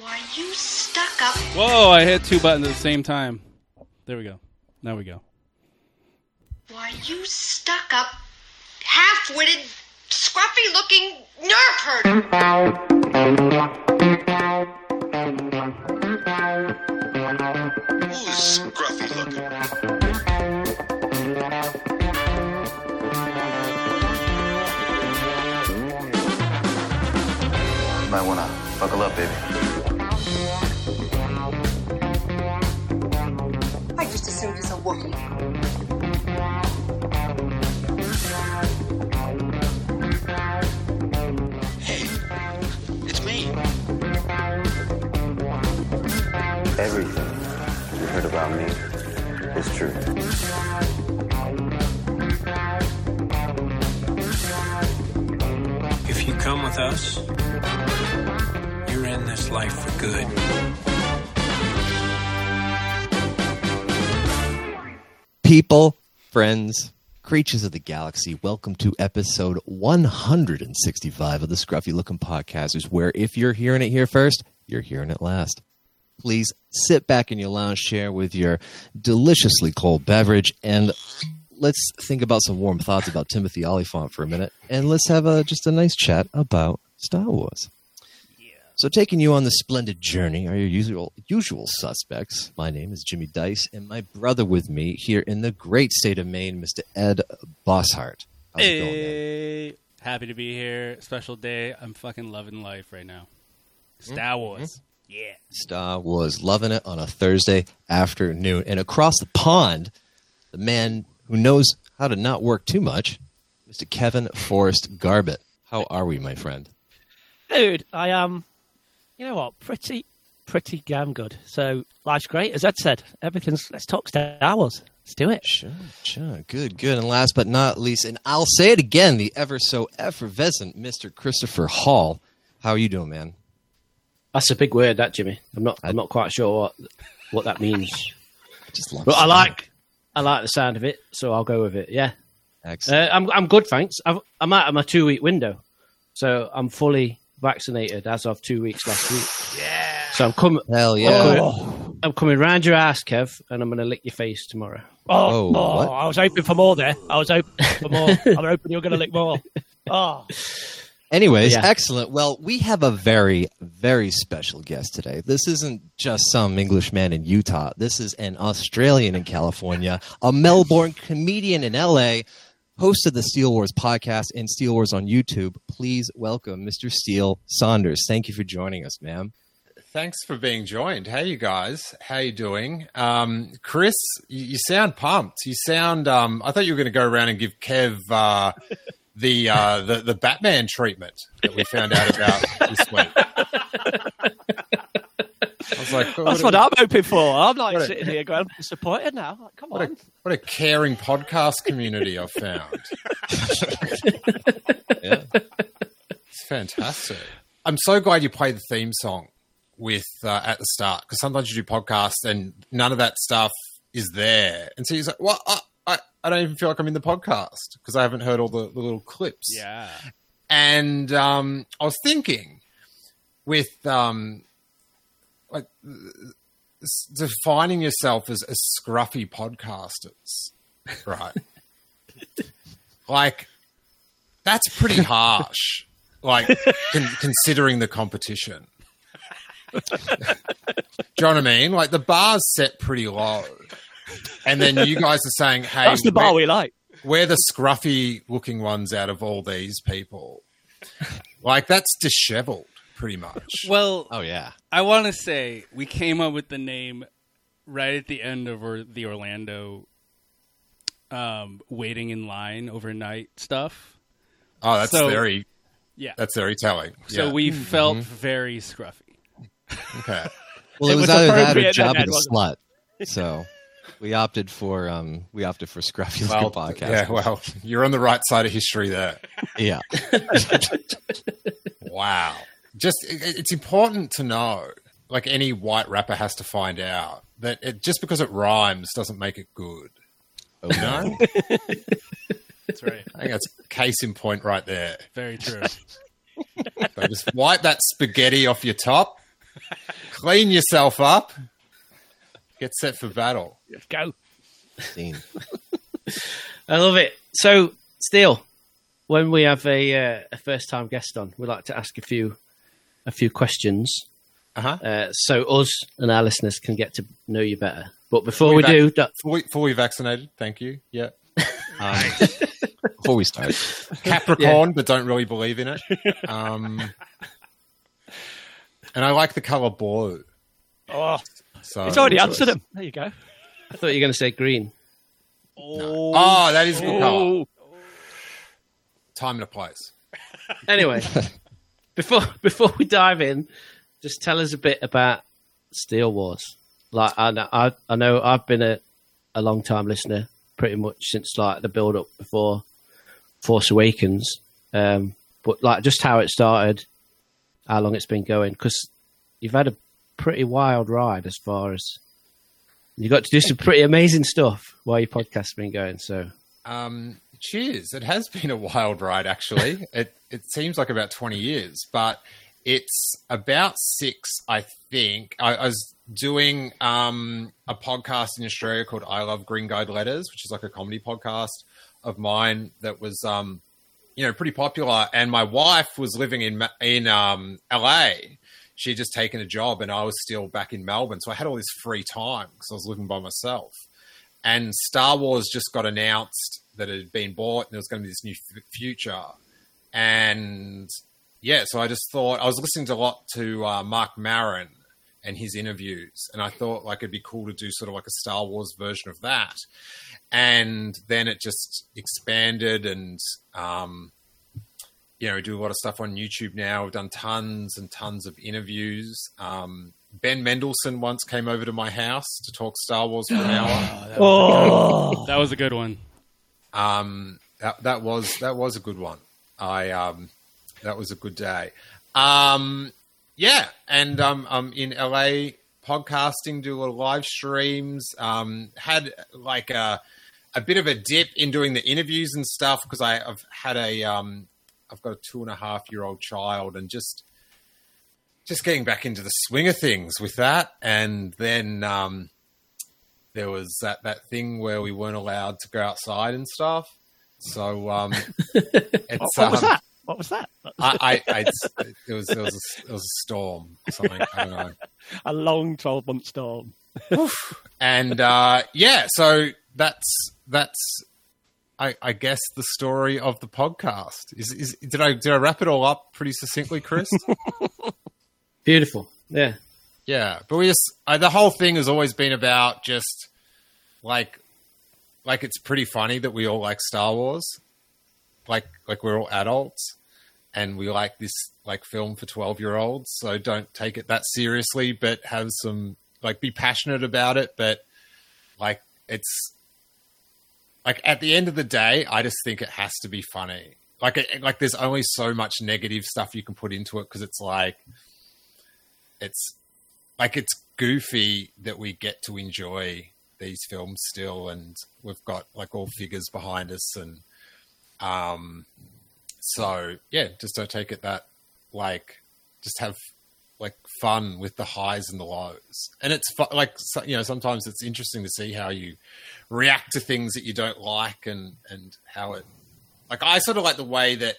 Why, you stuck up. Whoa, I hit two buttons at the same time. There we go. Now we go. Why, you stuck up, half witted, scruffy looking nerf herder. Who's scruffy looking? You might wanna buckle up, baby. I just assumed it's a Wookiee. Hey, it's me. Everything you heard about me is true. If you come with us, you're in this life for good. People, friends, creatures of the galaxy, welcome to episode 165 of the Scruffy Looking Podcasters, where if you're hearing it here first, you're hearing it last. Please sit back in your lounge chair with your deliciously cold beverage and let's think about some warm thoughts about Timothy Olyphant for a minute and let's have a, just a nice chat about Star Wars. So, taking you on the splendid journey are your usual usual suspects. My name is Jimmy Dice, and my brother with me here in the great state of Maine, Mr. Ed Bosshart. How's it going, man? Hey, happy to be here. Special day. I'm fucking loving life right now. Mm-hmm. Star Wars. Mm-hmm. Yeah. Star Wars, loving it on a Thursday afternoon, and across the pond, the man who knows how to not work too much, Mr. Kevin Forrest Garbett. How are we, my friend? Dude, I am, you know what, pretty, pretty damn good. So life's great, as Ed said. Everything's. Let's talk Star Wars. Let's do it. Sure, sure. Good, good. And last but not least, and I'll say it again, the ever so effervescent Mr. Christopher Hall. How are you doing, man? That's a big word, that Jimmy. I'm not. I'm not quite sure what what that means. I just love But I like. I like the sound of it, so I'll go with it. Yeah. Excellent. uh, I'm. I'm good, thanks. I've, I'm out of my two week window, so I'm fully vaccinated as of two weeks last week. Yeah. So I'm coming. Hell yeah. Oh, I'm coming round your ass, Kev, and I'm going to lick your face tomorrow. oh, Oh, oh. I was hoping for more there. I was hoping for more. I'm hoping you're going to lick more. Oh, Anyways, Yeah. excellent. Well, we have a very, very special guest today. This isn't just some Englishman in Utah. This is an Australian in California, a Melbourne comedian in LA, host of the Steele Wars podcast and Steele Wars on YouTube. Please welcome Mr. Steele Saunders. Thank you for joining us, ma'am. Thanks for being joined. How you guys? How you doing? Um, Chris, you, you sound pumped. You sound. Um, I thought you were going to go around and give Kev uh, the, uh, the the Batman treatment that we found out about this week. I was like, that's what I'm hoping for. I'm like what a- sitting here going, I'm disappointed now. Like, come what on. a what a caring podcast community I've found. Yeah. It's fantastic. I'm so glad you played the theme song with uh, at the start because sometimes you do podcasts and none of that stuff is there, and so he's like, "Well, I, I, I don't even feel like I'm in the podcast because I haven't heard all the, the little clips." Yeah. and um, I was thinking with um, like defining yourself as, as scruffy podcasters, right? like that's pretty harsh. Like con- considering the competition. Do you know what I mean? Like the bar's set pretty low, and then you guys are saying, "Hey, That's the bar we're- we like. we're the scruffy looking ones out of all these people. Like that's disheveled, pretty much. Well, Oh, yeah. I want to say we came up with the name right at the end of or- the Orlando um, waiting in line overnight stuff. Oh, that's So- very Yeah. that's very telling. So Yeah. we felt very scruffy. okay. Well, it, It was, was either that or appropriate Job then, of the wasn't Slut. So we opted for um we opted for Scruffy Well, Podcast. yeah. Well, you're on the right side of history there. yeah. Wow. Just it, it's important to know, like any white rapper has to find out that it, just because it rhymes doesn't make it good. Oh, You know? That's right. I think that's case in point right there. Very true. So just wipe that spaghetti off your top Clean yourself up. Get set for battle. Let's go. Scene. I love it. So, Steele, when we have a, uh, a first time guest on, we like to ask a few a few questions Uh-huh. uh, so us and our listeners can get to know you better. But before we Fully do, vac- that, fully, fully vaccinated. Thank you. Yeah. Um, Before we start, Capricorn, but don't really believe in it. Um, and I like the color blue. Oh, So it's already answered him. There you go. I thought you were going to say green. Oh, that is a good color. Oh, Time and a place. Anyway, before before we dive in, just tell us a bit about Steele Wars. Like I know, I, I know I've been a, a long time listener, pretty much since like the build up before Force Awakens. Um, but like just how it started, how long it's been going, because you've had a pretty wild ride as far as you got to do some pretty amazing stuff while your podcast's been going. So Um, cheers. It has been a wild ride, actually. it it seems like about twenty years, but it's about six, I think. I, I was doing um, a podcast in Australia called "I Love Green Guide Letters," which is like a comedy podcast of mine that was, um, you know, pretty popular. And my wife was living in in um, LA. She had just taken a job, and I was still back in Melbourne, so I had all this free time because I was living by myself and Star Wars just got announced that had been bought and there was going to be this new f- future. And yeah, so I just thought I was listening to a lot to uh, Marc Maron and his interviews, and I thought like it'd be cool to do sort of like a Star Wars version of that. And then it just expanded, and um, you know, we do a lot of stuff on YouTube now. We've done tons and tons of interviews. Um, ben Mendelsohn once came over to my house to talk Star Wars for an hour. oh. That was a good one. Um, that that was that was a good one. I um, that was a good day. Um, yeah, and um, I'm in LA podcasting, do a lot of live streams. Um, had like a a bit of a dip in doing the interviews and stuff because I've had a um, I've got a two and a half year old child and just just getting back into the swing of things with that, and then um, there was that that thing where we weren't allowed to go outside and stuff. So um, it's What was um, that? What was that? I, I, I it's, it was it was a, it was a storm or something. I don't know. A long twelve month storm. And uh, yeah, so that's that's I, I guess the story of the podcast. Is, is did I did I wrap it all up pretty succinctly, Chris? beautiful, yeah. Yeah, but we just uh, the whole thing has always been about just like like it's pretty funny that we all like Star Wars, like like we're all adults and we like this like film for twelve year olds. So don't take it that seriously, but have some like be passionate about it. But like it's like at the end of the day, I just think it has to be funny. Like it, like there's only so much negative stuff you can put into it because it's like it's like it's goofy that we get to enjoy these films still and we've got like all figures behind us and um so yeah just don't take it that like just have like fun with the highs and the lows. And it's fu- like you know sometimes it's interesting to see how you react to things that you don't like and and how it like i sort of like the way that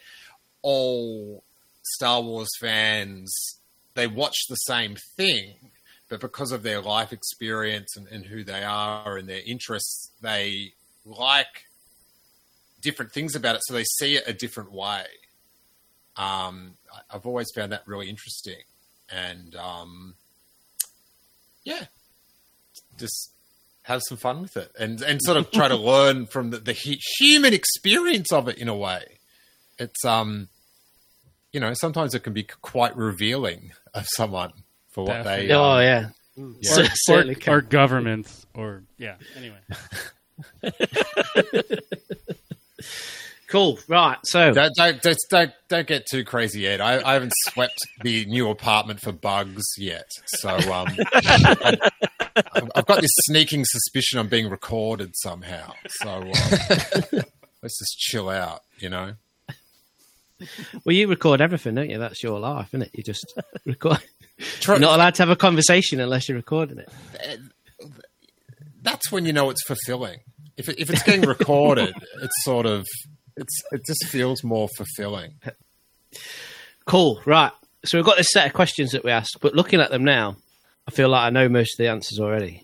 all star wars fans they watch the same thing, but because of their life experience and, and who they are and their interests, they like different things about it, so they see it a different way. Um, I've always found that really interesting, and um, yeah, just have some fun with it, and and sort of try to learn from the, the human experience of it in a way. It's um, you know, sometimes it can be quite revealing of someone for what they. Definitely. um, Oh yeah, Yeah. Cer- Or, certainly can. or governments, or yeah. Anyway, cool. Right, so Don't, don't, don't, don't, don't get too crazy yet. I, I haven't swept the new apartment for bugs yet. So um, I, I've got this sneaking suspicion I'm being recorded somehow. So um, let's just chill out, you know? Well, you record everything, don't you? That's your life, isn't it? You just record. You're not allowed to have a conversation unless you're recording it. that's when you know it's fulfilling. If it, if it's getting recorded, it's sort of it's it just feels more fulfilling. Cool. Right. So we've got this set of questions that we asked, but looking at them now, I feel like I know most of the answers already.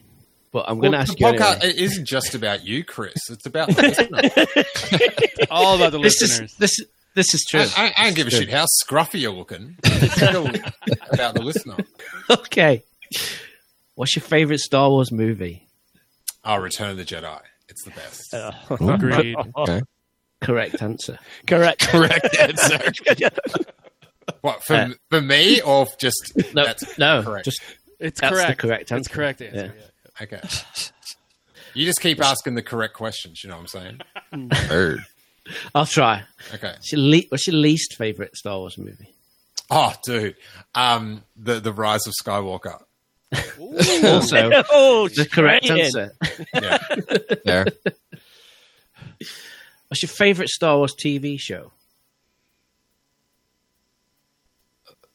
But I'm going to ask the you podcast anyway. it isn't just about you, Chris. It's about the listener. All about the This listeners. is this this is true. I, I, I don't give a shit how scruffy you're looking. About the listener. okay. What's your favorite Star Wars movie? Oh, Return of the Jedi. It's the best. Agreed. Okay. Correct answer. Correct. Correct answer. What for, Uh, for me or just No, that's no, correct? just It's That's the correct. correct It's correct answer. Yeah. yeah. okay. You just keep asking the correct questions. You know what I'm saying? Heard. I'll try. Okay. What's your, le- what's your least favorite Star Wars movie? Oh, dude, um, the the Rise of Skywalker. Also, oh, the correct straight answer. Yeah. There. What's your favorite Star Wars TV show?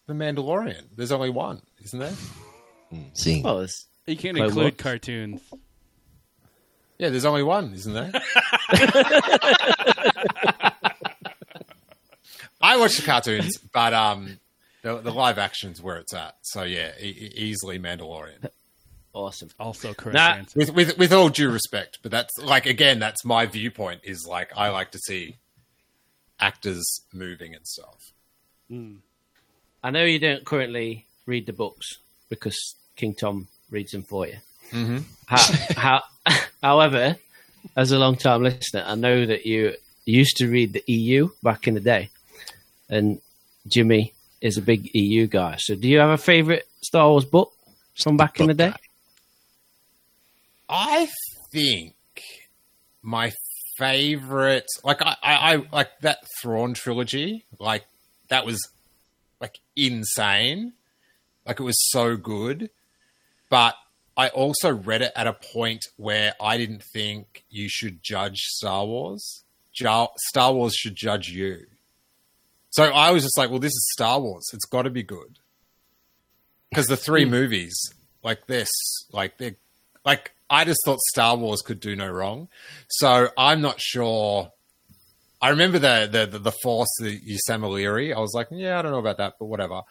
the Mandalorian. There's only one, isn't there? See. Well, You can't Like include what? cartoons. Yeah, there's only one, isn't there? I watch the cartoons, but um, the, the live action's where it's at. So yeah, e- easily Mandalorian. awesome. Also correct Nah. answer. With with with all due respect, but that's like again, that's my viewpoint. Is like I like to see actors moving and stuff. I know you don't currently read the books because King Tom reads them for you. Mm-hmm. How, how, however, as a long time listener, I know that you used to read the EU back in the day, and Jimmy is a big EU guy. So, do you have a favorite Star Wars book from back in the day? I think my favorite, like I, I, I like that Thrawn trilogy. Like that was like insane. Like it was so good, but I also read it at a point where I didn't think you should judge Star Wars. Star Wars should judge you. So I was just like, well, this is Star Wars. It's got to be good. Because the three movies like this, like they like I just thought Star Wars could do no wrong. So I'm not sure. I remember the the the, the Force, the ysalamiri. I was like, yeah, I don't know about that, but whatever.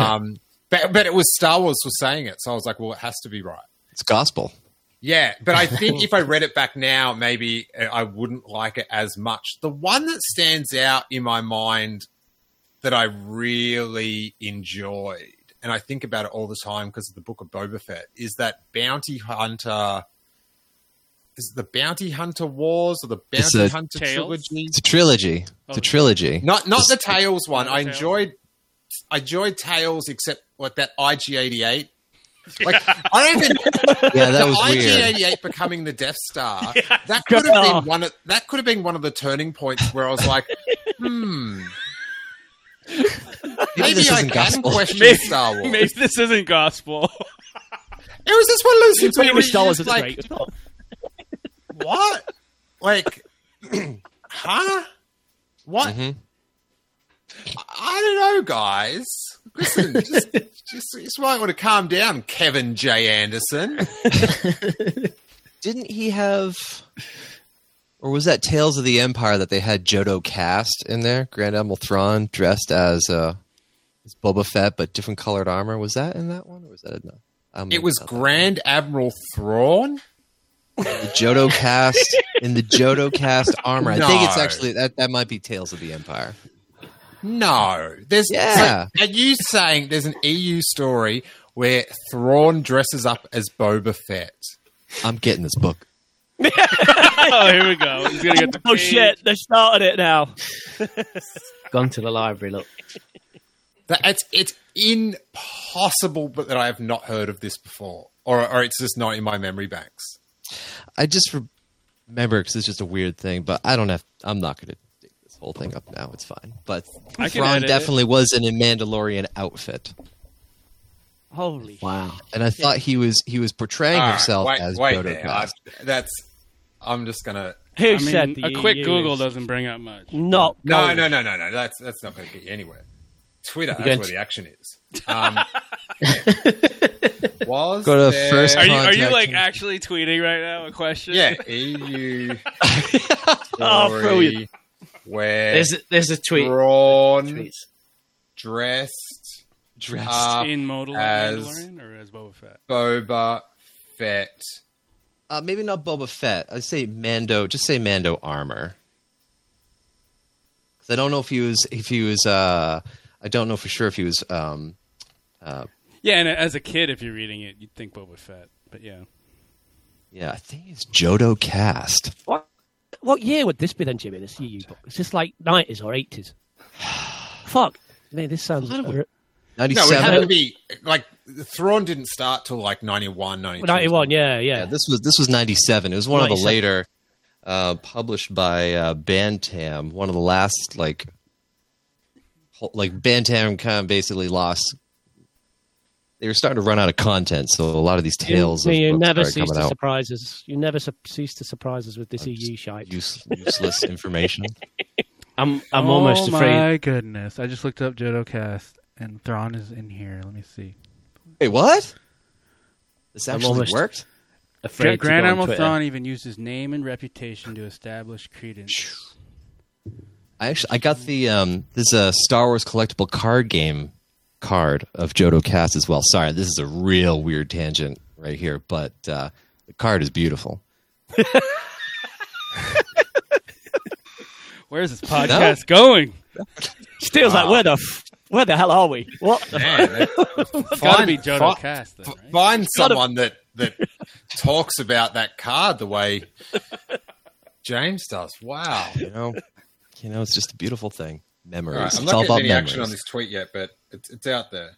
Um, but but it was Star Wars was saying it, so I was like, well, it has to be right. It's gospel. Yeah, but I think if I read it back now, maybe uh, I wouldn't like it as much. The one that stands out in my mind that I really enjoyed, and I think about it all the time because of the Book of Boba Fett, is that Bounty Hunter. Is it the Bounty Hunter Wars or the It's Bounty a- Hunter Tales? trilogy? It's a trilogy. It's a trilogy. Not not the Tales one. I enjoyed I enjoyed Tales except like that IG88. Like I don't even Yeah, that was. IG88 becoming the Death Star. that could have been one of that could have been one of the turning points where I was like, hmm. Maybe this I isn't can gospel. question Maybe- Star Wars. Maybe this isn't gospel. It was just one of those things where Pretty was Star Wars is like, great. What? Like, huh? What? Mhm. I don't know, guys. Listen, just, just, just might want to calm down, Kevin J. Anderson. Didn't he have, or was that Tales of the Empire that they had Jodo Kast in there? Grand Admiral Thrawn dressed as uh, as Boba Fett, but different colored armor. Was that in that one, or was that no? I'm It was Grand Admiral Thrawn. the Jodo Kast in the Jodo Kast armor. I think it's actually that that might be Tales of the Empire. No, there's. Yeah. so are you saying there's an EU story where Thrawn dresses up as Boba Fett? I'm getting this book. oh, here we go. He's gonna get the Oh shit! They started it now. Gone to the library. Look, That it's it's impossible, but that I have not heard of this before, or or it's just not in my memory banks. I just remember because it's just a weird thing, but I don't have. I'm not going to dig this whole thing up now. It's fine. But I can Thrawn edit it. definitely was in a Mandalorian outfit, Holy wow. and I thought he was he was portraying All right, himself wait, as wait Jodo there. cast. I- that's. I'm just gonna. Who I said mean, the a quick EU Google doesn't bring up much. Not No, no, no, no, no. That's that's not going to get you anywhere. Twitter. That's where the action is. Um, Was Go to there- first Are you are you like him. actually tweeting right now? A question? Yeah, EU Oh, brilliant. Where There's a, there's a tweet. Thrawn Tweets. dressed Dressed. in modal as- Mandalorian or as Boba Fett? Boba Fett. Uh, maybe not Boba Fett. I'd say Mando. Just say Mando armor. Because I don't know if he was. If he was. Uh, I don't know for sure if he was. Um, Yeah, and as a kid, if you're reading it, you'd think Boba Fett. But yeah, yeah, I think it's Jodo Kast. What what year would this be then, Jimmy? This EU book? Is this like nineties or eighties? Fuck. I mean, this sounds. Little- uh, No, it had to be like Thrawn didn't start till like 91, 92. 91, yeah, yeah. yeah, this was this was ninety-seven. It was one of the later, uh, published by uh, Bantam. One of the last like, like Bantam kind of basically lost. They were starting to run out of content, so a lot of these tales you, of you books never cease coming to out. surprise us. You never su- cease to surprise us with this EU shite. Use, useless information. I'm I'm oh almost afraid. Oh my goodness! I just looked up Jodo Kast, and Thrawn is in here. Let me see. Wait, what? This I'm actually almost- worked. afraid to Grand go on Admiral Thrawn even used his name and reputation to establish credence. I actually I got the um this is a Star Wars collectible card game card of Jodo Kast as well. Sorry, this is a real weird tangent right here, but uh, the card is beautiful. Where's this podcast going? Steele's like, where the f- where the hell are we? What? the Man, it- got to find, be Jodo fi- Cast, then, right? find gotta- someone that that talks about that card the way James does. Wow. You know, you know, it's just a beautiful thing. Memories. All right, I'm it's not all getting about any memories. action on this tweet yet, but it's, it's out there.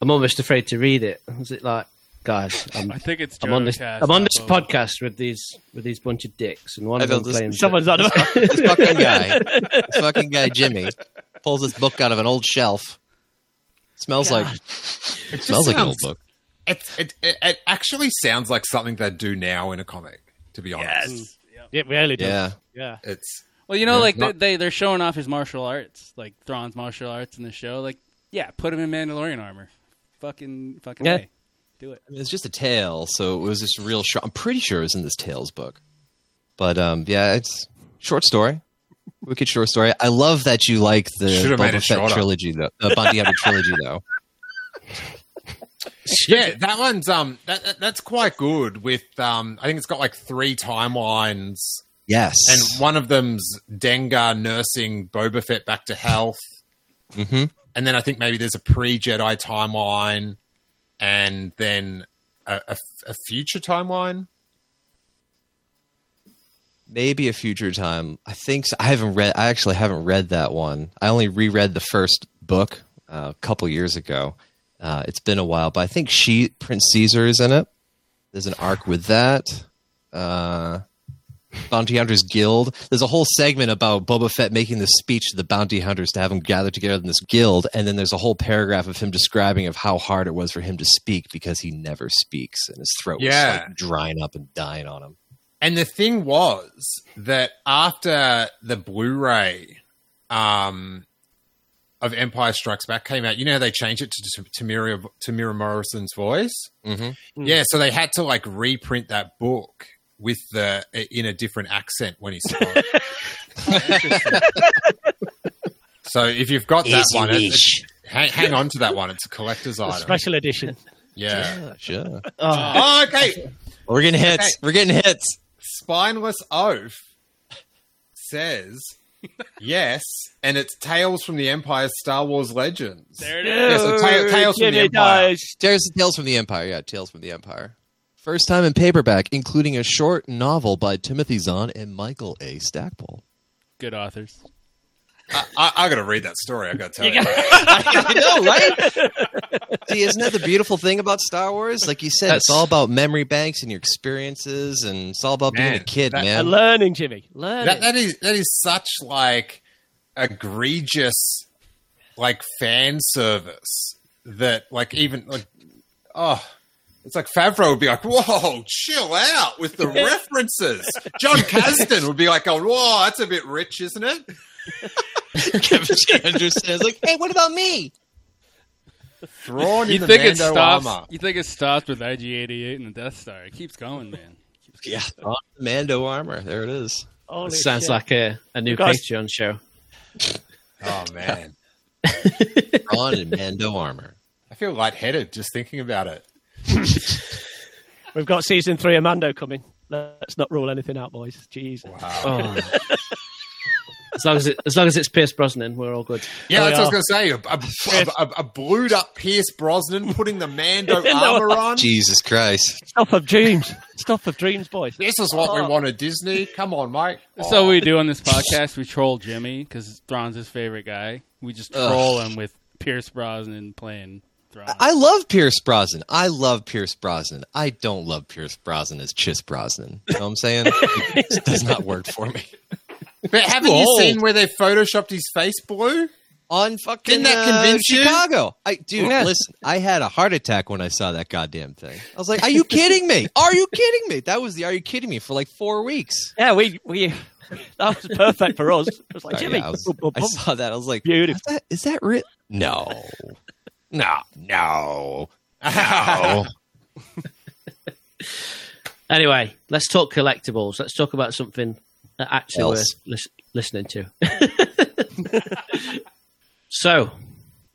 I'm almost afraid to read it. Is it like, guys? I'm, I think it's I'm on this. I'm on this Boba. podcast with these with these bunch of dicks, and one I of them felt this- claims. Someone's on this fucking guy, this fucking guy Jimmy, pulls this book out of an old shelf. Smells like It just smells like an old book. It, it, it, it actually sounds like something they do now in a comic, to be honest. It really does. Yeah, Yeah. It's Well, you know, Yeah, like not- they, they they're showing off his martial arts, like Thrawn's martial arts in the show. Like, yeah, put him in Mandalorian armor. Fucking, fucking, Yeah. A. do it. I mean, it's just a tale, so it was just real short. I'm pretty sure it was in this Tales book, but um, yeah, it's short story, wicked short story. I love that you like the Should've Boba Fett trilogy, though. The Bounty Hunter trilogy, though. yeah, that one's um that, that- that's quite good. With um, I think it's got like three timelines, Yes, and one of them's Dengar nursing Boba Fett back to health, hmm and then I think maybe there's a pre Jedi timeline, and then a, a, a future timeline. maybe a future time. I think so. I haven't read. I actually haven't read that one. I only reread the first book uh, a couple years ago. Uh, it's been a while, but I think she Prince Xizor is in it. There's an arc with that. Uh, Bounty Hunters Guild. There's a whole segment about Boba Fett making this speech to the bounty hunters to have them gather together in this guild, and then there's a whole paragraph of him describing of how hard it was for him to speak because he never speaks and his throat Yeah. was like drying up and dying on him. And the thing was that after the Blu-ray um, of Empire Strikes Back came out, you know how they changed it to to Temuera, Temuera Morrison's voice. Mm-hmm. Yeah, so they had to like reprint that book with the in a different accent when he spoke. so if you've got that one, it- it's- hang, hang on to that one. It's a collector's item. Special edition. Yeah. Sure. Oh. oh, okay. We're getting hits. Okay. We're getting hits. Spineless Oaf says yes, and it's Tales from the Empire Star Wars Legends. There it is. Yeah, so Ta- Tales from the Empire. dies. Tales, Tales from the Empire. Yeah, Tales from the Empire. First time in paperback, including a short novel by Timothy Zahn and Michael A. Stackpole. Good authors. I, I, I got to read that story. I got to tell you. I know, right? See, isn't that the beautiful thing about Star Wars? Like you said, it's all about memory banks and your experiences, and it's all about being a kid, that- man. And learning, Jimmy. Learning. That, that is that is such like egregious like fan service that like even like oh it's like Favreau would be like, "Whoa, chill out with the references." John Kasdan would be like, "Going, whoa, that's a bit rich, isn't it?" Kevin J. Anderson is like, hey, what about me? Thrawn You in the think it Mando stops? armor. You think it stops with IG-88 and the Death Star? It keeps going, man. Yeah, on the Mando armor. There it is. Holy Sounds shit. like a, a new You guys- Patreon show. Oh man, On in Mando armor. I feel lightheaded just thinking about it. We've got season three of Mando coming. Let's not rule anything out, boys. Jeez. Oh. as long as it, as long as it's Pierce Brosnan, we're all good. Yeah, Oh, that's yeah. what I was going to say. A, a, a, a blued up Pierce Brosnan putting the Mando armor on. Jesus Christ. Stuff of dreams. Stuff of dreams, boys. This is what we Oh. wanted, Disney. Come on, mate. That's all we do on this podcast. We troll Jimmy because Thrawn's his favorite guy. We just Ugh. troll him with Pierce Brosnan playing Thrawn. I love Pierce Brosnan. I love Pierce Brosnan. I don't love Pierce Brosnan as Chiss Brosnan. You know what I'm saying? it does not work for me. But haven't Too you old. seen where they photoshopped his face blue? On fucking Didn't that uh, convince you? Chicago. I dude, Yeah. listen, I had a heart attack when I saw that goddamn thing. I was like, "Are you kidding me? Are you kidding me?" That was the "Are you kidding me?" for like four weeks. Yeah, we we that was perfect for us. It was like Sorry, Jimmy. yeah, I, was- boom, boom, I saw that. I was like, Beautiful. Is that, is that real? No, no, no, no. Anyway, let's talk collectibles. Let's talk about something that actually Else. we're lis- listening to. so,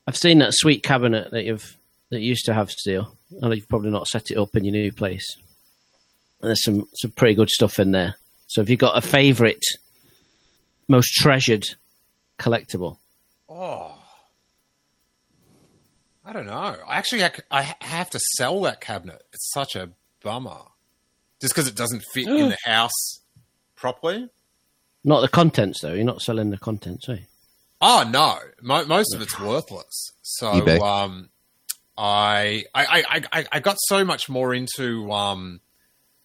I've seen that sweet cabinet that you've that you used to have Steele. I know you've probably not set it up in your new place. And there's some some pretty good stuff in there. So, have you got a favourite, most treasured collectible? Oh, I don't know. Actually, I, c- I ha- have to sell that cabinet. It's such a bummer, just because it doesn't fit in the house properly. Not the contents though. You're not selling the contents, are you? Oh no, Mo- most of it's worthless. So um, I, I, I, I, I got so much more into um,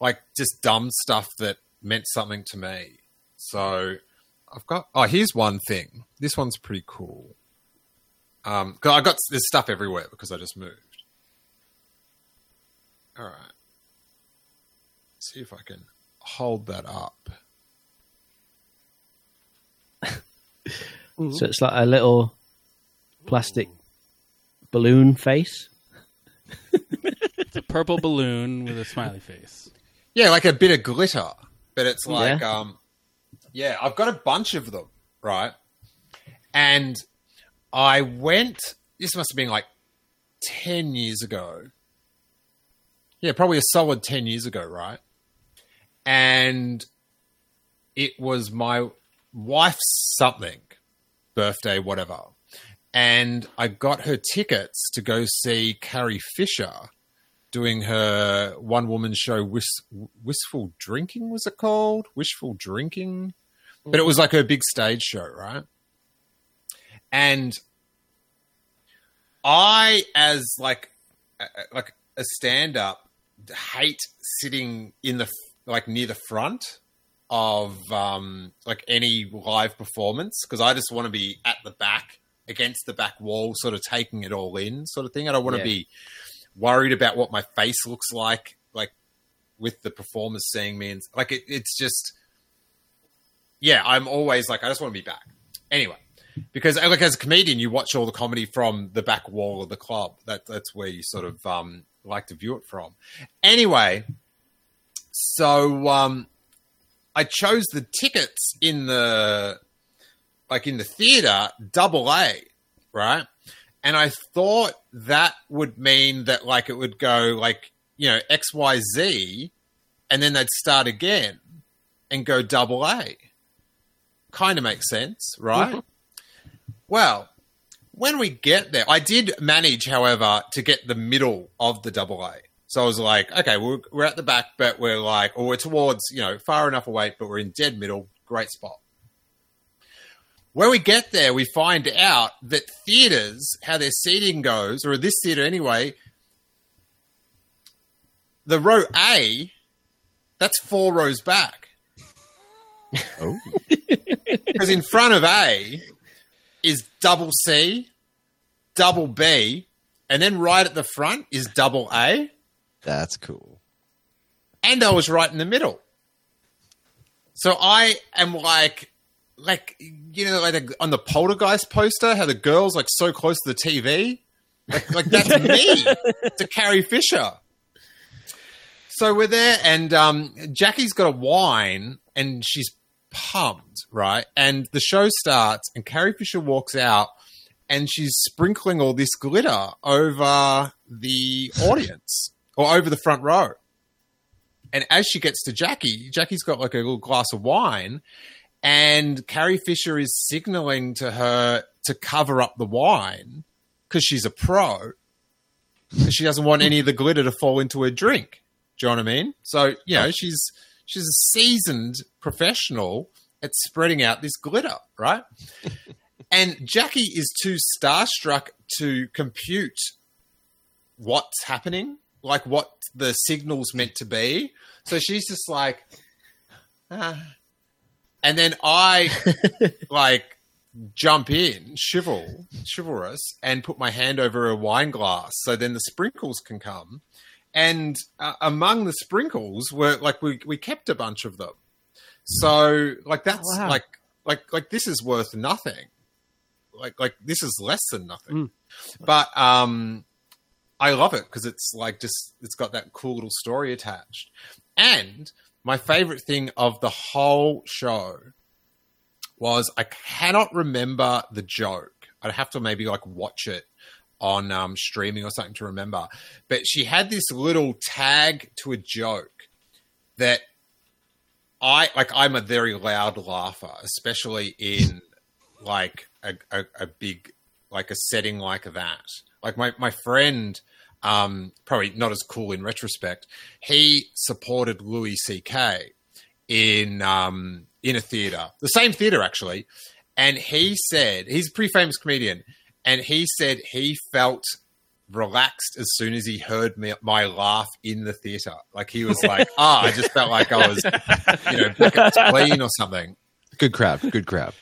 like just dumb stuff that meant something to me. So I've got. Oh, here's one thing. This one's pretty cool. Um, 'cause I got there's stuff everywhere because I just moved. All right. See if I can hold that up. So it's like a little plastic balloon face. It's a purple balloon with a smiley face. Yeah, like a bit of glitter, but it's like, Yeah. um, yeah, I've got a bunch of them, right? And I went. This must have been like ten years ago. Yeah, probably a solid ten years ago, right? And it was my wife's something birthday, whatever. And I got her tickets to go see Carrie Fisher doing her one woman show, Wis- Wistful Drinking, was it called? Wishful Drinking? But it was like her big stage show, right? And I, as like, like a stand up, hate sitting in the, like near the front of um, like any live performance because I just want to be at the back against the back wall, sort of taking it all in, sort of thing. I don't want to Yeah. be worried about what my face looks like, like with the performers seeing me, and like it, it's just, yeah, I'm always like I just want to be back. Anyway, because like as a comedian, you watch all the comedy from the back wall of the club. That that's where you sort of um, like to view it from. Anyway, so um, I chose the tickets in the like in the theater double A, right? And I thought that would mean that like it would go like you know X Y Z, and then they'd start again and go double A. Kind of makes sense, right? Well, when we get there, I did manage, however, to get the middle of the double A. So I was like, okay, we're, we're at the back, but we're like, or we're towards, you know, far enough away, but we're in dead middle. Great spot. When we get there, we find out that theaters, how their seating goes, or this theater anyway, the row A, that's four rows back. Oh, Because in front of A is double C, double B, and then right at the front is double A. that's cool. and I was right in the middle. So I am like, like you know, like on the Poltergeist poster, how the girl's like so close to the TV. Like, like that's me to Carrie Fisher. So we're there, and um, Jackie's got a wine, and she's pumped, right? And the show starts, and Carrie Fisher walks out, and she's sprinkling all this glitter over the audience or over the front row. And as she gets to Jackie, Jackie's got like a little glass of wine, and Carrie Fisher is signaling to her to cover up the wine because she's a pro. she doesn't want any of the glitter to fall into her drink. Do you know what I mean? So you know she's she's a seasoned professional at spreading out this glitter, right? and Jackie is too starstruck to compute what's happening, like what the signal's meant to be. So she's just like, ah. and then I like jump in, chival, chivalrous, and put my hand over a wine glass so then the sprinkles can come. And uh, among the sprinkles were like we we kept a bunch of them. So like that's wow. like like like this is worth nothing. Like like this is less than nothing. But um I love it because it's like just it's got that cool little story attached. And my favorite thing of the whole show was I cannot remember the joke. I'd have to maybe like watch it on um, streaming or something to remember. But she had this little tag to a joke that I like. I'm a very loud laugher, especially in like a, a, a big like a setting like that. Like my my friend, um, probably not as cool in retrospect. He supported Louis C.K. in um, in a theater, the same theater actually, and he said he's a pretty famous comedian, and he said he felt relaxed as soon as he heard me, my laugh in the theater. Like he was like, "Ah, I just felt like I was, you know, back at clean or something." Good crowd. Good crowd.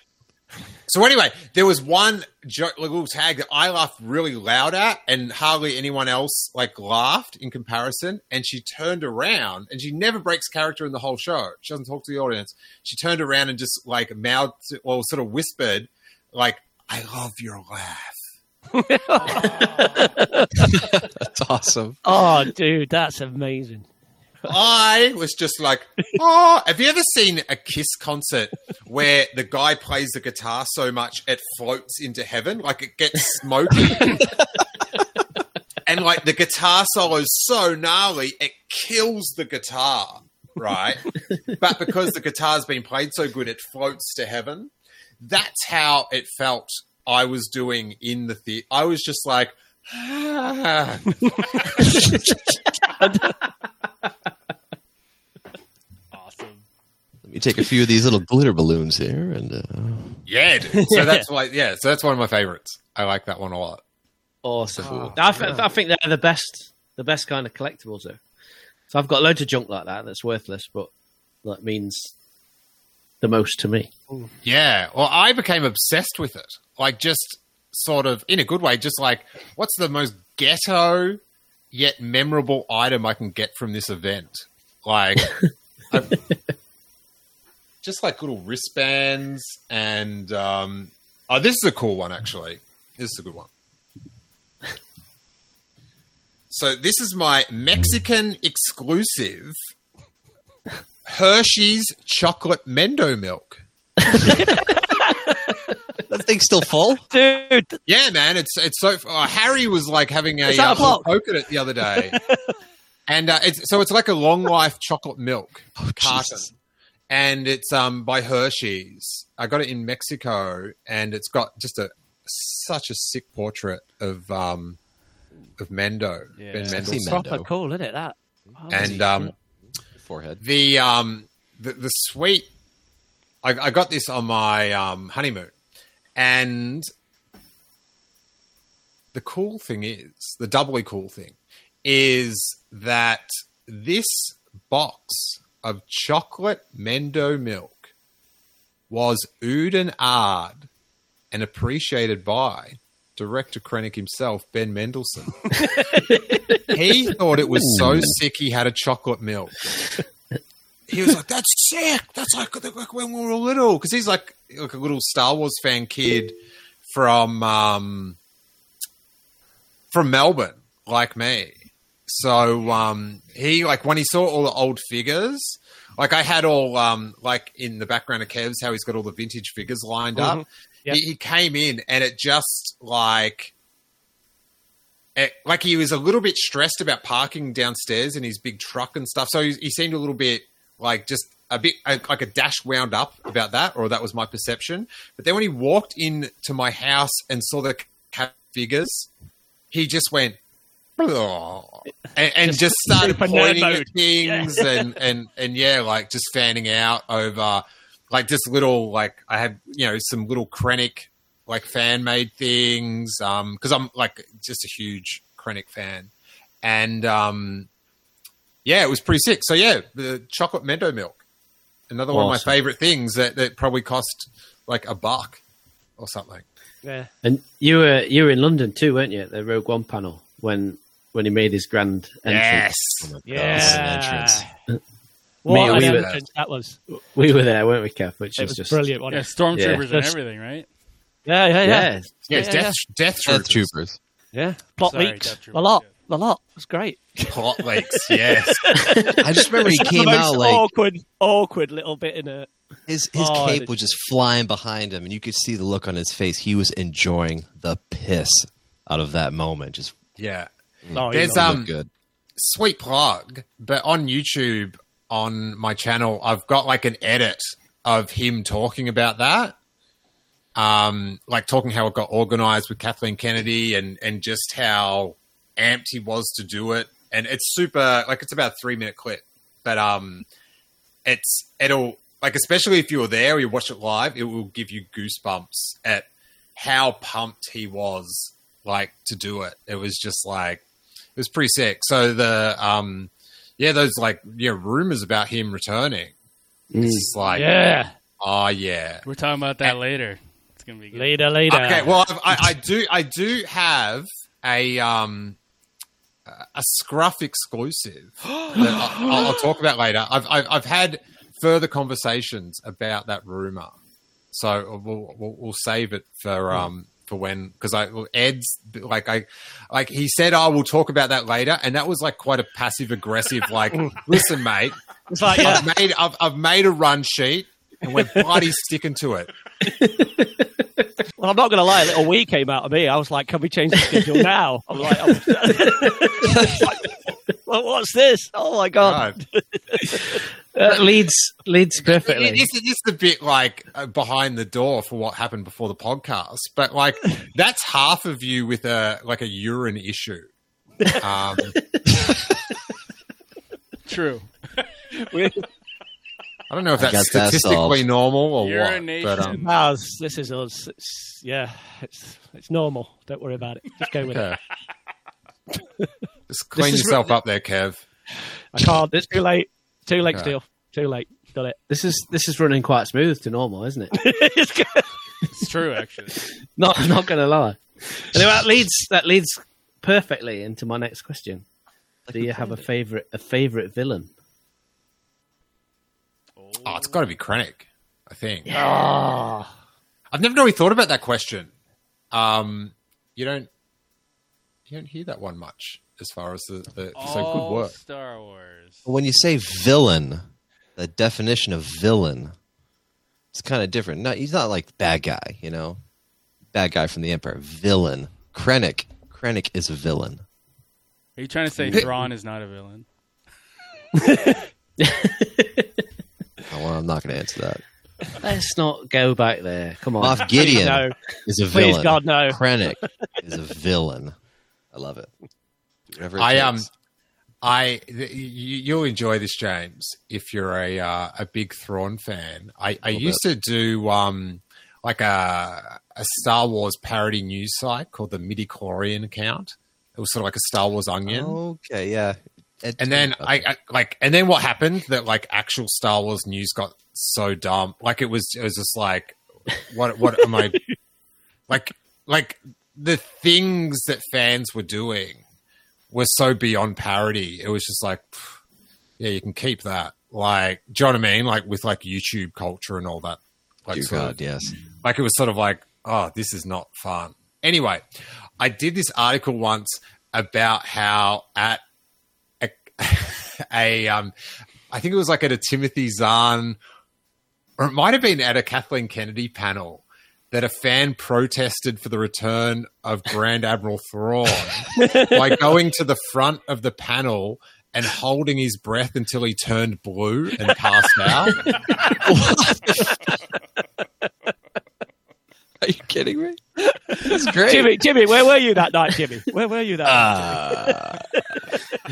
So anyway, there was one joke, little tag that I laughed really loud at, and hardly anyone else like laughed in comparison. And she turned around, and she never breaks character in the whole show. She doesn't talk to the audience. She turned around and just like mouthed or sort of whispered, like, "I love your laugh." That's awesome. Oh, dude, that's amazing. I was just like, oh, have you ever seen a Kiss concert where the guy plays the guitar so much it floats into heaven? Like it gets smoky. and like the guitar solo is so gnarly, it kills the guitar, right? but because the guitar's been played so good, it floats to heaven. That's how it felt I was doing in the theater. I was just like, ah. Let me take a few of these little glitter balloons here, and uh, Yeah, dude. so that's why. Yeah, so that's one of my favorites. I like that one a lot. Awesome. I, th- I think they're the best, the best kind of collectibles. Though. So I've got loads of junk like that that's worthless, but that means the most to me. Yeah, well, I became obsessed with it. Like, just sort of in a good way. Just like, what's the most ghetto yet memorable item I can get from this event? Like, just like little wristbands and um, oh, this is a cool one actually. This is a good one. So this is my Mexican exclusive Hershey's chocolate Mendo milk. that thing's still full. Dude, Yeah, man, it's it's so. Oh, Harry was like having a, Is that a uh, poke at it the other day, and uh, it's so it's like a long life chocolate milk carton, Jesus. and it's um by Hershey's. I got it in Mexico, and it's got just a such a sick portrait of um of Mendo Yeah. Ben Mendelsohn, Mendo. proper cool, isn't it? That. Oh, and um Forehead. the um the, the sweet I, I got this on my um honeymoon and the cool thing is the doubly cool thing is that this box of chocolate mendo milk was oohed and ahed and appreciated by director Krennic himself, Ben Mendelsohn. he thought it was so sick he had a chocolate milk. He was like, "That's sick. That's like, like when we were little." Because he's like like a little Star Wars fan kid from um, from Melbourne, like me. So um, he like when he saw all the old figures, like I had all um, like in the background of Kev's how he's got all the vintage figures lined up. Mhm. Yep. He, he came in and it just like. It, like he was a little bit stressed about parking downstairs in his big truck and stuff, so he, he seemed a little bit like just a bit like a dash wound up about that, or that was my perception. But then when he walked into my house and saw the cat figures, he just went "Oh," and, and Just just, started pointing at things and and and yeah, like just fanning out over like just little like I had you know some little Krennic like fan made things um because I'm like just a huge Krennic fan. And um yeah it was pretty sick so yeah the chocolate mendo milk another one of my favorite things that that probably cost like a buck or something Yeah. And you were you were in London too, weren't you? At the Rogue One panel when when he made his grand entrance. Oh yeah. Me, What an we were- that was. We were there, weren't we, Kev? Which It was was just brilliant, Yeah, wasn't it? stormtroopers and everything, right? Yeah, yeah, yeah. Yeah, yeah, it's Yeah, death yeah. death Death troopers, Troopers. Yeah. Plot Sorry, leaks. A lot. A lot. It was great. plot leaks yes I just remember he came the most out like awkward, awkward little bit in it. his his Oh, cape was just flying behind him, and you could see the look on his face. He was enjoying the piss out of that moment. Just yeah Oh, There's, um, looked good. sweet plug, but on YouTube on my channel, I've got like an edit of him talking about that. Um, like talking how it got organized with Kathleen Kennedy and and just how amped he was to do it. And it's super like it's about a three minute clip. But um it's it'll like especially if you were there or you watch it live, it will give you goosebumps at how pumped he was like to do it. It was just like it was pretty sick. So the um yeah, those like yeah, rumors about him returning. It's like yeah. oh yeah. We're talking about that later. It's gonna be good. Later, later. Okay, well I, I do I do have a um a scruff exclusive that I, I'll, I'll talk about later. I've, I've I've had further conversations about that rumor, so we'll we'll, we'll save it for um for when because I Ed's like I like he said I will talk about that later, and that was like quite a passive aggressive like listen mate, like, yeah. I've made I've, I've made a run sheet and we're bloody sticking to it. Well, I'm not going to lie. A little wee came out of me. I was like, "Can we change the schedule now?" I'm like, I'm- well, "What's this? Oh my god!" God. uh, leads leads perfectly. It- It's, it's the bit like uh, behind the door for what happened before the podcast, but like that's half of you with a like a urine issue. Um, True. We- I don't know if I that's that statistically solved. normal or what, Urination. but um, Ah, this this is us. It's, yeah, it's it's normal. Don't worry about it. Just go with it. just clean is yourself up there, Kev. I can't. It's too late. Too late, Okay. still. Too late. Got it. This is this is running quite smooth to normal, isn't it? It's. It's true, actually. not I'm not going to lie. Anyway, that leads that leads perfectly into my next question. Do you have a favorite a favorite villain? Oh, it's got to be Krennic, I think. Ah, I've never really thought about that question. Um, you don't you don't hear that one much as far as the, the so good work. Star Wars. When you say villain, the definition of villain is kind of different. Not he's not like bad guy, you know, bad guy from the Empire. Villain. Krennic. Krennic is a villain. Are you trying to say Thrawn is not a villain? Well, I'm not going to answer that. Let's not go back there. Come on. Moff Gideon no. is a villain. Please, villain. God, no. Krennic is a villain. I love it. Whatever it I um. I th- you, you'll enjoy this, James, if you're a uh, a big Thrawn fan. I, I Little used to do um like a a Star Wars parody news site called the Midi Chlorian account. It was sort of like a Star Wars Onion. Okay, yeah. And then I, I like, and then what happened? That like actual Star Wars news got so dumb. Like it was, it was just like, what, what am I? Like, like the things that fans were doing were so beyond parody. It was just like, pff, yeah, you can keep that. Like, do you know what I mean? Like with like YouTube culture and all that. Like, Dear sort of- God, yes. like it was sort of like, oh, this is not fun. Anyway, I did this article once about how at a, a um, I think it was like at a Timothy Zahn, or it might have been at a Kathleen Kennedy panel that a fan protested for the return of Grand Admiral Thrawn by going to the front of the panel and holding his breath until he turned blue and passed out. Are you kidding me? That's great. Jimmy, Jimmy, where were you that night, Jimmy? Where were you that night? Uh,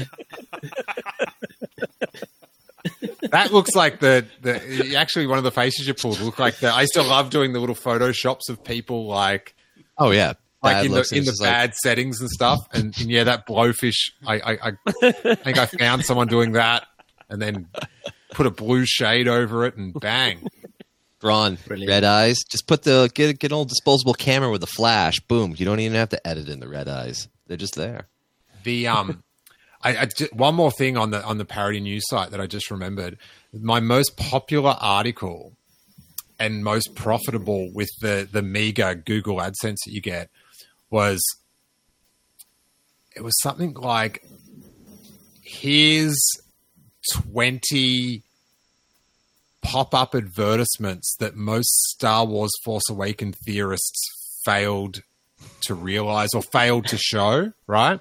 that looks like the, the actually one of the faces you pulled look like the. I used to love doing the little photoshops of people like Oh yeah, like Bad in the looks, in the just like- bad settings and stuff. And, and yeah, that blowfish. I, I I I think I found someone doing that, and then put a blue shade over it, and bang. Ron, Brilliant. red eyes. Just put the get get an old disposable camera with a flash. Boom. You don't even have to edit in the red eyes. They're just there. The um, I, I ju- one more thing on the on the parody news site that I just remembered. My most popular article and most profitable with the the meager Google AdSense that you get was it was something like here's twenty pop up advertisements that most Star Wars Force Awaken theorists failed to realize or failed to show, right?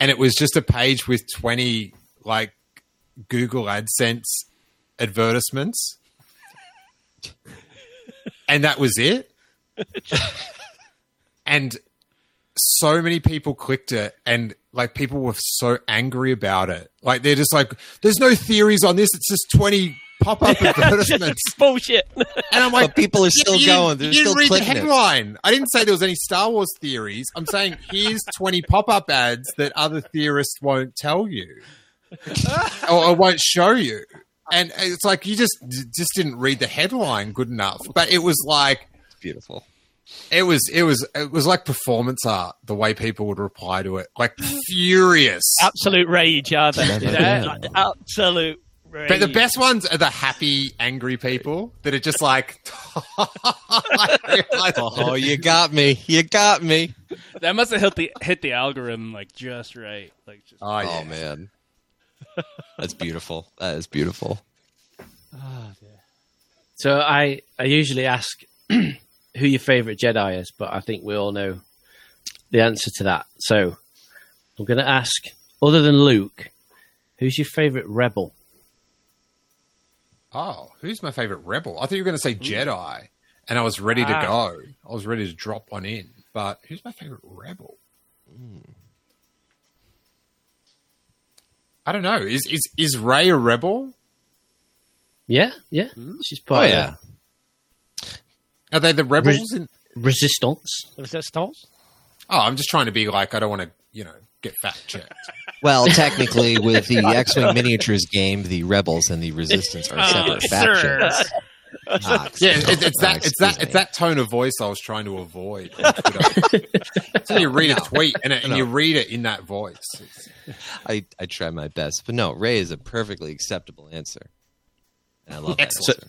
And it was just a page with 20 like Google AdSense advertisements. and that was it. and so many people clicked it and like people were so angry about it. Like they're just like, there's no theories on this. It's just 20 pop up advertisements. Bullshit. Oh, and I'm like, But people are still you going. They're you didn't still read the clicking it. headline. I didn't say there was any Star Wars theories. I'm saying here's 20 pop up ads that other theorists won't tell you or, or won't show you. And it's like you just just didn't read the headline good enough. But it was like It's beautiful. it was it was it was like performance art the way people would reply to it like furious Absolute rage, are they? Yeah, like, absolute rage. but the best ones are the happy angry people that are just like, like, Oh, you got me. You got me. That must have hit the hit the algorithm like just right. Like just oh, yeah. Oh man. That's beautiful. That is beautiful. Ah, so I, I usually ask who your favorite Jedi is, but I think we all know the answer to that. So I'm going to ask, other than Luke, who's your favorite rebel? Oh, who's my favorite rebel? I thought you were going to say hmm. Jedi, and I was ready to Ah. go. I was ready to drop one in. But who's my favorite rebel? Hmm. I don't know. Is is is Ray a rebel? Yeah, yeah, hmm? she's Oh part of yeah. Are they the rebels? In- Resistance. Resistance. oh, I'm just trying to be like I don't want to, you know, get fact checked. Well, technically, with the X-wing miniatures game, the rebels and the resistance are separate sir. factions. Ah, Yeah, it, it's that it's that me. it's that tone of voice I was trying to avoid. so you read a tweet and, it, and you read it in that voice. I, I try my best, but no, Ray is a perfectly acceptable answer. And I love that Excellent.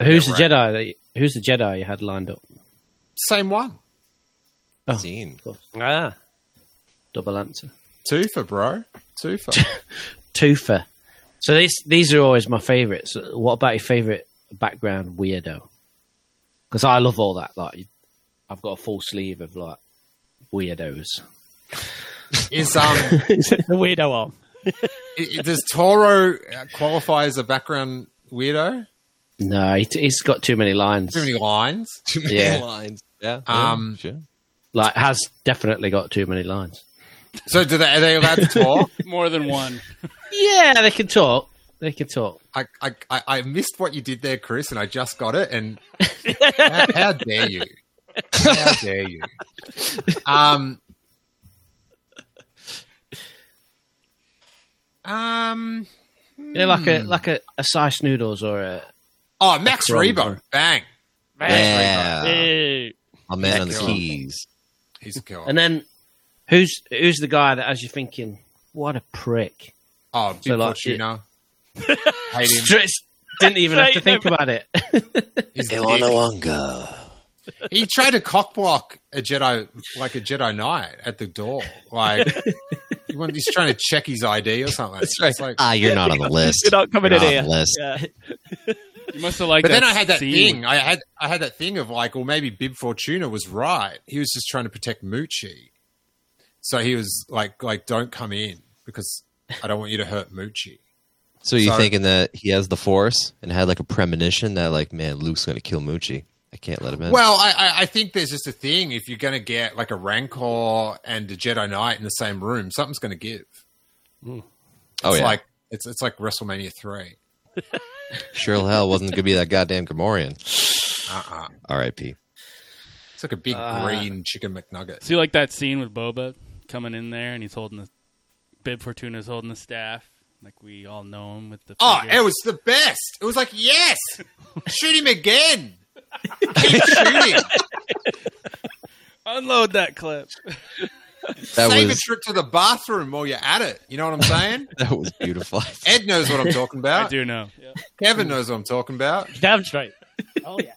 answer. Who's Yeah, the Jedi? That you, who's the Jedi you had lined up? Same one. Oh. Scene. Ah. Double answer. Two for bro. Two for. Toofer. So these these are always my favourites. What about your favourite background weirdo? Because I love all that. Like, I've got a full sleeve of like weirdos. Is um the weirdo arm. i- i- does Toro uh, qualify as a background weirdo? No, he, he's got too many lines. Too many lines. Too many Yeah. lines. Yeah. Um, sure. Like, has definitely got too many lines. So do they, are they allowed to talk? more than one. Yeah, they can talk. They can talk. I, I, I I missed what you did there, Chris, and I just got it. And how, how dare you? How dare you? Um. Um. Yeah, like a like a, a Sy Snootles or a Oh, Max Wrong, Rebo. sorry. Bang. Yeah. Hey. A man on the keys. He's a killer. and then who's who's the guy that has you're thinking, what a prick? oh, Big so like- Fortuna. Hate him. Didn't even have to Straight think about it. He's a dick. Ilonawanga. he tried to cockblock a Jedi, like a Jedi Knight at the door. Like he want- he's trying to check his ID or something. That's right. Like- ah, you're not on the list. You're not coming You're in not here. the list. Yeah. You must have liked but then I had that scene. thing. I had I had that thing of like, well, maybe Bib Fortuna was right. He was just trying to protect Moochie. So he was like, like, don't come in because I don't want you to hurt Moochie. So you Sorry. thinking that he has the Force and had like a premonition that like, man, Luke's going to kill Moochie. I can't let him in. Well, I, I, I think there's just a thing. If you're going to get like a Rancor and a Jedi Knight in the same room, something's going to give. oh It's yeah, like it's it's like WrestleMania three. sure hell wasn't going to be that goddamn Gamorrean. Uh-uh. R.I.P. It's like a big Uh, green chicken McNugget. See, like that scene with Boba coming in there and he's holding the Bib Fortuna's holding the staff, like we all know him with the. Oh, figure. it was the best. It was like, yes, shoot him again. Keep shooting. unload that clip. That Save was a trip to the bathroom while you're at it. You know what I'm saying? that was beautiful. Ed knows what I'm talking about. I do know. Kevin knows what I'm talking about. Damn straight. Oh yeah.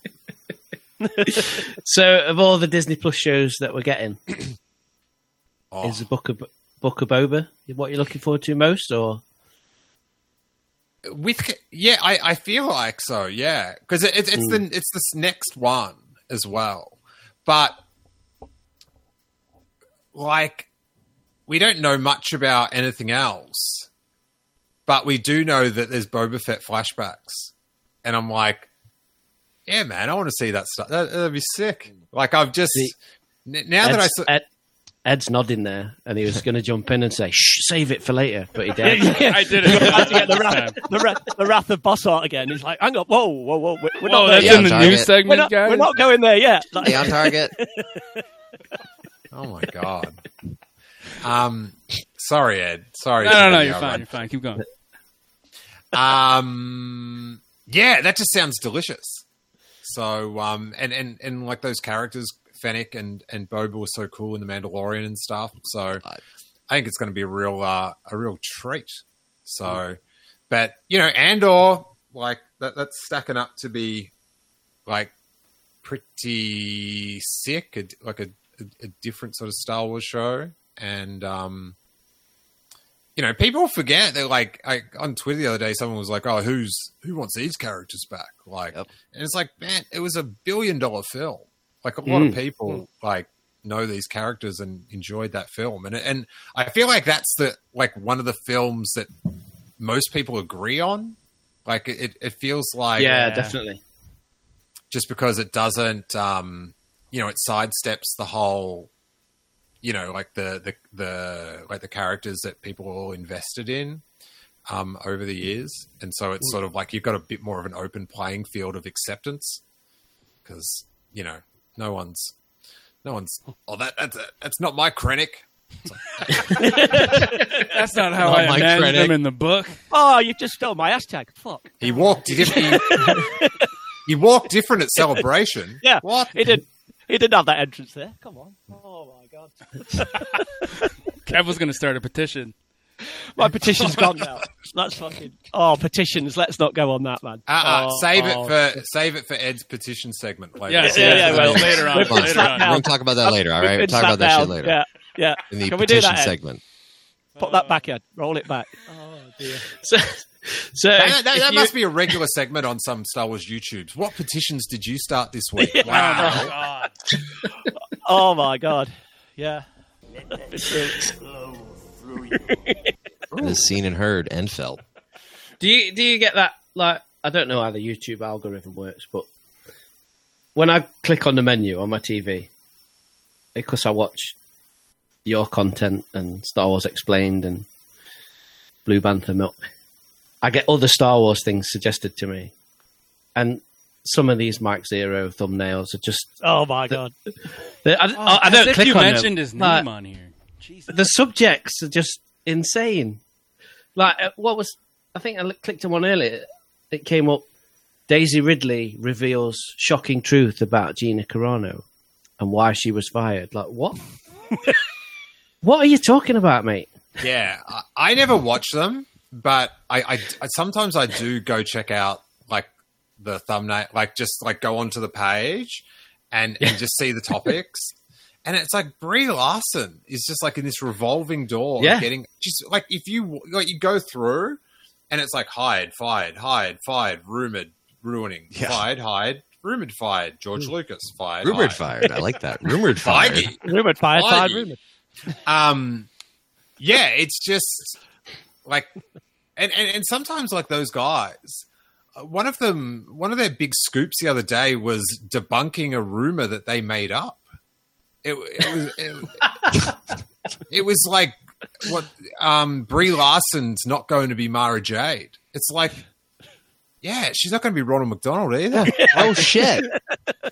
So, of all the Disney Plus shows that we're getting, Oh, is the Book of Book of Boba what you're looking forward to most, or with yeah, I, I feel like so. Yeah, because it, it's it's the mm. it's this next one as well, but like we don't know much about anything else, but we do know that there's Boba Fett flashbacks, and I'm like, yeah, man, I want to see that stuff. That, that'd be sick. Like I've just now that I Ed, Ed's nodding there, and he was going to jump in and say, "Shh, save it for later," but he did. I did it. About to get the wrath, the, wrath, the wrath of boss art again. He's like, hang on, whoa, whoa, whoa, we're, we're Whoa, not there that's Yeah, in yet. the Target. news segment, We're not, guys. we're not going there yet. Like, on target. oh my god. Um, sorry, Ed. Sorry. No, no, no. You're fine. one. You're fine. Keep going. um yeah that just sounds delicious so um and and and like those characters fennec and and boba were so cool in the mandalorian and stuff so i think it's going to be a real uh a real treat so but you know andor like that that's stacking up to be like pretty sick a, like a, a, a different sort of star wars show and um you know, people forget that. Like, I, on Twitter the other day, someone was like, "Oh, who's who wants these characters back?" Like, Yep. and it's like, man, it was a billion dollar film. Like, a lot of people like know these characters and enjoyed that film, and and I feel like that's the like one of the films that most people agree on. Like, it it feels like yeah, definitely. just because it doesn't um you know it sidesteps the whole you know like the the the like the characters that people are all invested in um over the years. And so it's sort of like you've got a bit more of an open playing field of acceptance because you know no one's no one's oh that that's that's not my Krennic That's not how Not I my imagined critic. them in the book. oh, you just stole my hashtag. Fuck. he walked different he, he walked different at celebration Yeah. what He did. He didn't have that entrance there. Come on. Oh my god. Kev was going to start a petition. My petition's gone now. That's fucking. Oh, petitions. Let's not go on that, man. uh-uh, Oh, save oh. it for save it for Ed's petition segment later. Yes, Yeah, yes, yeah, well, later on. We've later on. We're gonna talk about that later. All right, We've we'll talk about slapped that shit later Yeah, yeah. in the Can we do petition that? Segment. Put that back, Ed. Roll it back. Oh dear. So, so That, if- that- if that you- must be a regular segment on some Star Wars YouTubes. What petitions did you start this week? Oh, my Wow. God. Oh my god. Yeah. The seen and heard and felt. Do you do you get that? Like, I don't know how the YouTube algorithm works, but when I click on the menu on my TV, because I watch your content and Star Wars Explained and Blue Bantha Milk, I get other Star Wars things suggested to me, and some of these Mike Zeroh thumbnails are just. Oh my god. they- I, I, I don't if click you on them. mentioned his name Like, on here. Jesus. the subjects are just insane. Like, uh, what was? I think I clicked on one earlier. It came up. Daisy Ridley reveals shocking truth about Gina Carano and why she was fired. Like, what? what are you talking about, mate? Yeah, I, I never watch them, but I, I, I sometimes I do go check out like the thumbnail, like just like go onto the page, and and just see the topics. And it's like Brie Larson is just like in this revolving door, Yeah. getting just like if you like you go through, and it's like hired, fired, hired, fired, rumored, ruining, Yeah. fired, hired, rumored, fired, George Lucas, fired, Rumored hired. fired. I like that. Rumored fired. Feige. Rumored, fired, fired, rumored. Um, yeah, it's just like, and, and and sometimes like those guys. uh, One of them, one of their big scoops the other day was debunking a rumor that they made up. It, it was it, it was like what um Brie Larson's not going to be Mara Jade. It's like, yeah, she's not going to be Ronald McDonald either. oh shit.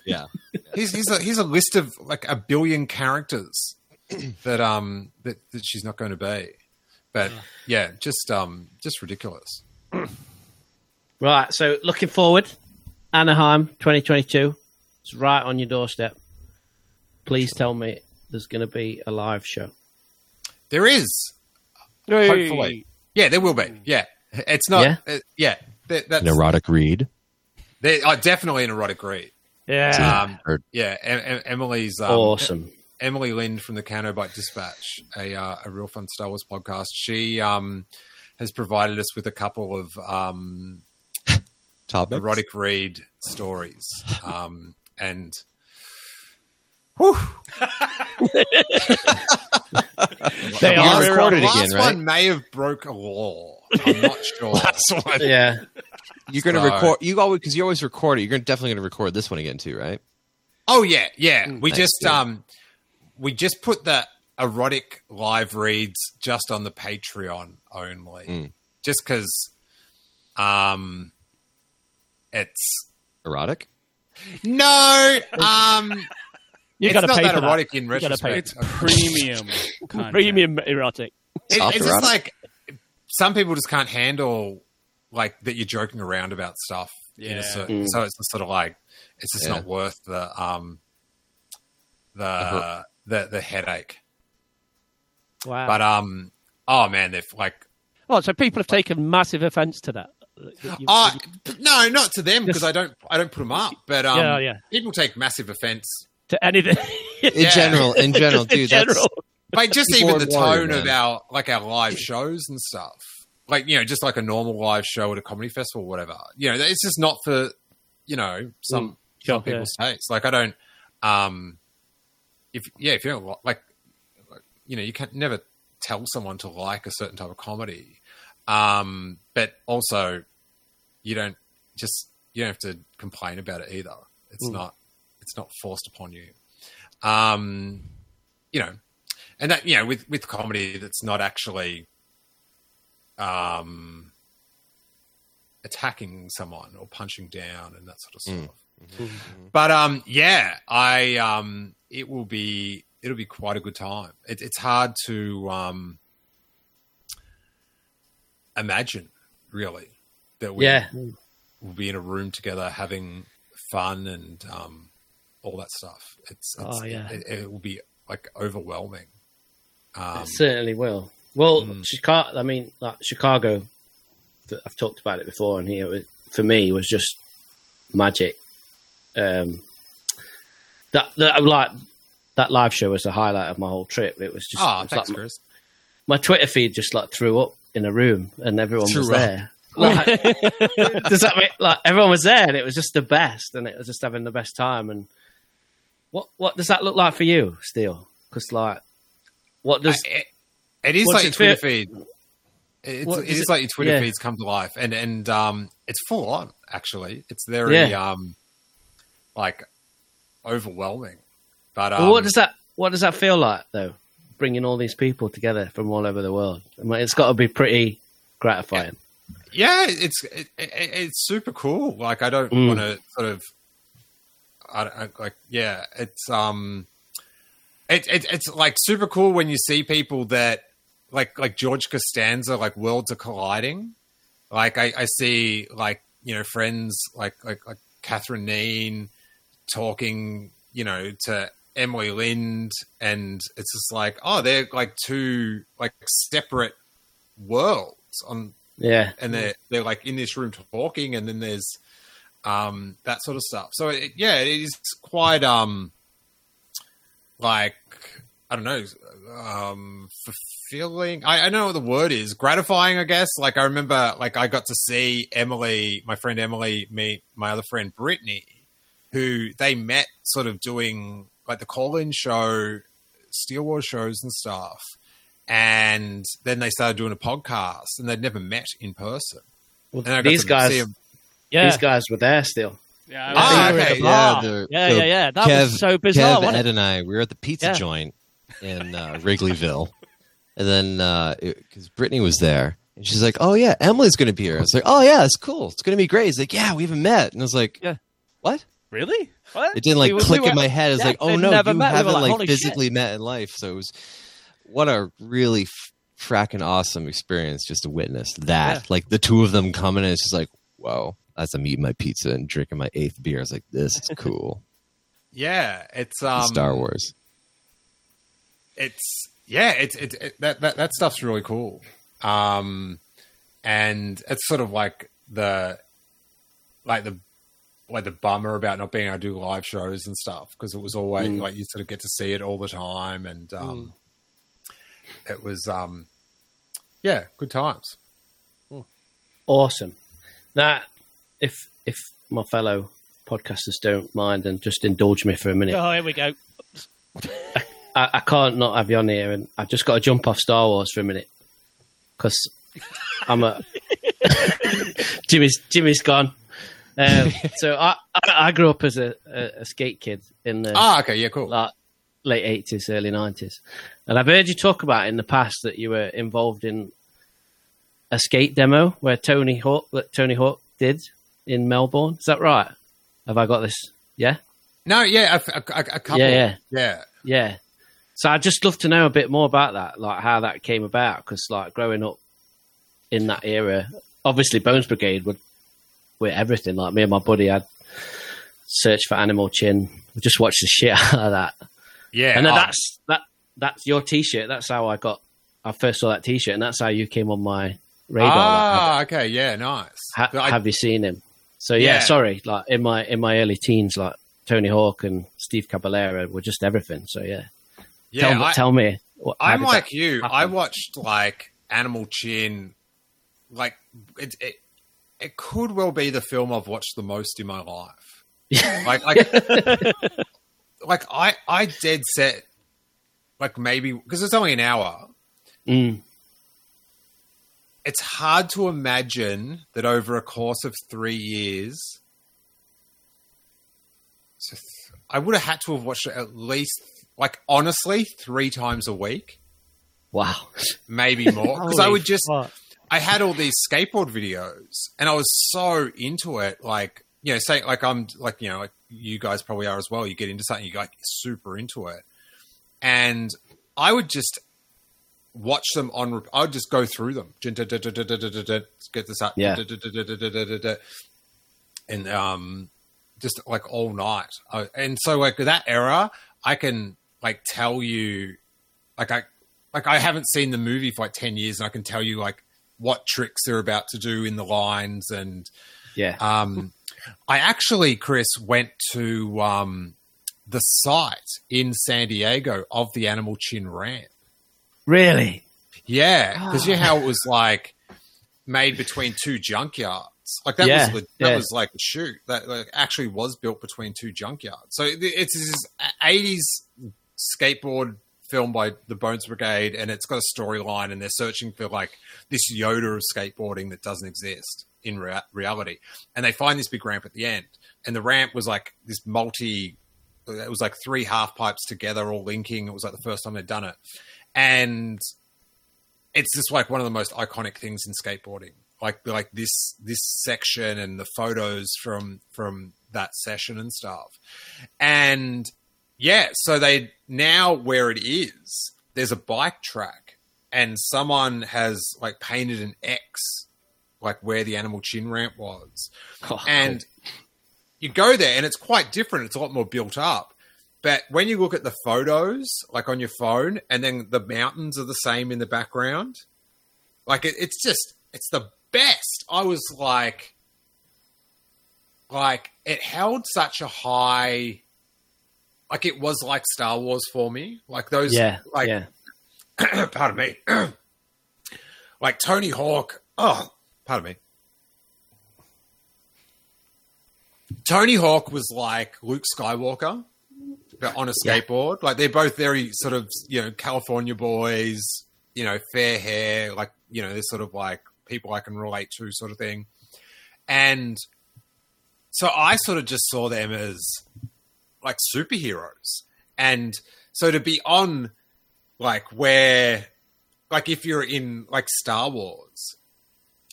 Yeah. he's he's a he's a list of like a billion characters that um that, that she's not going to be. But yeah, just um just ridiculous. Right. So looking forward, Anaheim 2022. It's right on your doorstep. Please tell me there's going to be a live show. There is hopefully, yeah, there will be. Yeah, it's not. Yeah? Yeah, yeah that, that's An erotic read. they are definitely an erotic read. Yeah. Um, yeah, em- em- Emily's um, Awesome. Emily Lind from the Canobite Dispatch, a uh, a real fun Star Wars podcast. She um has provided us with a couple of um Topics. erotic read stories. Um, and whew, They are last, recorded last again, right? one may have broke a law. I'm not sure. Yeah. You're going to So- record. You always because you always record it. You're gonna, definitely going to record this one again too, right? Oh yeah, yeah. We Nice, just yeah. um we just put the erotic live reads just on the Patreon only. Mm. Just because um it's Erotic. no um You it's got to not pay that for erotic that. in You retrospect. It's premium content. Premium erotic. It- it's just like some people just can't handle like that you're joking around about stuff. in a Yeah. certain- So it's just sort of like it's just Yeah. not worth the um the the the headache. Wow. But um oh man, they've like oh, so people have taken massive offence to that. That you- oh no, not to them because I don't I don't put them up. But um Yeah, yeah. people take massive offense. To anything. In Yeah. general, in general, Just in dude. That's general. But just even the warrior, tone of our like our live shows and stuff. Like, you know, just like a normal live show at a comedy festival or whatever. You know, it's just not for, you know, some Sure, some people's taste. Like I don't um if yeah, if you don't like, like you know, you can never tell someone to like a certain type of comedy. Um but also you don't just you don't have to complain about it either. It's Mm. not it's not forced upon you. Um you know, and that you know with with comedy that's not actually um attacking someone or punching down and that sort of stuff. But um yeah, I um it will be it'll be quite a good time. It, it's hard to um imagine really that we Yeah. will be in a room together having fun and um all that stuff. It's, it's Oh, yeah. it, it will be like overwhelming. Um, It certainly will. Well, Mm. Chicago. I mean, like Chicago. I've talked about it before, and here for me was just magic. Um, that that like that live show was the highlight of my whole trip. It was just oh, was thanks, like Chris. my Twitter feed just like threw up in a room, and everyone was Threw up. there. Like, does that mean like everyone was there, and it was just the best, and it was just having the best time. And what what does that look like for you, Steele? Because like, what does I- it, it is like your it Twitter feed. It's, it is it- like your Twitter yeah. feeds come to life, and and um, it's full on. Actually, it's very Yeah. um, like overwhelming. But um, Well, what does that what does that feel like though? Bringing all these people together from all over the world. I mean, it's got to be pretty gratifying. yeah, it's it, it, it's super cool. Like I don't Mm. want to sort of, I, I like yeah, it's um, it, it it's like super cool when you see people that like like George Costanza, like worlds are colliding. Like I, I see like you know friends like like like Catherine Neen talking you know to Emily Lind, and it's just like oh they're like two like separate worlds on Yeah, and they're they're like in this room talking, and then there's um, that sort of stuff. So it, yeah, it is quite um, like I don't know, um, fulfilling. I, I don't know what the word is. Gratifying, I guess. Like I remember, like I got to see Emily, my friend Emily, meet my other friend Brittany, who they met sort of doing like the call-in show, Steele Wars shows and stuff, and then they started doing a podcast, and they'd never met in person. Well, And I got these to guys. Yeah. these guys were there still. Yeah, Ah, They were okay, the bar. the- yeah, so yeah, yeah. That Kev, was so bizarre. Kev, Ed, and I, we were at the pizza Yeah. joint in uh, Wrigleyville, and then because Brittany was there, and she's like, "Oh yeah, Emily's going to be here." I was like, "Oh yeah, it's cool. It's going to be great." He's like, "Yeah, we haven't met," and I was like, Yeah. what?" Really? What? It didn't like We click we in my head. I was yeah, like, "Oh no, you met. We haven't like, like "Holy shit." physically met in life." So it was what a really f- fracking awesome experience just to witness that. Yeah. Like the two of them coming, and it's just like, whoa. As I'm eating my pizza and drinking my eighth beer, I was like, "This is cool." Yeah, it's um, Star Wars. it's yeah, it's it, it that, that that stuff's really cool. Um, and it's sort of like the like the like the bummer about not being able to do live shows and stuff because it was always Mm. like you sort of get to see it all the time and um, it was um, yeah, good times. Awesome. Now, if if my fellow podcasters don't mind and just indulge me for a minute, Oh, here we go. I, I can't not have you on here, and I've just got to jump off Star Wars for a minute because I'm a Jimmy's Jimmy's gone. Um, so I, I I grew up as a, a, a skate kid in the Ah, okay, yeah, cool. like late eighties, early nineties, and I've heard you talk about in the past that you were involved in a skate demo where Tony Hawk that Tony Hawk did in Melbourne. Is that right? Have I got this? Yeah. No, yeah, a, a, a couple. Yeah, yeah. yeah. Yeah. So I'd just love to know a bit more about that, like how that came about. Because like growing up in that era, obviously Bones Brigade would were everything. Like me and my buddy had search for Animal Chin. We just watched the shit out of that. Yeah, and oh, that's that. That's your T-shirt. That's how I got. I first saw that T-shirt, and that's how you came on my radar. Ah, okay, yeah, nice. ha- I- have you seen him? So yeah, Yeah. sorry. Like in my in my early teens, like Tony Hawk and Steve Caballero were just everything. So yeah, yeah, tell, me- I, tell me. What, I'm like you. happen? I watched like Animal Chin. Like it, it, it could well be the film I've watched the most in my life. like, like, like I, I dead set. Like maybe because it's only an hour. Mm. It's hard to imagine that over a course of three years. So th- I would have had to have watched it at least, like honestly, three times a week. Wow. maybe more because I would just fuck. I had all these skateboard videos and I was so into it like you know say like I'm like you know like you guys probably are as well you get into something you like super into it and I would just watch them on I would just go through them get this up Yeah. and um just like all night and so like that era I can like tell you like I like I haven't seen the movie for like ten years, and I can tell you like what tricks they're about to do in the lines. And Yeah. um, I actually, Chris, went to um, the site in San Diego of the Animal Chin ramp. Really? Yeah, because you know how oh. it was like made between two junkyards. Like that Yeah, was that yeah. was like the shoot that like, actually was built between two junkyards. So it's this eighties skateboard film by the Bones Brigade, and it's got a storyline, and they're searching for like this Yoda of skateboarding that doesn't exist in rea- reality, and they find this big ramp at the end, and the ramp was like this multi. It was like three half pipes together, all linking. It was like the first time they'd done it, and it's just like one of the most iconic things in skateboarding. Like like this this section and the photos from from that session and stuff. And yeah, so they now where it is, there's a bike track and someone has like painted an X like where the animal chin ramp was. Oh, And you go there and it's quite different. It's a lot more built up. But when you look at the photos, like on your phone, and then the mountains are the same in the background, like it, it's just, it's the best. I was like, like it held such a high like it was like Star Wars for me. Like those Yeah, like yeah. pardon me. like Tony Hawk. Oh, pardon me. Tony Hawk was like Luke Skywalker, but on a Yeah. skateboard. Like they're both very sort of you know California boys, you know, fair hair, like you know, they're sort of like people I can relate to, sort of thing. And so I sort of just saw them as like superheroes, and so to be on like where like if you're in like Star Wars,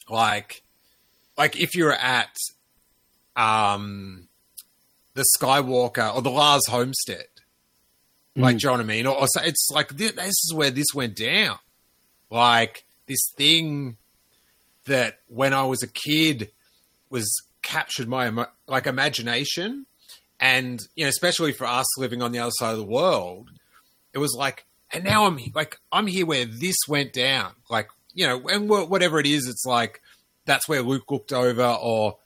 like like if you're at um the Skywalker or the Lars Homestead, like mm. do you know what I mean? Or, or so it's like thi- this is where this went down, like this thing that when I was a kid was captured my like imagination, and you know especially for us living on the other side of the world, it was like, and now I'm like, I'm here where this went down. Like, you know, and wh- whatever it is, it's like, that's where Luke looked over, or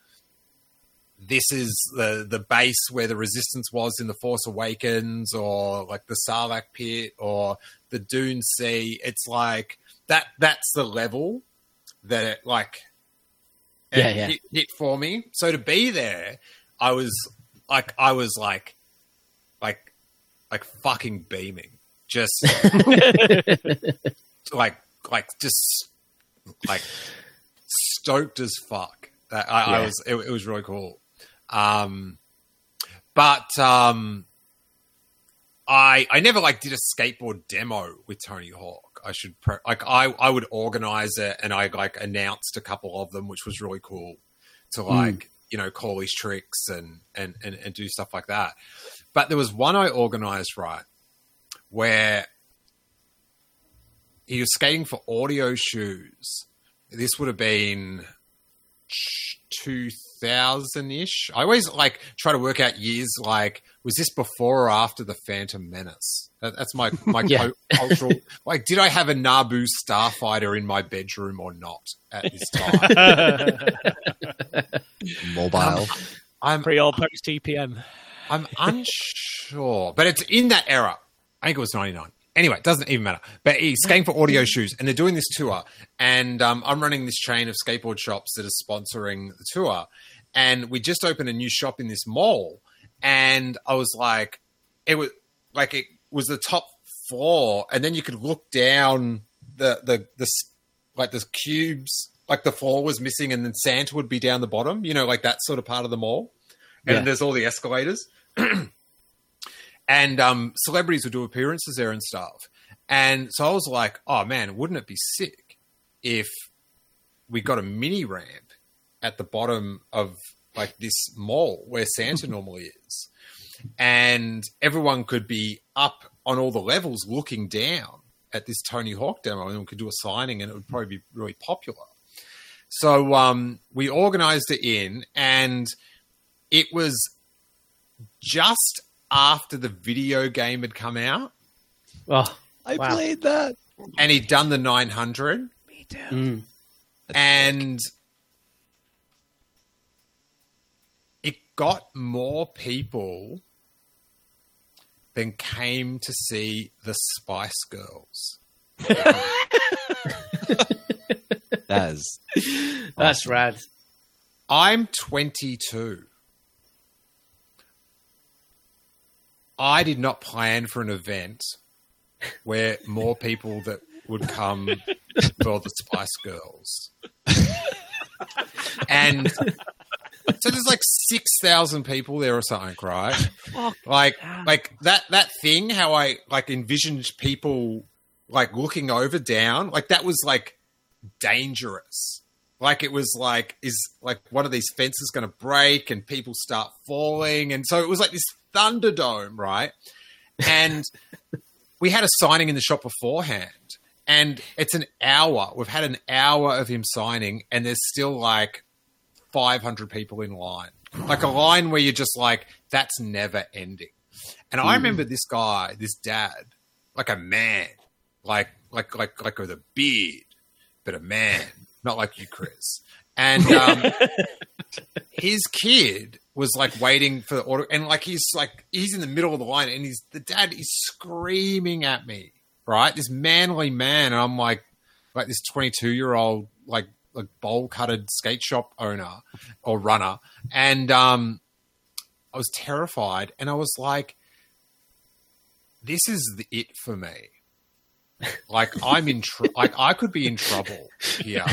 this is the, the base where the resistance was in The Force Awakens, or like the Sarlacc pit, or the Dune Sea. It's like, that, that's the level that it, like, Yeah, yeah. Hit, hit for me. So to be there, I was like, I was like, like, like fucking beaming just like like just like stoked as fuck that I, I was it, it was really cool um but um i i never like did a skateboard demo with tony hawk. I should pre- like i i would organize it and i like announced a couple of them which was really cool to like you know call these tricks and and and, and do stuff like that. But there was one i organized right where he was skating for Adio shoes. This would have been 2000 ish. I always like try to work out years like, was this before or after the Phantom Menace? That, that's my, my Yeah. cultural. Like, did I have a Naboo starfighter in my bedroom or not at this time? Mobile. I'm, Pre or post TPM. I'm unsure, but it's in that era. I think it was 99. Anyway, it doesn't even matter. But he's skating for Adio shoes, and they're doing this tour. And um, I'm running this chain of skateboard shops that are sponsoring the tour. And we just opened a new shop in this mall. And I was like, it was like it was the top floor, and then you could look down the the the like the cubes, like the floor was missing, and then Santa would be down the bottom. You know, like that sort of part of the mall. And Yeah. there's all the escalators and um, celebrities would do appearances there and stuff. And so I was like, oh man, wouldn't it be sick if we got a mini ramp at the bottom of like this mall where Santa normally is, and everyone could be up on all the levels looking down at this Tony Hawk demo, and we could do a signing, and it would probably be really popular. So um, we organized it in, and it was just after the video game had come out, Oh, I Wow. played that. and he'd done the 900, Me mm. and got more people than came to see the Spice Girls. That is that's rad. I'm 22. I did not plan for an event where more people that would come for the Spice Girls. and so there's like 6,000 people there or something, right? Like like that that thing how I like envisioned people like looking over down, like that was like dangerous. Like it was like is like one of these fences going to break and people start falling, and so it was like this thunderdome, right? And we had a signing in the shop beforehand, and it's an hour. We've had an hour of him signing, and there's still like 500 people in line, like a line where you're just like, that's never ending. And I remember this guy, this dad, like a man, like like like like with a beard, but a man, not like you, Chris. And um, his kid was like waiting for the order, and like he's like he's in the middle of the line, and he's the dad is screaming at me, right? This manly man, and I'm like, like this 22 year old like like bowl cutted skate shop owner or runner, and um, I was terrified, and I was like, this is the it for me. Like I'm in, tr- like I could be in trouble here.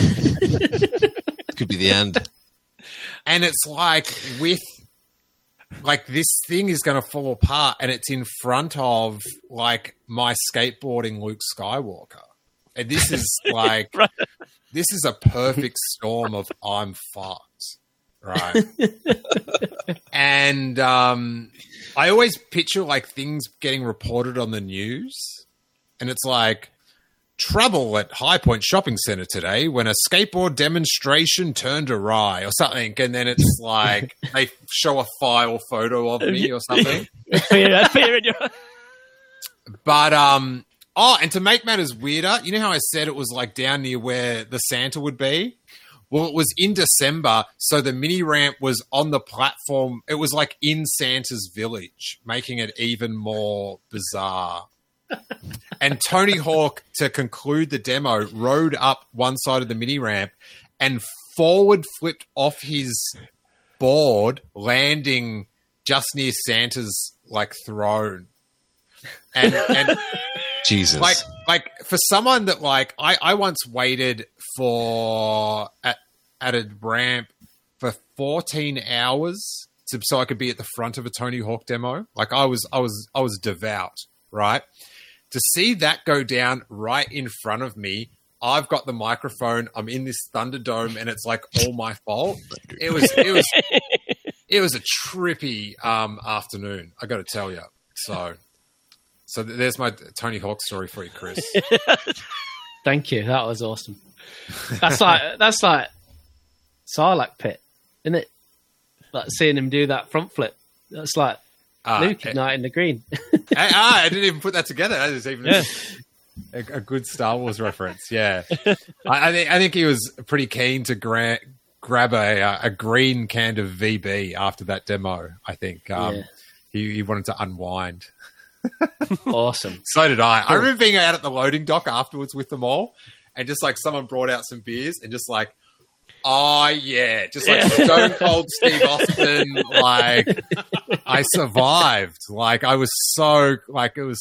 Could be the end. and it's like with like this thing is going to fall apart and it's in front of like my skateboarding luke skywalker and this is like this is a perfect storm of i'm fucked right and um i always picture like things getting reported on the news and it's like trouble at High Point Shopping Center today when a skateboard demonstration turned awry or something, and then it's like they show a file photo of me or something. Fear- fear in your- But um, oh, and to make matters weirder, you know how I said it was like down near where the Santa would be. Well, it was in December, so the mini ramp was on the platform. It was like in Santa's village, making it even more bizarre. and Tony Hawk, to conclude the demo, rode up one side of the mini ramp and forward flipped off his board, landing just near Santa's like throne. And and Jesus. like like for someone that like I, I once waited for at at a ramp for 14 hours to, so I could be at the front of a Tony Hawk demo. Like I was I was I was devout, right? To see that go down right in front of me, I've got the microphone, I'm in this Thunderdome and it's like all my fault. It was it was it was a trippy um afternoon, I got to tell you. So so there's my Tony Hawk story for you, Chris. Thank you. That was awesome. That's like that's like Sarlacc pit, isn't it? Like seeing him do that front flip. That's like Ah, Luke eh, igniting the green. I, ah, I didn't even put that together. That is even Yeah. a, a good Star Wars reference. Yeah, I, I think I think he was pretty keen to gra- grab a a green can of VB after that demo. I think um, Yeah. he, he wanted to unwind. Awesome. So did I. I remember being out at the loading dock afterwards with them all, and just like someone brought out some beers and just like. Oh yeah, just like Stone Cold Steve Austin. Like I survived. Like I was so like it was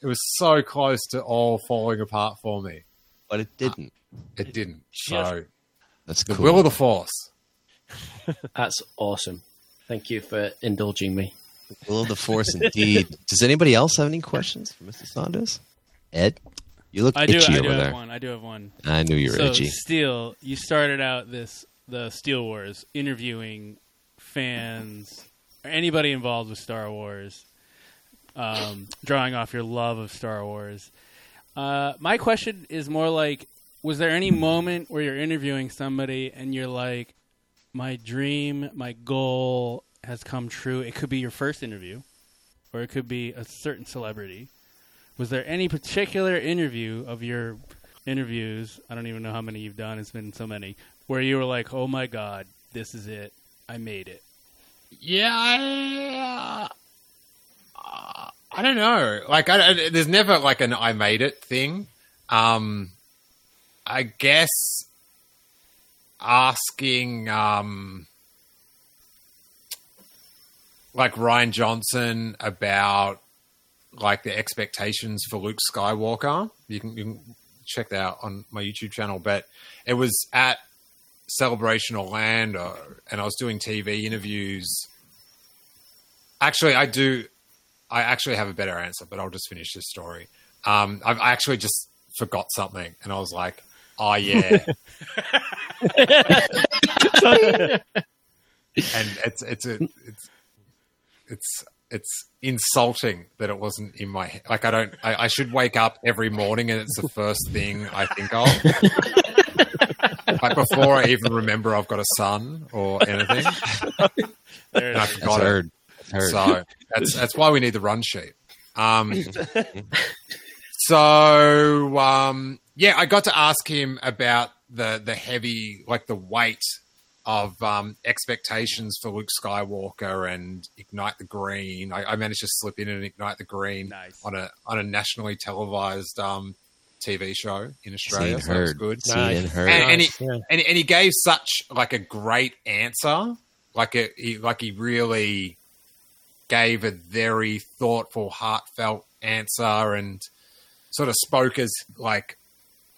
it was so close to all falling apart for me. but it didn't. Uh, it didn't. So That's the cool. will of the force. That's awesome. Thank you for indulging me. Will of the Force, indeed. Does anybody else have any questions for Mr. Saunders? Ed, you look I do. itchy I do over have there. one. I do have one. I knew you were so, itchy. Steele, you started out this the Steele Wars interviewing fans or anybody involved with Star Wars, um, drawing off your love of Star Wars. Uh, my question is more like, was there any moment where you're interviewing somebody and you're like, my dream, my goal has come true? It could be your first interview, or it could be a certain celebrity. Was there any particular interview of your interviews? I don't even know how many you've done. It's been so many where you were like, "Oh my god, this is it! I made it." Yeah, I, uh, I don't know. Like, I, I- there's never like an "I made it" thing. Um, I guess asking, um, like Rian Johnson about like the expectations for Luke Skywalker. You can, you can check that out on my YouTube channel. But it was at Celebration Orlando, and I was doing TV interviews. Actually, I do. I actually have a better answer, but I'll just finish this story. Um, I've I actually just forgot something, and I was like, "Oh yeah," and it's it's a, it's it's it's insulting that it wasn't in my head. Like I don't. I, I should wake up every morning, and it's the first thing I think of. like before I even remember I've got a son or anything. And I forgot That's it. heard. So that's that's why we need the run sheet. Um, so um, yeah, I got to ask him about the the heavy, like the weight of um, expectations for Luke Skywalker and Ignite the Green. I, I managed to slip in and Ignite the Green Nice. on a on a nationally televised um, TV show in Australia. Seen, so that was heard. good. Seen Nice. and heard. And, and, he, yeah. and, and he gave such like a great answer, like a, he, like he really gave a very thoughtful, heartfelt answer, and sort of spoke as like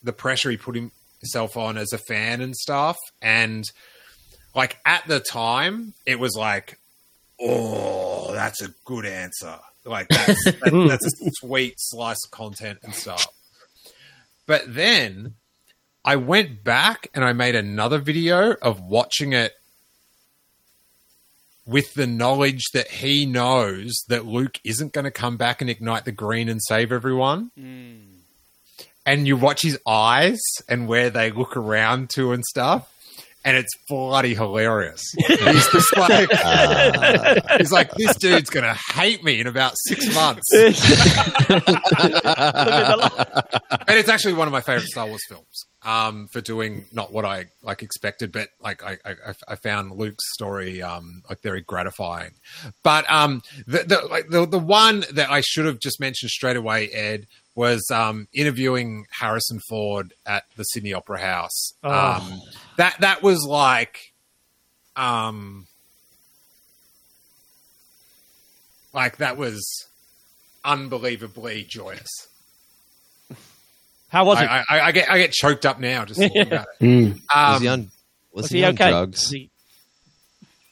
the pressure he put himself on as a fan and stuff. And like at the time, it was like, oh, that's a good answer. Like that's that, that's a sweet slice of content and stuff. But then I went back and I made another video of watching it with the knowledge that he knows that Luke isn't going to come back and ignite the green and save everyone. Hmm. And you watch his eyes and where they look around to and stuff. And it's bloody hilarious. He's just like, he's like, this dude's gonna hate me in about six months. and it's actually one of my favorite Star Wars films. Um, for doing not what I like expected, but like I, I, I found Luke's story um like very gratifying. But um, the the like the the one that I should have just mentioned straight away, Ed, was um interviewing Harrison Ford at the Sydney Opera House. Um, that that was like um like that was unbelievably joyous. How was I, it? I, I, I get I get choked up now just thinking about it. Mm. was Um, he on? Was, was he, he on okay? drugs? Was he-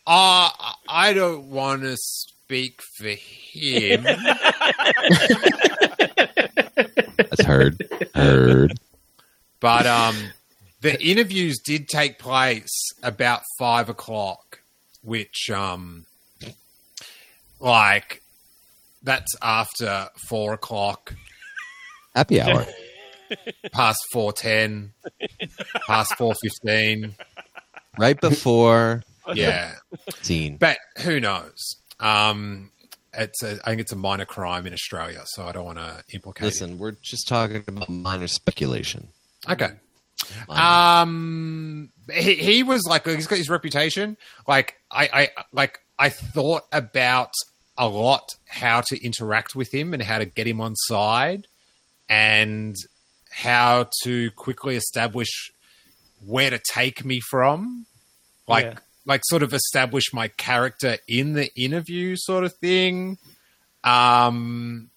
uh, I don't want to speak for him. That's heard. Heard. But um, the interviews did take place about five o'clock, which um, like that's after four o'clock, Happy hour. past four ten, past four fifteen. right before Yeah, scene. but who knows? Um, it's a, I think it's a minor crime in Australia, so I don't want to implicate. Listen, we're just talking about minor speculation. Okay. Minor. Um, he, he was like he's got his reputation. Like I, I like I thought about a lot how to interact with him and how to get him on side, and how to quickly establish where to take me from, like Yeah. Like sort of establish my character in the interview, sort of thing. Um,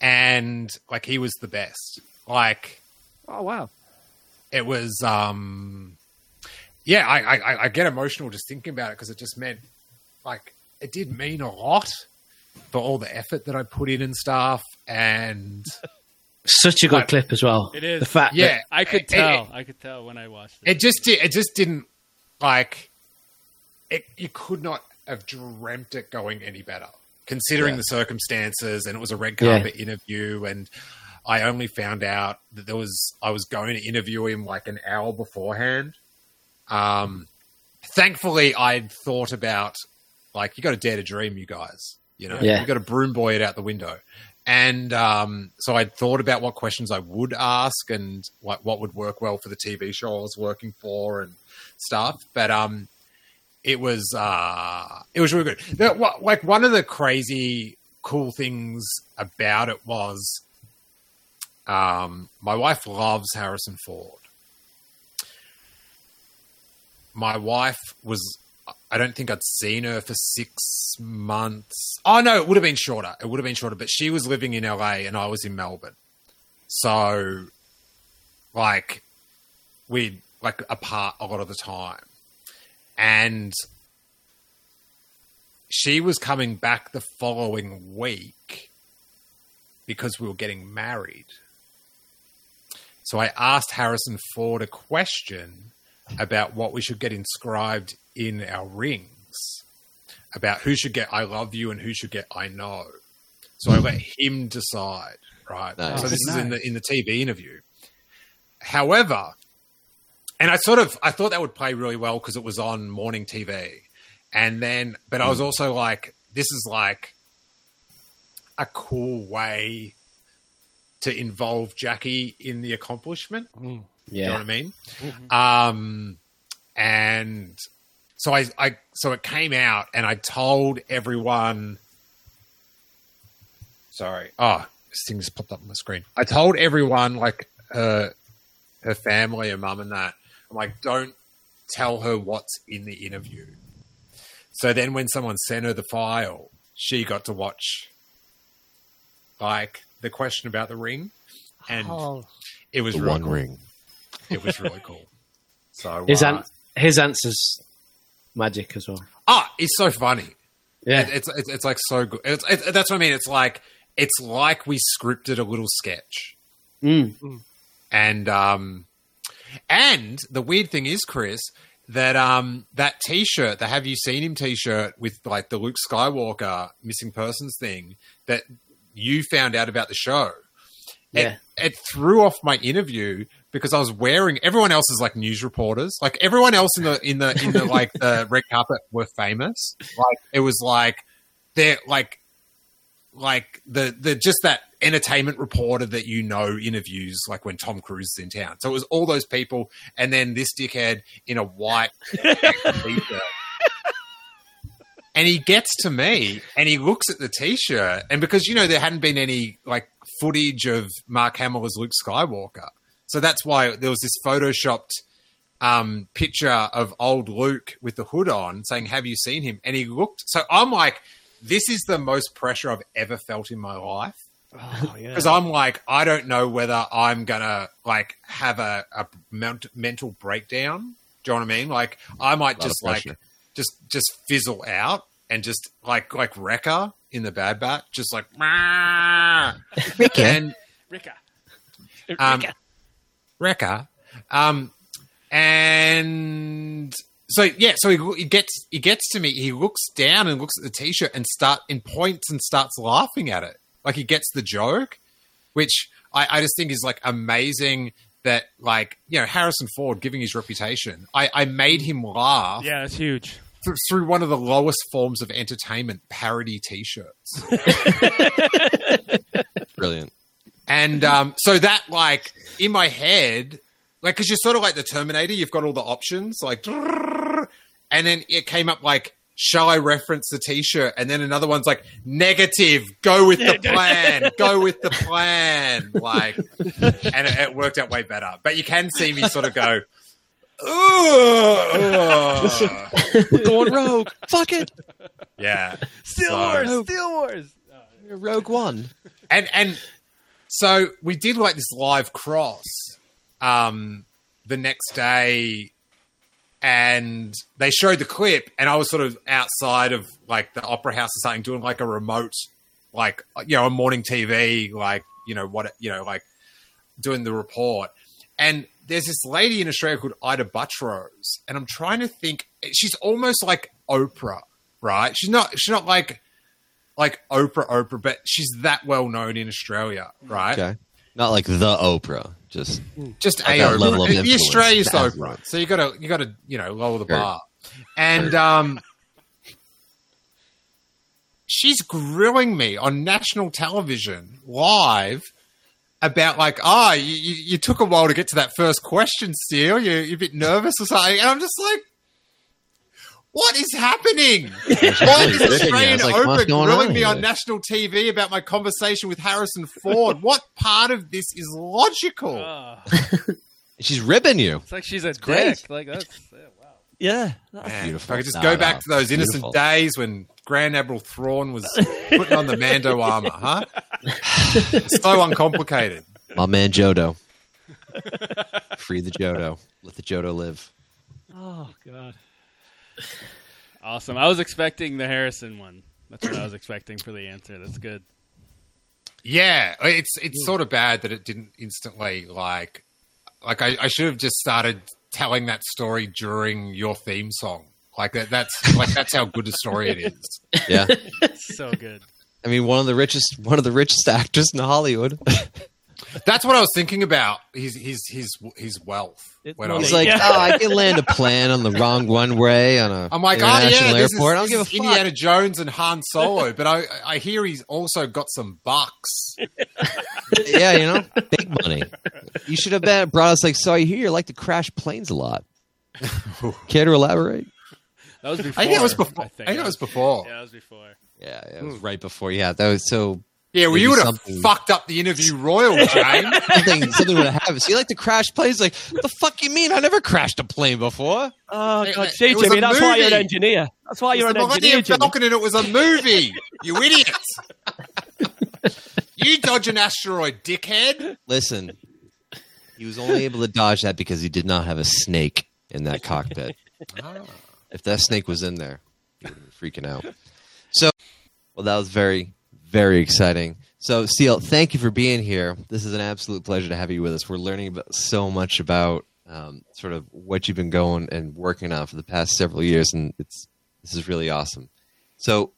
and like he was the best. Like oh wow! it was um yeah I, I i get emotional just thinking about it because it just meant like it did mean a lot for all the effort that i put in and stuff and Such a good Like- clip as well. It is. The fact yeah I could tell. it, I could tell when I watched it. it just did it just didn't like it you could not have dreamt it going any better considering Yeah. the circumstances and it was a red Yeah. carpet interview and I only found out that there was I was going to interview him like an hour beforehand. Um, thankfully, I'd thought about like you got to dare to dream, you guys. You know, Yeah. you got to broom boy it out the window, and um, so I'd thought about what questions I would ask and like what would work well for the TV show I was working for and stuff. But um, it was uh, it was really good. Like one of the crazy cool things about it was um, my wife loves Harrison Ford. My wife was, I don't think I'd seen her for six months. Oh, no, it would have been shorter. It would have been shorter, but she was living in LA and I was in Melbourne. So, like, we'd like apart a lot of the time. And she was coming back the following week because we were getting married. So I asked Harrison Ford a question about what we should get inscribed in our rings, about who should get I love you and who should get I know. So I let him decide, right? Nice. So this is in the in the TV interview. However, and I sort of I thought that would play really well because it was on morning TV. And then but I was hmm. also like this is like a cool way to involve Jackie in the accomplishment. Hmm. You know yeah. what I mean? Mm-hmm. Um, and so I, I so it came out, and I told everyone. Sorry, oh, this thing just popped up on the screen. I told everyone, like her, her family, her mum, and that. I'm like, don't tell her what's in the interview. So then, when someone sent her the file, she got to watch, like the question about the ring, and Oh. it was The really one cool. ring. It was really cool. So His, uh, an- his answer's magic as well. Ah, it's so funny. Yeah. It's, it's it's like so good. It's, it, that's what I mean. It's like it's like we scripted a little sketch, Mm. and um, and the weird thing is, Chris, that um that T-shirt, the Have You Seen Him T-shirt with like the Luke Skywalker missing persons thing that you found out about the show. Yeah. It, it threw off my interview because I was wearing everyone else is like news reporters. Like everyone else in the in the in the like the red carpet were famous. Like it was like they're like like the the just that entertainment reporter that you know interviews like when Tom Cruise is in town. So it was all those people and then this dickhead in a white. And he gets to me and he looks at the t-shirt and because you know there hadn't been any like footage of Mark Hamill as Luke Skywalker. So that's why there was this photoshopped um, picture of old Luke with the hood on saying, Have you seen him? And he looked. So I'm like, This is the most pressure I've ever felt in my life. Oh, yeah. Because I'm like, I don't know whether I'm going to like have a, a ment- mental breakdown. Do you know what I mean? Like, I might just like, just, just fizzle out and just like, like Wrecker in the Bad Bat, just like, "Rah." and Rika. um, Wrecker. Um, and so yeah, so he, he gets he gets to me. He looks down and looks at the t-shirt and start and points and starts laughing at it. Like he gets the joke, which I, I just think is like amazing. That like you know Harrison Ford giving his reputation. I, I made him laugh Yeah, it's huge. th- through one of the lowest forms of entertainment, parody t-shirts. Brilliant. And um, so that, like, in my head, like, because you're sort of like the Terminator, you've got all the options, like, and then it came up like, shall I reference the T-shirt? And then another one's like, negative, go with the plan, go with the plan, like, and it, it worked out way better. But you can see me sort of go, "Ugh." We're going rogue. Fuck it. yeah, Steele So- Wars. Steele Wars. Rogue one. and and so we did like this live cross um the next day and they showed the clip and i was sort of outside of like the opera house or something doing like a remote like you know a morning tv like you know what you know like doing the report and there's this lady in australia called Ita Buttrose and i'm trying to think she's almost like oprah right she's not she's not like like Oprah, Oprah, but she's that well known in Australia, right? Okay. Not like the Oprah. Just Just Like a level of The influence. Australia's the That's right. so you gotta you gotta you know lower the Sure. bar, and um, she's grilling me on national television live about like, oh, you, you, you took a while to get to that first question, Steele. You're, you're a bit nervous or something, and I'm just like. What is happening? Why is really. Australian It's like, what's Oprah going grilling me here? on national TV about my conversation with Harrison Ford? what part of this is logical? Oh, she's ribbing you. it's like she's a great. dick. Like that's yeah, wow. Yeah. Man, beautiful. If I could just Nah, go nah, back to those innocent beautiful. days when Grand Admiral Thrawn was putting on the Mando armor, huh? so uncomplicated. My man Jodo. Free the Jodo. Let the Jodo live. Oh, God. Awesome. I was expecting the Harrison one. That's what I was expecting for the answer. That's good. Yeah, it's it's sort of bad that it didn't instantly like like I, I should have just started telling that story during your theme song. Like that that's like that's how good a story it is. Yeah. So good. I mean, one of the richest, one of the richest actors in Hollywood. That's what I was thinking about. His his his his wealth. It's when I was He's like, Yeah. oh, I can land a plane on the wrong one way on a I'm like, oh international yeah, this is, airport. I don't give a is fuck. Indiana Jones and Han Solo, but I I hear he's also got some bucks. yeah, you know, big money. You should have been, brought us like, so I hear you like to crash planes a lot. Care to elaborate? That was before. I think it was before. I I think, think it was before. Yeah, that was before. Yeah, it was right before. Yeah, that was so. Yeah, well, Maybe you would have fucked up the interview royal, James. Something, something would have happened. So you like to crash planes? Like, what the fuck you mean? I never crashed a plane before. Oh, It- God, it see, was Jimmy, a that's why you're an engineer. That's why you're It's an the engineer, Millennium Jimmy. Falcon, and it was a movie. You idiot! you dodge an asteroid, dickhead. Listen, he was only able to dodge that because he did not have a snake in that cockpit. Ah. If that snake was in there, he would have been freaking out. So, well, that was very, very exciting. So, Steele, thank you for being here. This is an absolute pleasure to have you with us. We're learning about so much about um, sort of what you've been going and working on for the past several years, and it's this is really awesome. So,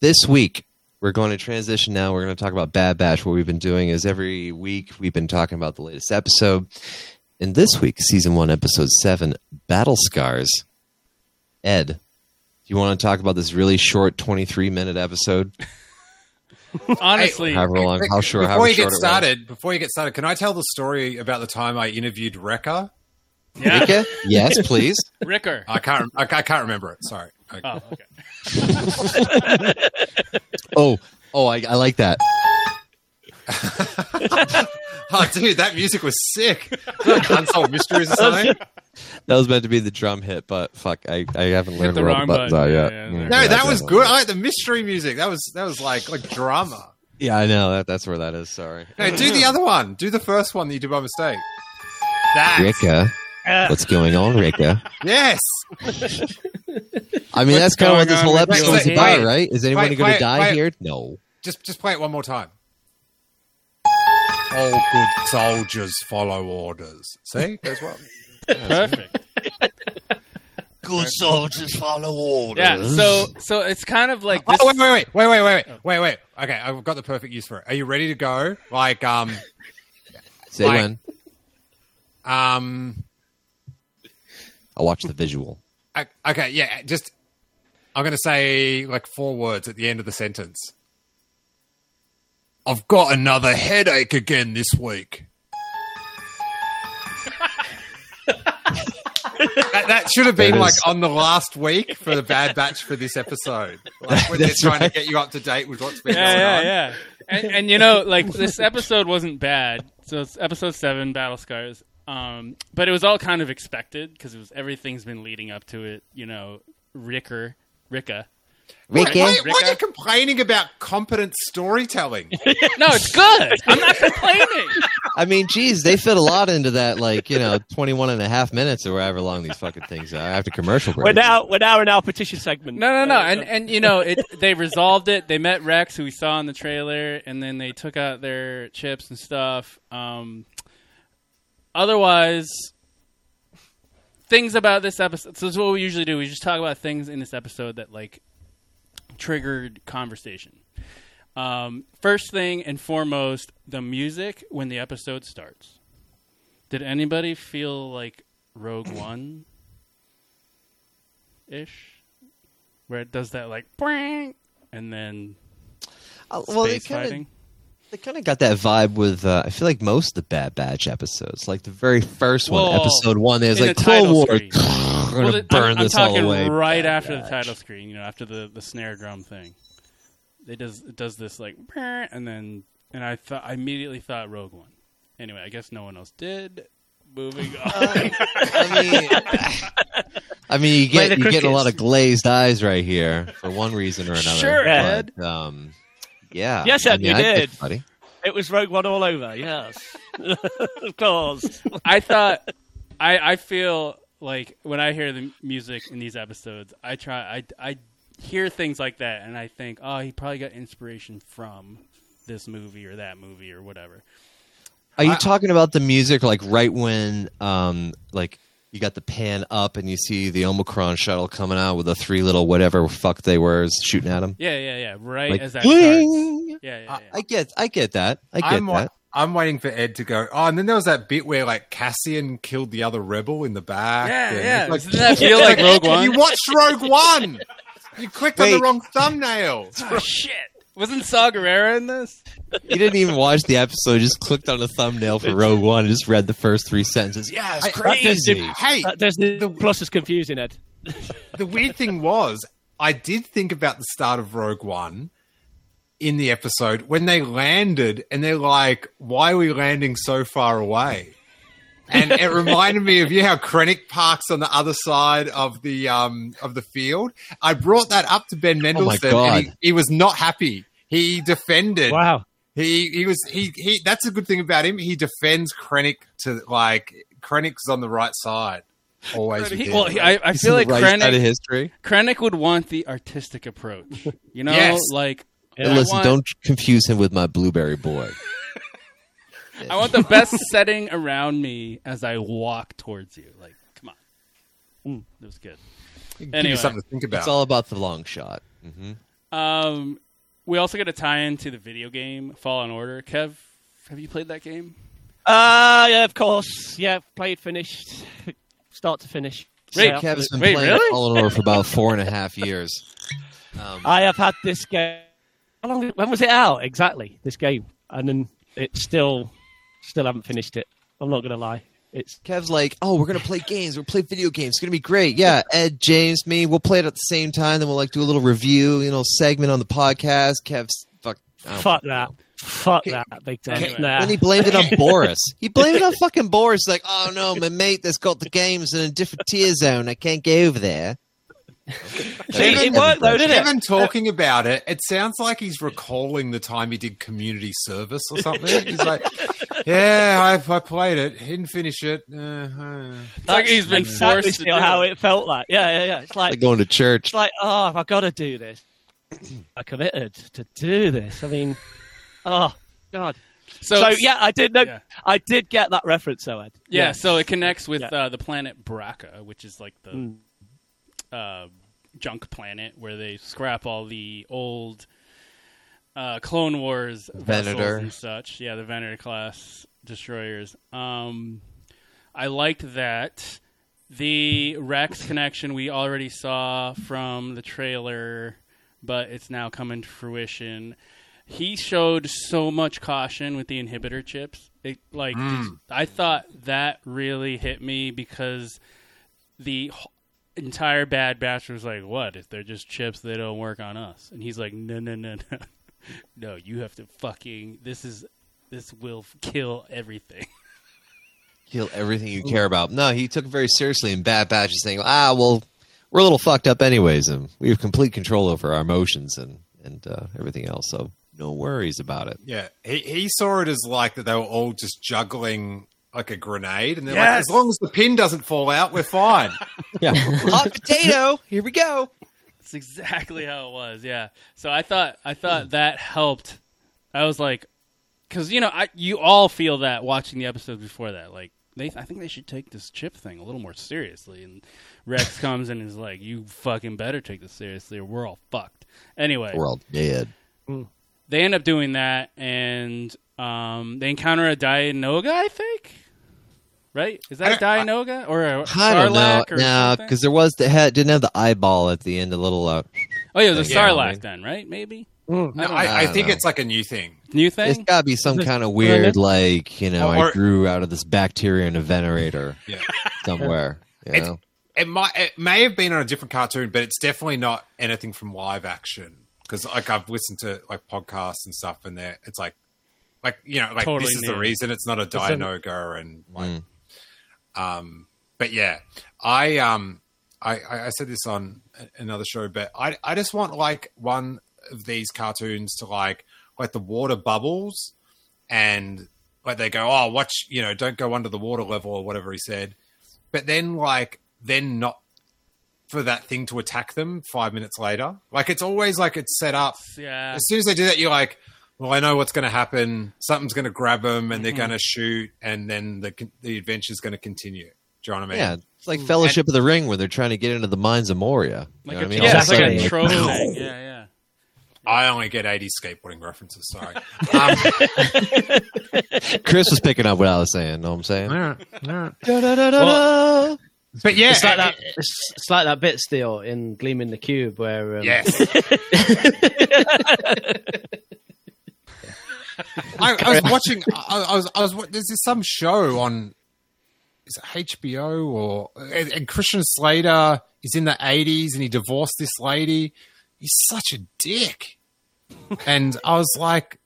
this week we're going to transition now. We're going to talk about Bad Batch. What we've been doing is every week we've been talking about the latest episode. And this week, season one, episode seven, Battle Scars. Ed, do you want to talk about this really short 23 minute episode? Honestly, However long, how short, Before you get it was. started, before you get started, can I tell the story about the time I interviewed Wrecker? yeah, Rika? Yes, please. Ricker. I can't. I, I can't remember it. Sorry. Okay. Oh, okay. Oh, oh, I, I like that. Oh, dude, that music was sick. Like Unsolved Mysteries or something. That was meant to be the drum hit, but fuck, I, I haven't learned the where all wrong the buttons button. are yet. yeah, Yeah, yeah. No, yeah, that was good. I like the mystery music. That was that was like like drama. Yeah, I know. That, that's where that is. Sorry. No, do the other one. Do the first one that you did by mistake. That. Rika, what's going on, Rika? Yes. I mean, that's kind of what this going whole on with episode's you? about, Wait, right? Is anyone going to die wait. here? No. Just just play it one more time. All good soldiers follow orders. See, goes well. Perfect. Good soldiers follow orders. Yeah. So, so it's kind of like this. Oh wait, wait, wait, wait, wait, wait, wait, wait, wait. Okay, I've got the perfect use for it. Are you ready to go? Like, um, Say like- when. um, I'll watch the visual. I- okay, yeah. Just, I'm gonna say like four words at the end of the sentence. I've got another headache again this week. That, that should have been That like is- on the last week for the bad batch for this episode. Like when they're That's trying right. to get you up to date with what's been yeah, going yeah, on. yeah. And, and you know, like this episode wasn't bad. So it's episode seven, Battle Scars. Um, but it was all kind of expected because it was everything's been leading up to it. You know, Ricker, Ricka. Why, Ricky? why, why are you complaining about competent storytelling? No, it's good. I'm not complaining. I mean, geez, they fit a lot into that, like, you know, 21 and a half minutes or however long these fucking things are after commercial break. We're now we're now in our petition segment. No, no, no. And and you know, it they resolved it. They met Rex, who we saw in the trailer, and then they took out their chips and stuff. Um, otherwise, things about this episode. So this is what we usually do. We just talk about things in this episode that like triggered conversation. Um, first thing and foremost, the music when the episode starts. Did anybody feel like Rogue One ish? Where it does that like "Boing," and then Uh, well, they space kind of fighting. They kind of got that vibe with. Uh, I feel like most of the Bad Batch episodes, like the very first one, Well, episode one, there's in like the Clone title Wars. screen. We're gonna Well, the- burn I'm, I'm this all talking away. right Bad after the Batch. title screen. You know, after the, the snare drum thing. It does it does this like "Boing," and then and I thought I immediately thought Rogue One. Anyway, I guess no one else did. Moving on. I mean, I mean, you Play get the you get a lot of glazed eyes right here for one reason or another. Sure, but, Ed. Um, yeah. Yes, I mean, you I did. it, buddy. It was Rogue One all over. Yes, of course. I thought I I feel like when I hear the music in these episodes, I try I I hear things like that and I think, oh, he probably got inspiration from this movie or that movie or whatever. Are you I- talking about the music like right when um like you got the pan up and you see the Omicron shuttle coming out with the three little whatever fuck they were shooting at him? Yeah, yeah, yeah. Right Like as that bling! starts. Yeah, yeah, yeah. I get I get that. I get I'm, that. I'm waiting for Ed to go. Oh, and then there was that bit where like Cassian killed the other rebel in the back. Yeah, yeah. Like, Doesn't that feel like Rogue One? You watched Rogue One. You clicked on the wrong thumbnail. oh shit. Wasn't Saw Gerrera in this? He didn't even watch the episode. Just clicked on the thumbnail for Rogue One and just read the first three sentences. Yeah, it's I- crazy. Hey, uh, That Disney Plus is confusing, Ed. the weird thing was, I did think about the start of Rogue One in the episode when they landed, and they're like, "Why are we landing so far away?" And it reminded me of you know, how Krennic parks on the other side of the um of the field. I brought that up to Ben my Mendelsohn, and he, God. he was not happy. He defended. Wow. He he was he he. That's a good thing about him. He defends Krennic to like Krennic's on the right side. Always. He, well, he, I, I feel like the right of Krennic, history. Krennic would want the artistic approach. You know, Yes. like Hey, I listen, want- don't confuse him with my blueberry boy. I want the best setting around me as I walk towards you. Like, come on, mm, that was good. Give Anyway. you something to think about. It's all about the long shot. hmm Um, we also get a tie into the video game Fallen Order. Kev, have you played that game? Uh, yeah, of course. Yeah, played, finished, start to finish. Wait, Yeah. Kev's been Wait, playing really? Fallen Order for about four and a half years. Um, I have had this game. How long? When was it out exactly? This game, and then it's still, still haven't finished it. I'm not gonna lie. It's Kev's like, oh, we're gonna play games. We'll play video games. It's gonna be great. Yeah, Ed, James, me. We'll play it at the same time. Then we'll like do a little review, you know, segment on the podcast. Kev's fuck. I don't fuck that. Fuck that. Big time. Anyway. Nah. Then he blamed it on Boris. He blamed it on fucking Boris. Like, oh no, my mate that's got the games in a different tier zone. I can't go over there. See, it worked though, didn't it? Kevin talking about it, it sounds like he's recalling the time he did community service or something. He's like, "Yeah, I, I played it, didn't finish it." Uh, uh." It's like he's been exactly forced to do how it. it felt like. Yeah, yeah, yeah. It's like Like going to church. it's like, oh, I've got to do this. I committed to do this. I mean, oh god. So, So, yeah, I did know. yeah. I did get that reference, though, Ed. yeah, so it connects with Yeah. uh, the planet Bracca, which is like the Mm. uh, junk planet where they scrap all the old uh, Clone Wars vessels Venator. and such. Yeah, the Venator class destroyers. Um, I liked that. The Rex connection we already saw from the trailer, but it's now coming to fruition. He showed so much caution with the inhibitor chips. It like I thought that really hit me because the entire Bad Batch was like, "What if they're just chips? They don't work on us." And he's like, "No, no, no, no, no. You have to fucking. This is this will kill everything." Kill everything you care about. No, he took it very seriously in Bad Batch, just saying, ah, well, we're a little fucked up anyways, and we have complete control over our emotions and and uh, everything else. So no worries about it. Yeah, he he saw it as like that they were all just juggling like a grenade, and they're like, as long as the pin doesn't fall out, we're fine. Yeah, hot potato. Here we go. That's exactly how it was. Yeah. So I thought I thought that helped. I was like, because you know, I you all feel that watching the episodes before that. Like they, I think they should take this chip thing a little more seriously. And Rex comes and is like, "You fucking better take this seriously, or we're all fucked." Anyway, We're all dead. they end up doing that, and um, they encounter a Dianoga, I think. Right? Is that a I- I- Dianoga or a I don't know. Sarlacc or No, something? because there was the head didn't have the eyeball at the end. A little uh, Oh yeah, it was a Yeah, Sarlacc right. then, right? Maybe No, don't I, I know. think it's like a new thing. new thing. It's got to be some kind of weird, like you know, Or- I grew out of this bacteria in a venerator Yeah. somewhere. You It's- know? It might it may have been on a different cartoon, but it's definitely not anything from live action. Because like I've listened to like podcasts and stuff, and there it's like like you know like Totally this is the reason it's not a a- Dianoga and like Mm. Um but yeah I um I I said this on another show, but I I just want like one of these cartoons to like like the water bubbles and like they go oh watch you know don't go under the water level or whatever he said but then like then not for that thing to attack them five minutes later. Like it's always like it's set up. Yeah. As soon as they do that, you're like, well, I know what's going to happen. Something's going to grab them, and they're Mm-hmm. going to shoot, and then the con- the adventure's going to continue. Do you know what I mean? Yeah, it's like Fellowship of the Ring, where they're trying to get into the mines of Moria. You Like know a, what I mean? yeah, All it's of a like a sudden, trope No. thing. Yeah, yeah. I only get 80 skateboarding references. Sorry. Um, Chris was picking up what I was saying. Know what I'm saying? all right, all right. Da-da-da-da-da. But yeah, it's like that. It's, it's like that bit still in Gleaming the Cube where um, Yes. I, I was watching. I, I was. I was. There's this some show on. Is it HBO or and, and Christian Slater is in the 80s and he divorced this lady. He's such a dick. And I was like,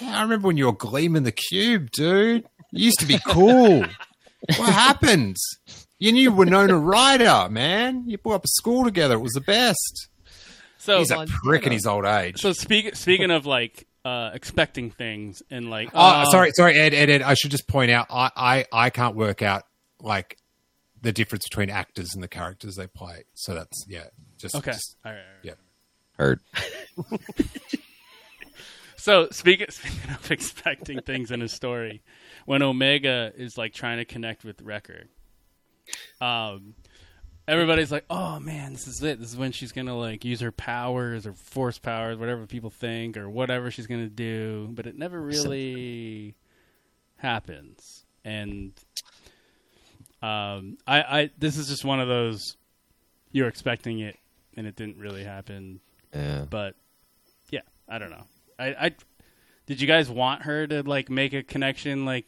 man, I remember when you were gleaming the cube, dude. You used to be cool. what happened? You knew Winona Ryder, man. You put up a school together. It was the best. So He's a prick in his old age. So speak, speaking of like uh, expecting things and like Oh, uh, sorry, sorry, Ed, Ed, Ed. I should just point out, I, I, I can't work out like the difference between actors and the characters they play. So that's yeah, just Okay. just- All right, all right. yeah. Heard. So speaking speaking of expecting things in a story, when Omega is like trying to connect with Wrecker, um, everybody's like, "Oh man, this is it. This is when she's gonna like use her powers or force powers, whatever people think, or whatever she's gonna do." But it never really happens, and um, I, I this is just one of those you're expecting it and it didn't really happen. Yeah. But yeah, I don't know. I, I did you guys want her to like make a connection like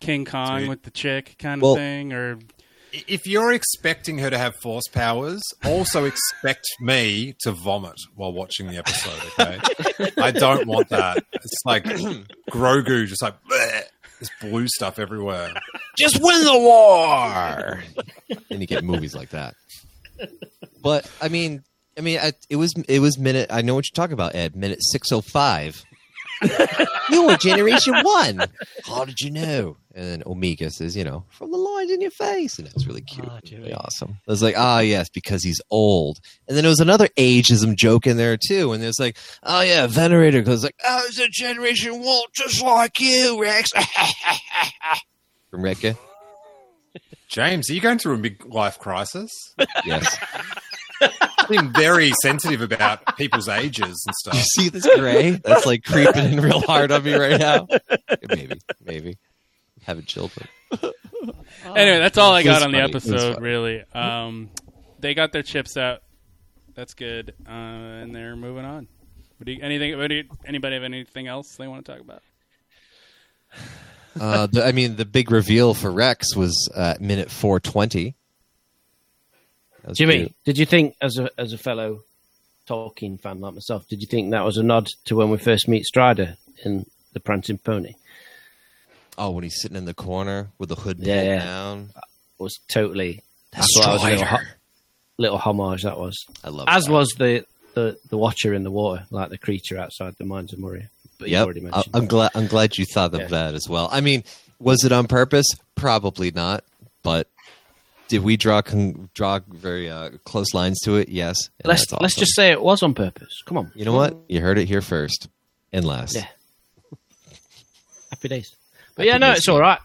King Kong Dude. with the chick kind Well- of thing or If you're expecting her to have force powers, also expect me to vomit while watching the episode. Okay, I don't want that. It's like Grogu, just like bleh, this blue stuff everywhere. Just win the war. and you get movies like that. But I mean, I mean, I, it was it was minute. I know what you're talking about, Ed. Minute six oh five. you were Generation One. How did you know? And then Omega says, you know, from the lines in your face, and it was really cute, really awesome. I was like, ah, yes, because he's old. And then there was another ageism joke in there too, and there's like, oh yeah, Venerator goes like, oh, it's a Generation One, just like you, Rex. From Rekka. James, are you going through a big life crisis? Yes. Being very sensitive about people's ages and stuff. You see this gray? That's like creeping in real hard on me right now. Maybe, maybe. Having children. Anyway, that's all I got on the funny. Episode. Really, um, they got their chips out. That's good, uh, and they're moving on. What do you, anything? What do you, anybody have anything else they want to talk about? Uh, the, I mean, the big reveal for Rex was uh, minute four twenty. Jimmy, did you think, as a as a fellow Tolkien fan like myself, did you think that was a nod to when we first meet Strider in the Prancing Pony? Oh, when he's sitting in the corner with the hood pulled Yeah, yeah. down. It was totally. That's thought that was a little, ho- little homage. That was. I love As that. was the, the the Watcher in the water, like the creature outside the mines of Moria. But you Yep. already I- mentioned. I'm glad. I'm glad you thought of Yeah. that as well. I mean, was it on purpose? Probably not. But did we draw con- draw very uh, close lines to it? Yes. let's that's let's just say it was on purpose. Come on. You know what? You heard it here first and last. Yeah. Happy days. But yeah, no, it's all right.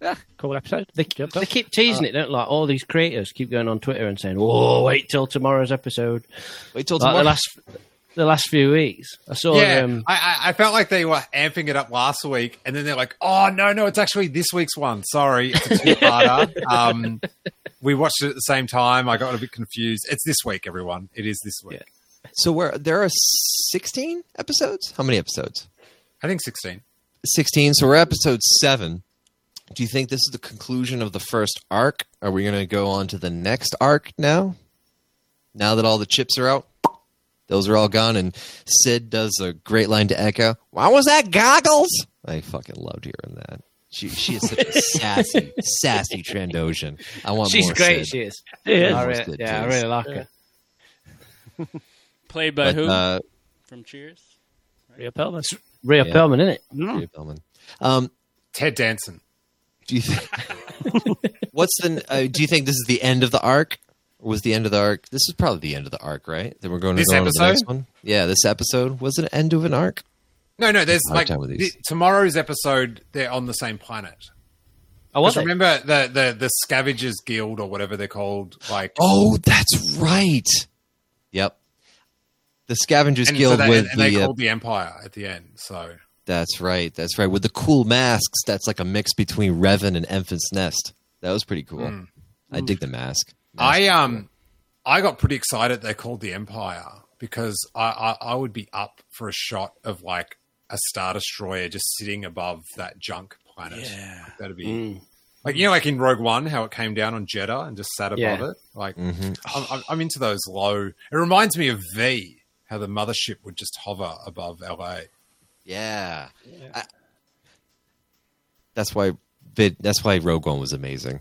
Yeah, cool episode. They, they keep teasing it, don't they? Like all these creators keep going on Twitter and saying, "Oh, wait till tomorrow's episode." Wait till Like tomorrow. the last the last few weeks. I saw. Yeah, Um, I, I, I felt like they were amping it up last week, and then they're like, "Oh no, no, it's actually this week's one. Sorry, it's a two-parter." um, we watched it at the same time. I got a bit confused. It's this week, everyone. It is this week. So where there are 16 episodes? How many episodes? I think sixteen. 16. So we're episode 7. Do you think this is the conclusion of the first arc? Are we going to go on to the next arc now? Now that all the chips are out? Those are all gone and Cid does a great line to Echo. Why was that goggles? I fucking loved hearing that. She she is such a sassy, sassy Trandoshan. I want she's more She's great. Cid. She is. Yeah. I really, yeah, I really like her. Played by But, who? uh, From Cheers. Rhea Perlman. Rhea Yeah. Perlman, isn't it? Rhea Perlman. Um, Ted Danson. Do you think? what's the? Uh, do you think this is the end of the arc? Or was the end of the arc? This is probably the end of the arc, right? Then we're going to This go on to the next one. Yeah, this episode was it an end of an arc? No, no. There's like time with these. the, tomorrow's episode. They're on the same planet. Oh, was Because remember the, the the Scavengers Guild or whatever they're called. Like Oh, that's right. Yep. The Scavengers and, so Guild they, with and they the. Uh, called the Empire at the end. So that's right. That's right. With the cool masks. That's like a mix between Revan and Enfys Nest. That was pretty cool. Mm. I dig the mask. I um, I got pretty excited. They called the Empire because I, I I would be up for a shot of like a star destroyer just sitting above that junk planet. Yeah. that'd be Mm. like you know, like in Rogue One, how it came down on Jedha and just sat above Yeah. it. Like Mhm. I'm, I'm- I'm into those low. It reminds me of V, how the mothership would just hover above LA. Yeah. I- that's why that's why Rogue One was amazing.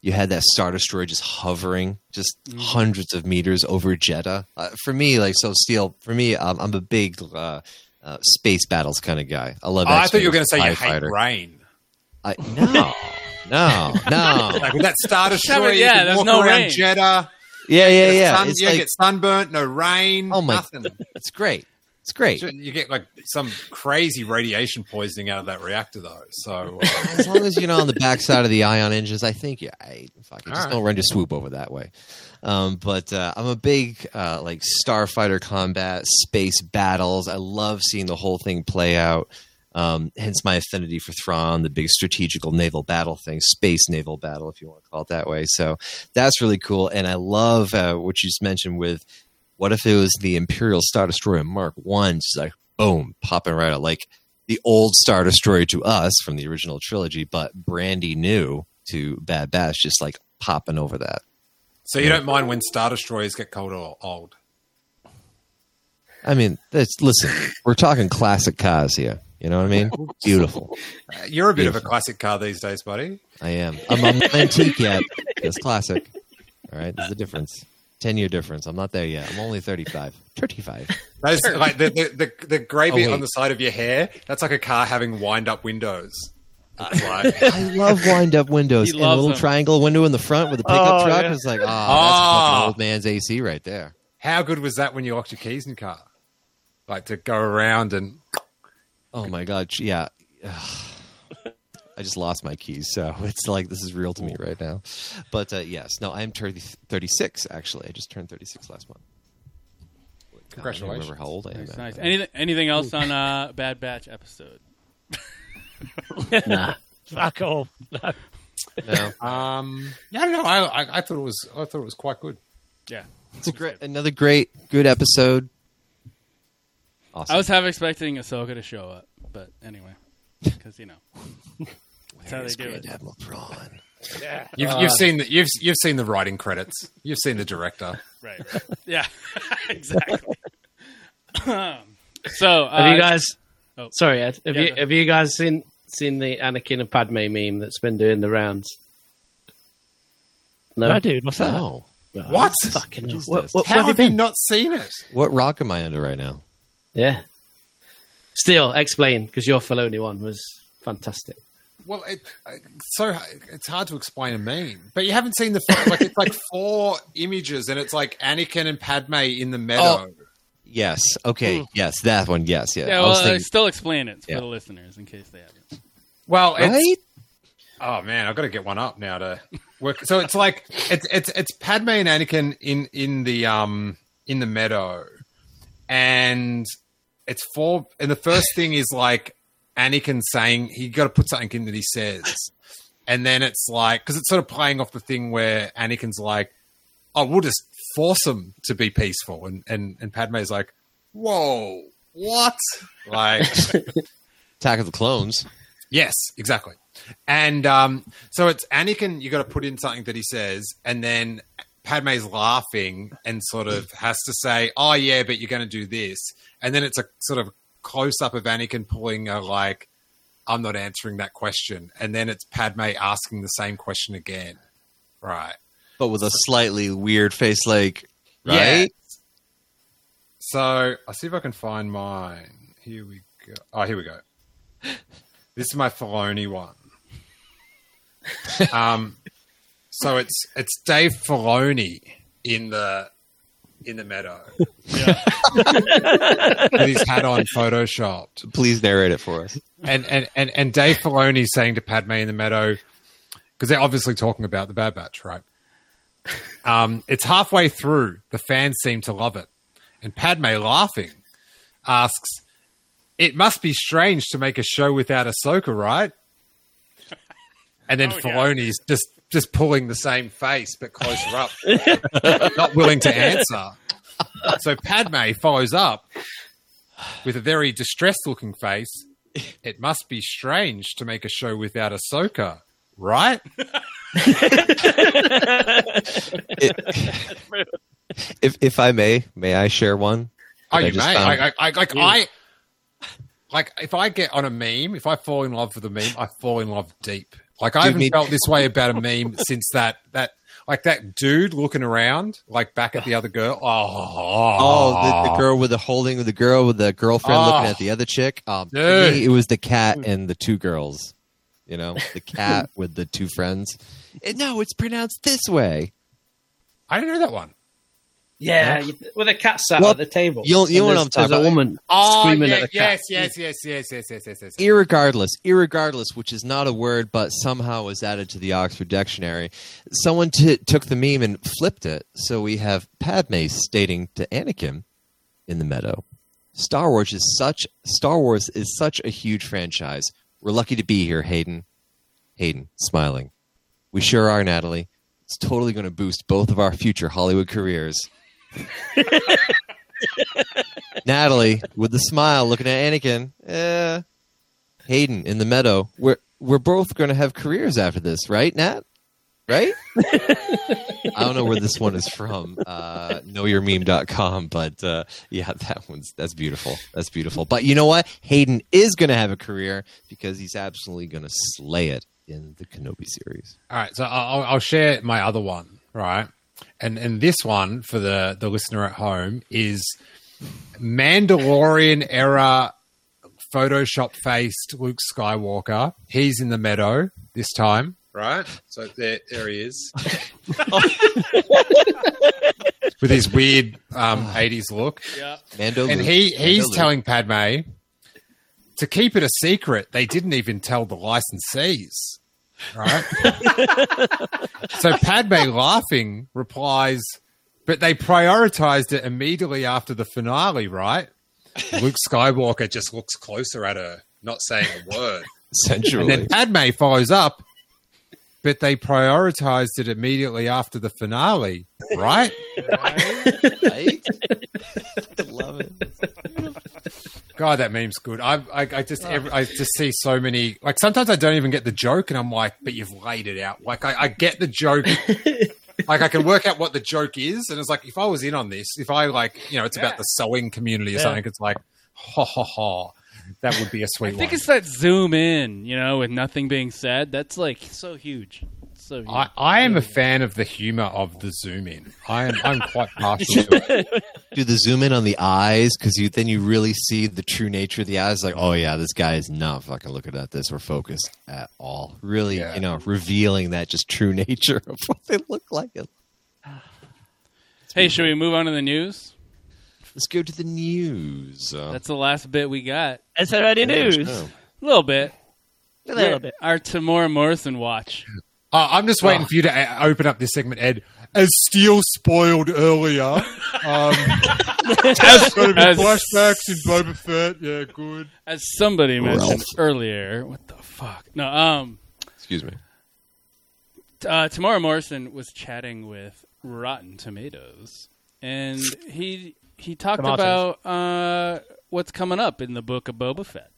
You had that Star Destroyer just hovering, just hundreds of meters over Jedha. Uh, for me, like so, Steele. For me, um, I'm a big uh, uh, space battles kind of guy. I love. Oh, I thought you were going to say you TIE hate fighter. rain. I, no, no, no. Like with that Star Destroyer, you yeah, could there's walk no around rain. Jedha. Yeah, yeah, yeah. Sun, It's you like, get sunburnt, no rain. oh my, nothing. it's great. It's great. You get like some crazy radiation poisoning out of that reactor, though. So uh, as long as you're not on the backside of the ion engines, I think yeah, I. Just right. don't run your swoop over that way. Um, but uh, I'm a big uh, like starfighter combat, space battles. I love seeing the whole thing play out. Um, hence my affinity for Thrawn, the big strategical naval battle thing, space naval battle, if you want to call it that way. So that's really cool, and I love uh, what you just mentioned with what if it was the Imperial Star Destroyer Mark One, just like boom, popping right out, like the old Star Destroyer to us from the original trilogy, but brandy new to Bad Batch, just like popping over that. so you don't mind when Star Destroyers get cold or old? I mean, that's listen, we're talking classic cars here. You know what I mean? Beautiful. Uh, You're a bit of a classic car these days, buddy. I am. I'm, I'm not antique yet. It's classic. All right, there's a difference. Ten year difference. I'm not there yet. I'm only 35. 35. Those like the the, the, the grey Oh, bit wait. on the side of your hair. That's like a car having wind up windows. It's like, I love wind up windows He and a little them. triangle window in the front with a pickup Oh, truck. yeah. It's like, oh, that's a Ah. fucking old man's AC right there. how good was that when you locked your keys in your car? Like to go around and Oh my god, yeah. I just lost my keys, so it's like this is real to me right now. But uh, yes, no, I'm 30, 36 actually. I just turned 36 last month. God, I don't Congratulations. remember how old I am. Nice, nice. Anything, anything else on uh, Bad Batch episode? Nah. Fuck off. No. No, um yeah, I don't know. I, I I thought it was I thought it was quite good. Yeah. it's a great, another great, good episode. Awesome. I was half expecting Ahsoka to show up, but anyway, because you know that's how they do Grand it. Admiral Thrawn? You've, you've seen the you've you've seen the writing credits. You've seen the director. Right. right. Yeah. exactly. so, uh, Have you guys? oh. Sorry, Ed. Have Yeah, you have you guys seen seen the Anakin and Padme meme that's been doing the rounds? No, No, dude, what's that? No. What? Fucking hell. What, what, How have have you you been? not seen it? What rock am I under right now? Yeah. Still, explain because your Filoni one was fantastic. Well, it, it's so it's hard to explain a meme, but you haven't seen the like it's like four images, and it's like Anakin and Padme in the meadow. Yes. Okay. Yes, that one. Yes. Yeah. Yeah, I well, was thinking, still explain it for Yeah. the listeners in case they haven't. Well, it's, right? Oh man, I've got to get one up now to work. So it's like it's it's it's Padme and Anakin in in the um in the meadow, and it's four. And the first thing is like Anakin saying he got to put something in that he says, and then it's like because it's sort of playing off the thing where Anakin's like, "Oh, we'll just force him to be peaceful," and and and Padme's like, "Whoa, what?" Like. Attack of the Clones. Yes, exactly. And um, so it's Anakin, you got to put in something that he says, and then Padme's laughing and sort of has to say, "Oh yeah, but you're going to do this," and then it's a sort of close up of Anakin pulling a like, "I'm not answering that question," and then it's Padme asking the same question again. Right. But with a slightly weird face, like, Yeah. right? So I'll see if I can find mine. Here we go. Oh, here we go. This is my Filoni one. um, so it's it's Dave Filoni in the in the meadow with his hat on, photoshopped, Please narrate it for us. and and and and Dave Filoni saying to Padme in the meadow because they're obviously talking about the Bad Batch, right? Um, it's halfway through. The fans seem to love it. And Padme, laughing, asks, It must be strange to make a show without Ahsoka, right? And then Oh, yeah. Filoni's just just pulling the same face but closer up, not willing to answer. So Padme follows up with a very distressed looking face. It must be strange to make a show without Ahsoka, right? If if I may, may I share one? Oh, that I may. found? I, I, I, like I, like if I get on a meme, if I fall in love with a meme, I fall in love deep. Like I haven't felt this way about a meme since that that like that dude looking around, like back at the other girl. Oh, Oh, the, the girl with the holding of the girl with the girlfriend Oh. looking at the other chick. Um, me, it was the cat and the two girls. You know, the cat with the two friends. And no, it's pronounced this way. I didn't know that one. Yeah, you- with a cat sat Well, at the table. you'll- you know what I'm talking There's a woman Oh, screaming yeah, at the yes, cat. yes, yes, yes, yes, yes, yes, yes. Irregardless, irregardless, which is not a word, but somehow was added to the Oxford Dictionary. Someone t- took the meme and flipped it, so we have Padme stating to Anakin in the meadow, "Star Wars is such Star Wars is such a huge franchise. We're lucky to be here, Hayden." Hayden smiling. We sure are, Natalie. It's totally going to boost both of our future Hollywood careers. Natalie with the smile looking at Anakin. Eh. Hayden in the meadow. We're we're both going to have careers after this, right, Nat? Right? I don't know where this one is from. Uh, knowyourmeme.com, but uh, yeah, that one's that's beautiful. That's beautiful. But you know what? Hayden is going to have a career because he's absolutely going to slay it in the Kenobi series. All right, so I'll, I'll share my other one, right? And and this one for the the listener at home is Mandalorian era Photoshop faced Luke Skywalker. He's in the meadow this time, right? So there, there he is. With his weird um, 80s look. Yeah. Mando And he he's Mando Luke. telling Padme to keep it a secret. They didn't even tell the licensees. Right? so Padme laughing replies, but they prioritized it immediately after the finale, right? Luke Skywalker just looks closer at her, not saying a word. Sensually. And then Padme follows up, but they prioritized it immediately after the finale, right? right? Love it. God, that meme's good. I, I, I just, oh. every, I just see so many. Like sometimes I don't even get the joke, and I'm like, "But you've laid it out." Like I, I get the joke. like I can work out what the joke is, and it's like if I was in on this, if I like, you know, it's about the sewing community or Yeah. something. It's like, ha ha ha. That would be a sweet I think one. it's that zoom in, you know, with nothing being said. That's like so huge. So huge. I, I am a fan of the humor of the zoom in. I am, I'm quite partial to it. Do the zoom in on the eyes because you then you really see the true nature of the eyes. Like, oh yeah, this guy is not fucking looking at this or focused at all. Really, you know, revealing that just true nature of what they look like. hey, should we move on to the news? Let's go to the news. Uh, That's the last bit we got. Is there any news? Oh. A little bit. A little bit. Our Temuera Morrison watch. Uh, I'm just waiting for you to uh, open up this segment, Ed. As Steele spoiled earlier, um, As- going to be as- flashbacks in Boba Fett. Yeah, good. As somebody mentioned earlier, what the fuck? No, um, Excuse me. uh, Temuera Morrison was chatting with Rotten Tomatoes, and he he talked Tomatoes. about uh, what's coming up in the book of Boba Fett,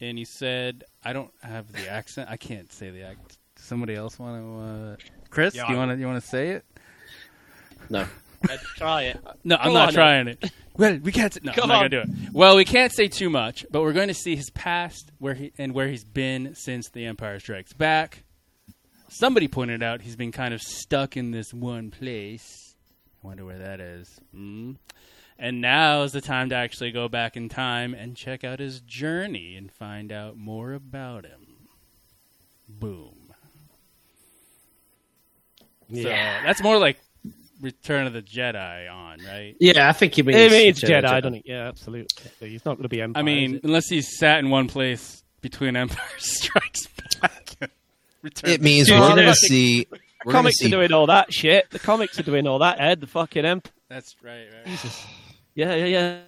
and he said, "I don't have the accent. I can't say the act. Somebody else want to? Uh, Chris, Yeah, you want to? You want to say it? No. Let's try it. No, I'm not on, trying it. Well, we can't. Say, no, Come I'm not on. gonna do it. Well, we can't say too much, but we're going to see his past, where he and where he's been since The Empire Strikes Back. Somebody pointed out he's been kind of stuck in this one place. I wonder where that is. Mm. And now is the time to actually go back in time and check out his journey and find out more about him. Boom. So that's more like Return of the Jedi on, right? Yeah, I think he means. It means Return Jedi, of the doesn't it? Yeah, absolutely. He's not going to be Empire. I mean, unless he's sat in one place between Empire Strikes Back. Return It means Yeah, we're going to see. the We're comics see. are doing all that shit. The comics are doing all that. Ed, the fucking Emp. That's right, right. Yeah, yeah, yeah.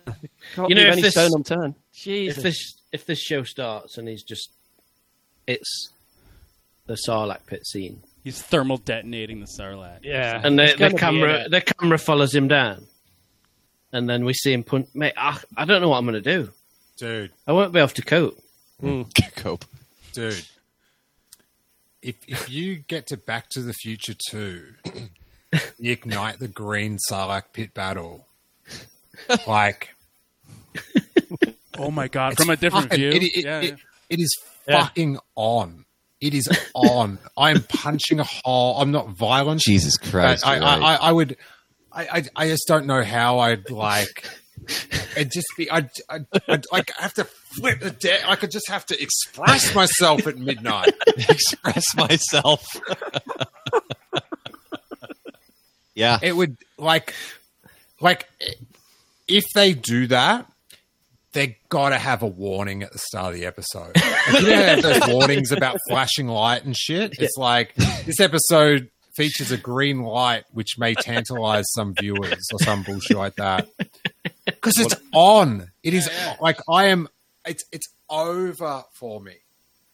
Can't You know, leave if any this- stone unturned. Jesus. If this if this show starts and he's just it's the Sarlacc pit scene He's thermal detonating the Sarlacc. Yeah. and the, the camera the camera follows him down, and then we see him punch. Mate, I, I don't know what I'm going to do. dude, I won't be able to cope. Hmm. Cope. dude. If if you get to Back to the Future two, you ignite the green Sarlacc pit battle. Like Oh my god! From a different fucking- view. It, it- yeah, it- yeah. it is Yeah. fucking on. It is on. I'm punching a hole. I'm not violent. Jesus Christ. I, you're I. I, I would. I, I, I just don't know how I'd like. It'd just be. I'd, I'd, I'd like have to flip the deck. I could just have to express myself at midnight. express myself. yeah. It would like, like, if they do that, they gotta have a warning at the start of the episode. Like, you know, how they have those warnings about flashing light and shit. It's like this episode features a green light which may tantalize some viewers or some bullshit like that. Because it's on. It is like I am. It's it's over for me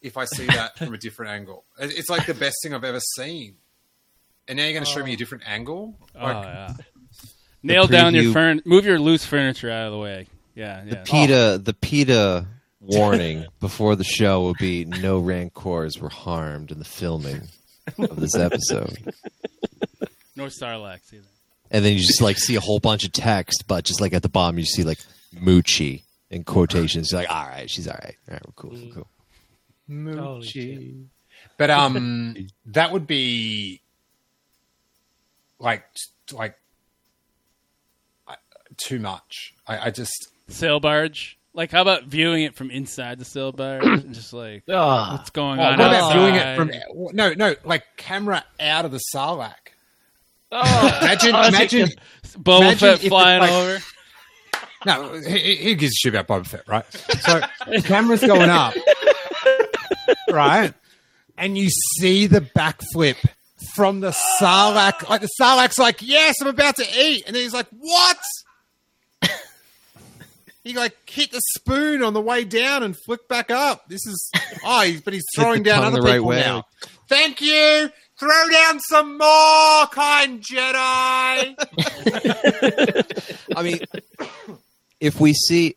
if I see that from a different angle. It's like the best thing I've ever seen. And now you're going to show me a oh. different angle. Oh yeah. Nail down your preview- fern. Move your loose furniture out of the way. Yeah, yeah. PETA, the PETA warning before the show will be no rancors were harmed in the filming of this episode. No Sarlacc either. And then you just like see a whole bunch of text, but just like at the bottom you see like Moochie in quotations. You're like, all right, she's all right. All right, we're cool, we're cool. Moochie. But um, that would be like like I- too much. I, I just Sail barge. Like, how about viewing it from inside the sail barge? and just like, Ah. what's going Oh, on what about viewing it from no no like camera out of the Sarlacc? Oh, Imagine I imagine Boba imagine Fett if it's flying like- over? No, he, he gives a shit about Boba Fett, right? So camera's going up, right? And you see the backflip from the Sarlacc. Like the Sarlacc's like, yes, I'm about to eat. And then he's like, what? He like hit the spoon on the way down and flicked back up. This is, oh, he's, but he's throwing down other right people way. now. Thank you. Throw down some more, kind Jedi. I mean, if we see,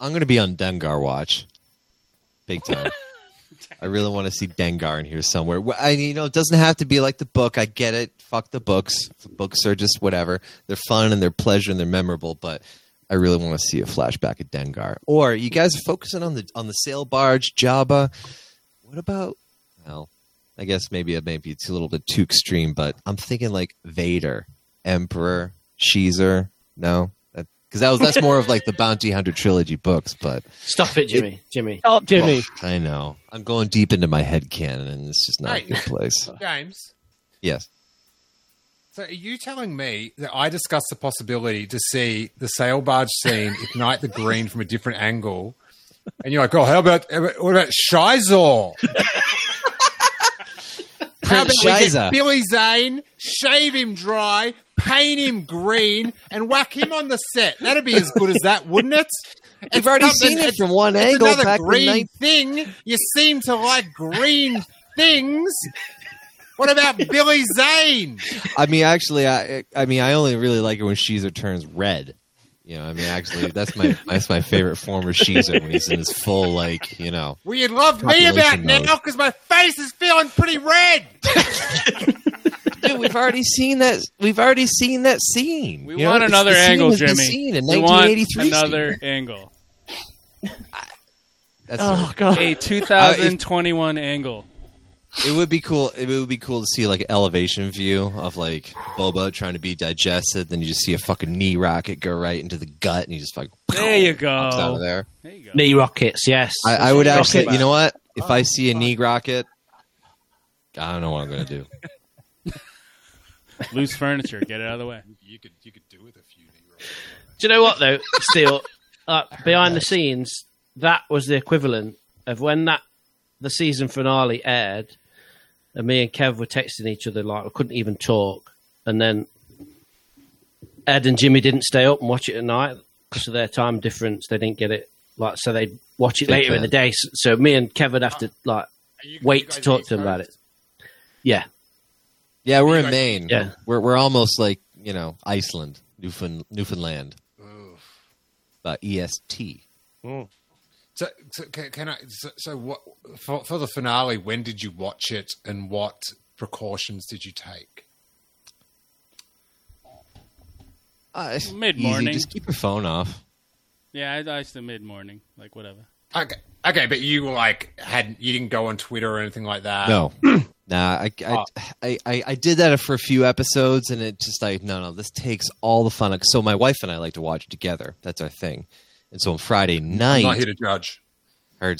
I'm going to be on Dengar watch, big time. I really want to see Dengar in here somewhere. Well, I, you know, it doesn't have to be like the book. I get it. Fuck the books. The books are just whatever. They're fun and they're pleasure and they're memorable. But I really want to see a flashback of Dengar. Or you guys are focusing on the on the sail barge, Jabba. What about? Well, I guess maybe maybe it's a little bit too extreme, but I'm thinking like Vader, Emperor, Xizor. No, because that was that's more of like the Bounty Hunter trilogy books. But Stop it, Jimmy. Jimmy. Stop, Jimmy. Oh, I know I'm going deep into my head canon, and it's just not Hey. a good place. James. Yes. So are you telling me that I discussed the possibility to see the sail barge scene ignite the green from a different angle? And you're like, oh, how about what about Xizor? How about Prince we get Billy Zane, shave him dry, paint him green, and whack him on the set? That'd be as good as that, wouldn't it? We've already seen it from one it's angle Another green nine- thing. You seem to like green things. What about Billy Zane? I mean, actually, I I mean, I only really like it when Xizor turns red. You know, I mean, actually, that's my that's my favorite form of Xizor when he's in his full like, you know. Well, you love me about Population now because my face is feeling pretty red. Dude, we've already seen that. We've already seen that scene. We You want it's- another the angle, has been Jimmy. seen in we want another scene. angle. That's Oh god. A 2021 angle. It would be cool. It would be cool to see like an elevation view of like Boba trying to be digested. Then you just see a fucking knee rocket go right into the gut, and he just like There you pops out of go. there. There you go. Knee rockets, yes. I, I would Rocket actually. Man. You know what? If I see a knee rocket, I don't know what I'm gonna do. Loose furniture. Get it out of the way. You could you could do with a few knee rolls. Do you know what though? Still, uh, behind the scenes, that was the equivalent of when that the season finale aired, and me and Kev were texting each other like we couldn't even talk, and then Ed and Jimmy didn't stay up and watch it at night because of their time difference. They didn't get it like so they'd watch it Big later in the day. So, so me and Kev would have to like You- wait to talk to them about it. Yeah, Yeah, we're in Maine. Yeah. We're we're almost like you know Iceland, Newfound, Newfoundland. Uh, EST. So, so can, can I? So, so what for, for the finale? When did you watch it, and what precautions did you take? Uh, Mid morning. Just keep your phone off. Yeah, I, I still mid morning, like whatever. Okay, okay, but you like had you didn't go on Twitter or anything like that. No, nah. I I, Oh. I I I did that for a few episodes, and it just like no, no. This takes all the fun. So my wife and I like to watch it together. That's our thing. And so on Friday I'm night, not here to judge. heard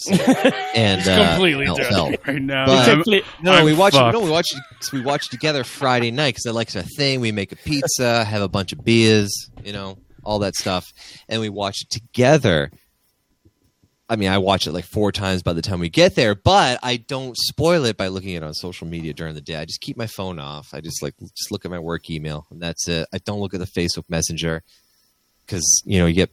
and uh, completely felt- judging right now. But- I'm- No, I'm we watch. fucked. No, we watch. We watch together Friday night because like our thing. We make a pizza, have a bunch of beers, you know, all that stuff, and we watch it together. I mean, I watch it like four times by the time we get there, but I don't spoil it by looking at it on social media during the day. I just keep my phone off. I just like just look at my work email, and that's it. I don't look at the Facebook Messenger because you know you get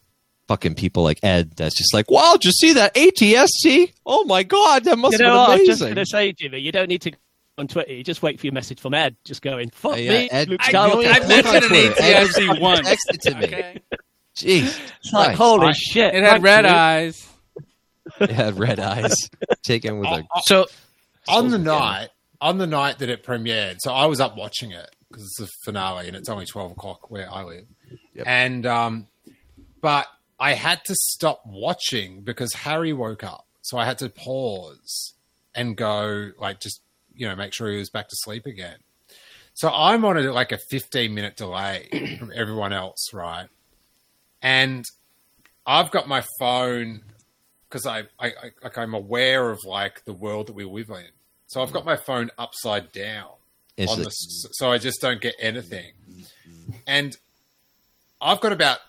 fucking people like Ed that's just like, "Wow, did you see that ATST? Oh my god, that must You know have what? I been was just going to say, Jimmy, you don't need to go on Twitter. You just wait for your message from Ed, just going, fuck Uh, yeah, me, Ed- Luke I- Skywalker. I I've mentioned an Twitter. Ed ATST fucking once. texted it to me. Okay. Jeez, It's like, Christ. holy shit. It had red Luke. eyes. it had red eyes. Taken with a So on the night on the night that it premiered so i was up watching it because it's the finale and it's only 12 o'clock where i live and um but i had to stop watching because harry woke up so i had to pause and go like just you know make sure he was back to sleep again so i'm on a like a 15 minute delay from everyone else right and i've got my phone because I, I, I like I'm aware of like the world that we live in. So I've got my phone upside down on the, so I just don't get anything. And I've got about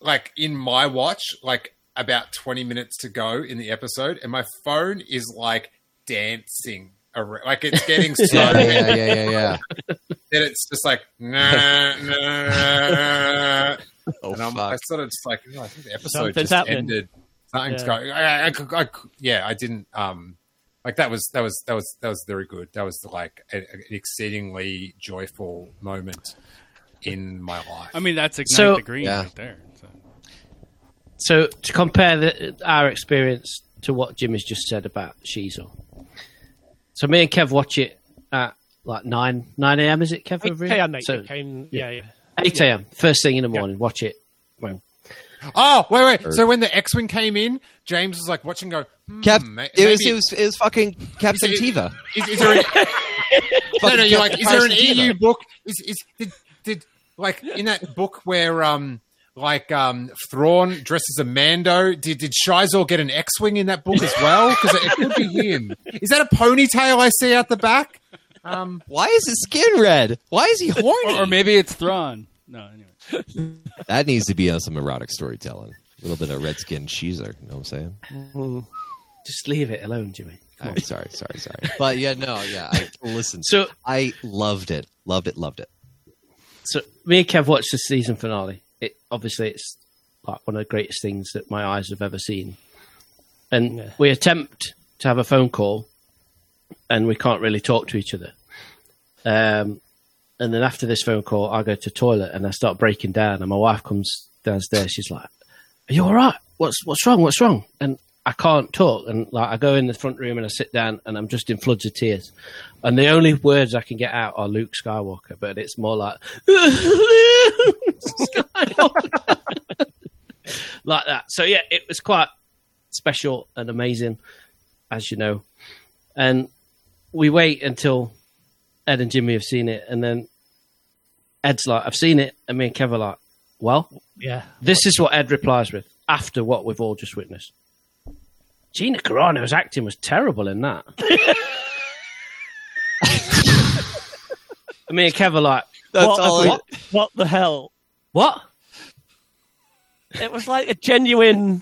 like in my watch like about 20 minutes to go in the episode, and my phone is like dancing. Around, like it's getting so yeah, yeah, yeah, yeah, yeah. that it's just like nah, nah. Oh and I'm, fuck! I sort of just like oh, I think the episode Something's just happening. ended. Something's Yeah. going. I, I, I, I- yeah, I didn't. Um, like that was that was that was that was very good. That was like a, an exceedingly joyful moment in my life. I mean, that's ignite So- the green Yeah. right there. So. So to compare the, our experience to what Jim has just said about Xizor. So me and Kev watch it at like nine nine a.m. Is it Kev? over here? Hey, mate. So came, yeah, yeah. eight a.m. First thing in the morning. Watch it. Well, oh wait, wait. So when the X-wing came in, James was like watching. Go. Hmm, Cap, ma- it was it was it was fucking Captain Is Tiva. Is, is there an, no, no, you're like, is there an EU book? Is is did did like in that book where um like um Thrawn dresses a Mando? Did did Xizor get an X-wing in that book as well? Because it, it could be him. Is that a ponytail I see out the back? Um, Why is his skin red? Why is he horny? Or, or maybe it's Thrawn. No, anyway. that needs to be on some erotic storytelling. A little bit of red skin Xizor. You know what I'm saying? just leave it alone, Jimmy. Oh, sorry, sorry, sorry. But yeah, no, yeah. I, listen, So I loved it, loved it, loved it. So me and Kev watched the season finale. It obviously it's like one of the greatest things that my eyes have ever seen. And Yeah. we attempt to have a phone call, and we can't really talk to each other. Um, and then after this phone call, I go to toilet and I start breaking down, and my wife comes downstairs. She's like, "Are you all right? What's what's wrong? What's wrong?" And I can't talk, and like I go in the front room and I sit down, and I'm just in floods of tears. And the only words I can get out are Luke Skywalker, but it's more like like that. So yeah, it was quite special and amazing, as you know. And we wait until Ed and Jimmy have seen it, and then Ed's like, "I've seen it," and me and Kev are like, "Well, Yeah. this is what Ed replies with after what we've all just witnessed." Gina Carano's acting was terrible in that. and me and Kev are like, That's what, all. I- what, what the hell? "What?" It was like a genuine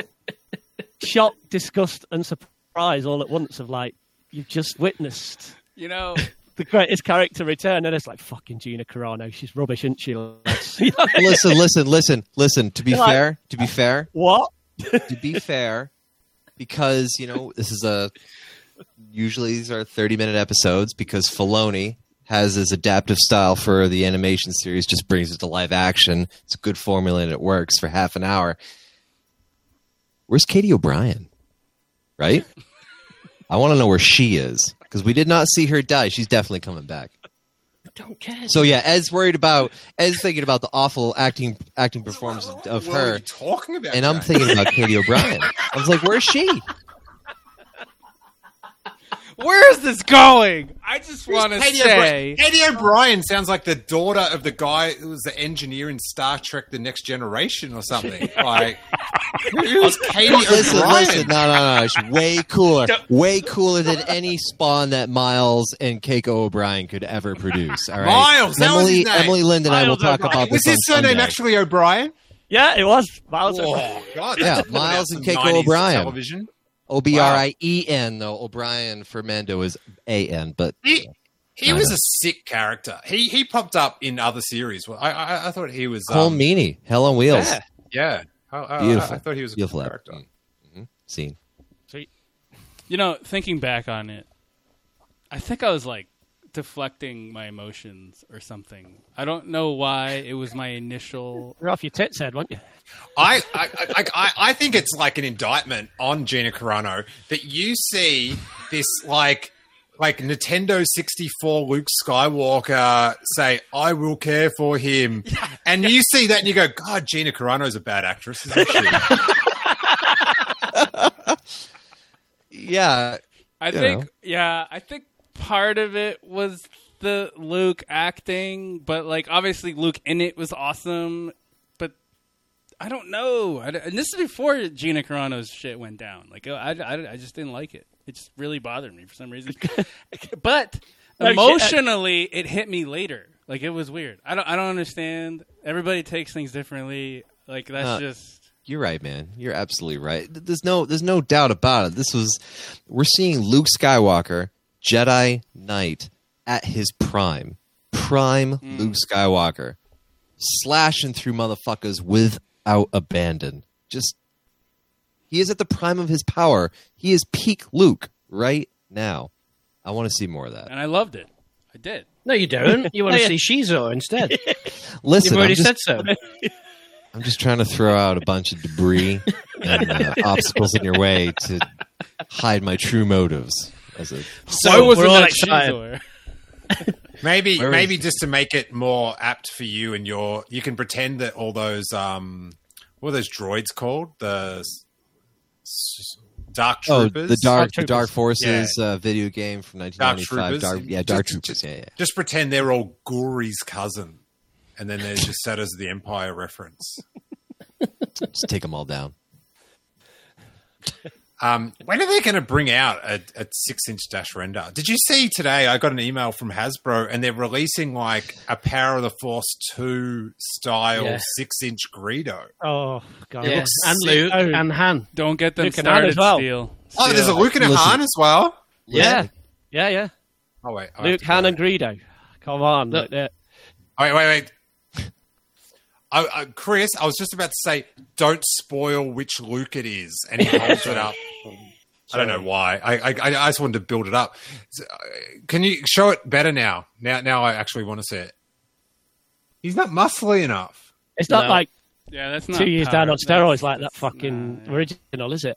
shock, disgust, and surprise all at once of like, you've just witnessed You know, the greatest character return, and it's like, fucking Gina Carano, she's rubbish, isn't she? lads? You know? listen, listen, listen, listen. To be Like- fair, to be fair, what? to be fair, because you know this is a usually these are thirty minute episodes because Filoni has his adaptive style for the animation series, just brings it to live action. It's a good formula and it works for half an hour. Where's Katie O'Brien? Right? I want to know where she is because we did not see her die. She's definitely coming back. Don't care. So yeah, Ed's worried about Ed's thinking about the awful acting acting performance of, of What are her, you talking about? and I'm thinking about Katie O'Brien. I was like, where's she? Where is this going? I just want to say. O'Brien? Katie O'Brien sounds like the daughter of the guy who was the engineer in Star Trek: The Next Generation or something. Like, who's Katie Listen, O'Brien? listen, no, no, no. She's way cooler. Way cooler than any spawn that Miles and Keiko O'Brien could ever produce. All right. Miles, that was Emily, his name. Emily Lind and I will Miles talk O'Brien. about this. Was this his on surname Sunday. actually O'Brien? Yeah, it was. Miles Oh God! Yeah, that's Miles and Keiko 90s O'Brien. Television. O B R I E N though. O'Brien for Mando is A N, but He he was know. a sick character. He he popped up in other series. Well, I I, I thought he was Colm um, Meaney, Hell on Wheels, Yeah, yeah. I, I, beautiful. I, I thought he was a beautiful cool ep- character. Mhm. Scene. You know, thinking back on it, I think I was like deflecting my emotions or something. I don't know why it was my initial. You're off your tits head, weren't you? I, I, I, I, I think it's like an indictment on Gina Carano that you see this like like Nintendo 64 Luke Skywalker say, I will care for him. And you see that and you go, God, Gina Carano's a bad actress, isn't she? Yeah, I You think, know. yeah, I think part of it was the Luke acting, but like obviously Luke in it was awesome. But I don't know, I, and this is before Gina Carano's shit went down. Like I, I, I just didn't like it. It just really bothered me for some reason. but emotionally, it hit me later. Like it was weird. I don't, I don't understand. Everybody takes things differently. Like that's Uh, just. You're right, man. You're absolutely right. There's no there's no doubt about it. This was we're seeing Luke Skywalker, Jedi Knight at his prime. Prime Luke Skywalker slashing through motherfuckers without abandon. Just he is at the prime of his power. He is peak Luke right now. I want to see more of that. And I loved it. I did. No, you don't. You want to see Xizor instead. Listen, You've already I'm just, said so. I'm just trying to throw out a bunch of debris and uh, obstacles in your way to hide my true motives. As a So was we're in all that excited. Xizor? Maybe Where maybe just to make it more apt for you and your you can pretend that all those um what are those droids called? The s- s- Dark oh, the dark, the Troopers. dark forces uh, video game from Dark 1995. Troopers. Dark, yeah, dark Just- troopers. Yeah, yeah. Just pretend they're all Guri's cousin. And then there's just Shadows of the Empire reference. Just take them all down. Um, when are they going to bring out a, a six inch Dash Rendar? Did you see today? I got an email from Hasbro and they're releasing like a Power of the Force 2 style Yeah. six inch Greedo. Oh god. yeah. looks And sick. Luke Oh. and Han. Don't get them Luke started. as well. Steele. Oh, there's a Luke and a Listen. Han as well. Yeah. Yeah, yeah. Oh, wait. I have Luke, to Han, and Greedo. Come on. Look. look, Oh, wait, wait, wait. I, I, Chris, I was just about to say, don't spoil which Luke it is, and he holds it up. I don't know why. I, I, I just wanted to build it up. Uh, Can you show it better now? Now, now I actually want to see it. He's not muscly enough. It's not No. like Yeah, that's not two years power. down on steroids That's- like that fucking Nah. original, is it?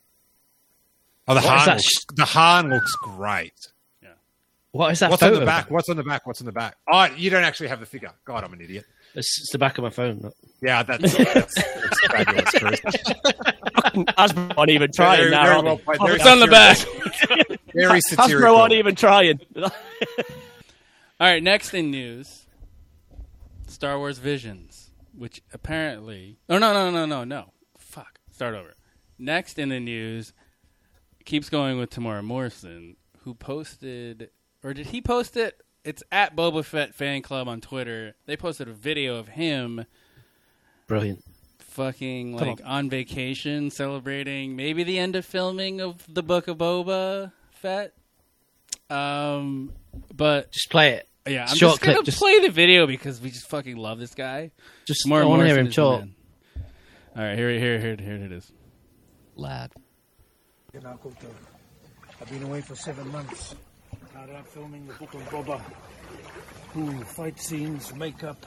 Oh, the What is Han. that Looks, sh- the Han looks great. What is that What's on photo? the back? What's on the back? What's on the back? Oh, you don't actually have the figure. God, I'm an idiot. It's, it's the back of my phone. look. Yeah, that's, that's, that's fabulous, Chris. Hasbro aren't even trying Very- now. very are well. Oh, It's on the back. Very Hasbro satirical. aren't even trying. All right, next in news, Star Wars Visions, which apparently, oh no no no no no, fuck, start over. Next in the news, keeps going with Temuera Morrison, who posted, or did he post it? It's at Boba Fett fan club on Twitter. They posted a video of him Brilliant. fucking Come like on. vacation, celebrating maybe the end of filming of the Book of Boba Fett. Um, but Just play it. yeah, I'm Short just gonna clip, just- play the video because we just fucking love this guy. Just More I and want more to hear him is the talk. man. All right, here, here, here, here it is. Lad. I've been away for seven months. Hard out filming the Book of Boba. Ooh, fight scenes, makeup.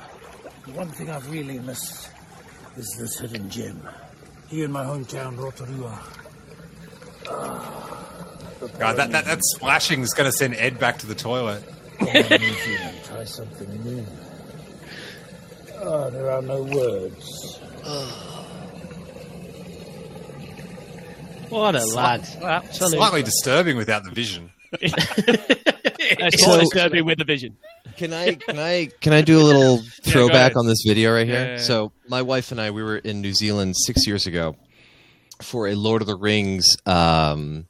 The one thing I've really missed is this hidden gem. Here in my hometown, Rotorua. God, that, that, that splashing is going to send Ed back to the toilet. Come on, New try something new. Ah, there are no words. What a lad. Absolutely. Slightly disturbing without the vision. It's So- more disturbing with the vision. Can I can I can I do a little throwback ahead. on this video right here? Yeah, yeah, yeah. So my wife and I we were in New Zealand six years ago for a Lord of the Rings um,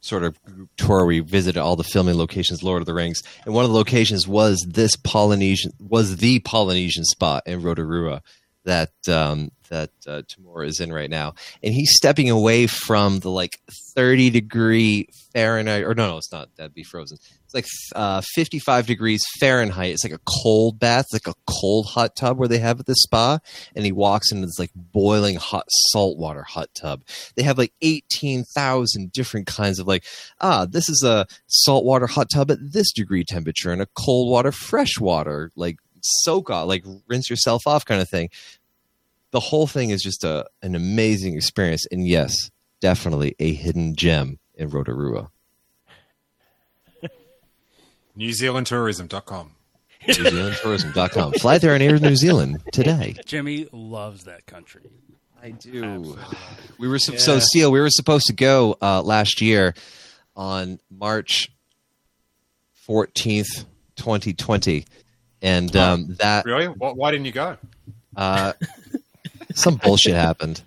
sort of tour. We visited all the filming locations, Lord of the Rings, and one of the locations was this Polynesian was the Polynesian spot in Rotorua that um, that uh, is in right now, and he's stepping away from the like thirty degree Fahrenheit, or no, no, it's not. That'd be frozen. It's like uh, 55 degrees Fahrenheit. It's like a cold bath, like a cold hot tub where they have at the spa. And he walks into this like boiling hot saltwater hot tub. They have like 18,000 different kinds of like, ah, this is a saltwater hot tub at this degree temperature and a cold water, fresh water, like soak off, like rinse yourself off kind of thing. The whole thing is just a an amazing experience. And yes, definitely a hidden gem in Rotorua. NewZealandTourism.com. NewZealandTourism.com. Fly there and air New Zealand today. Jimmy loves that country. I do. We were so, so Seal. We were supposed to go uh, last year on March fourteenth, twenty twenty, and um, that Really? Why, why didn't you go? uh, some bullshit happened.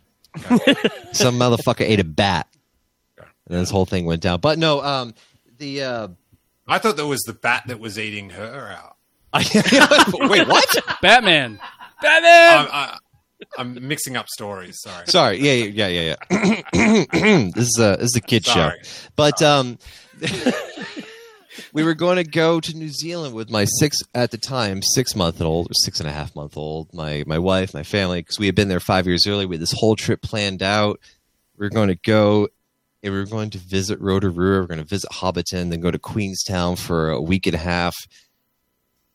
Some motherfucker ate a bat, and this whole thing went down. But no, um, the uh, I thought that was the bat that was eating her out. wait, what? Batman. Batman. I'm, I, I'm mixing up stories. Sorry. Sorry. Yeah, yeah, yeah, yeah. yeah. this is a this is a kid Sorry. show. But um we were going to go to New Zealand with my six at the time, six month old or six and a half month old, my my wife, my family, because we had been there five years early. We had this whole trip planned out. We were going to go and we were going to visit Rotorua, we're going to visit Hobbiton, then go to Queenstown for a week and a half.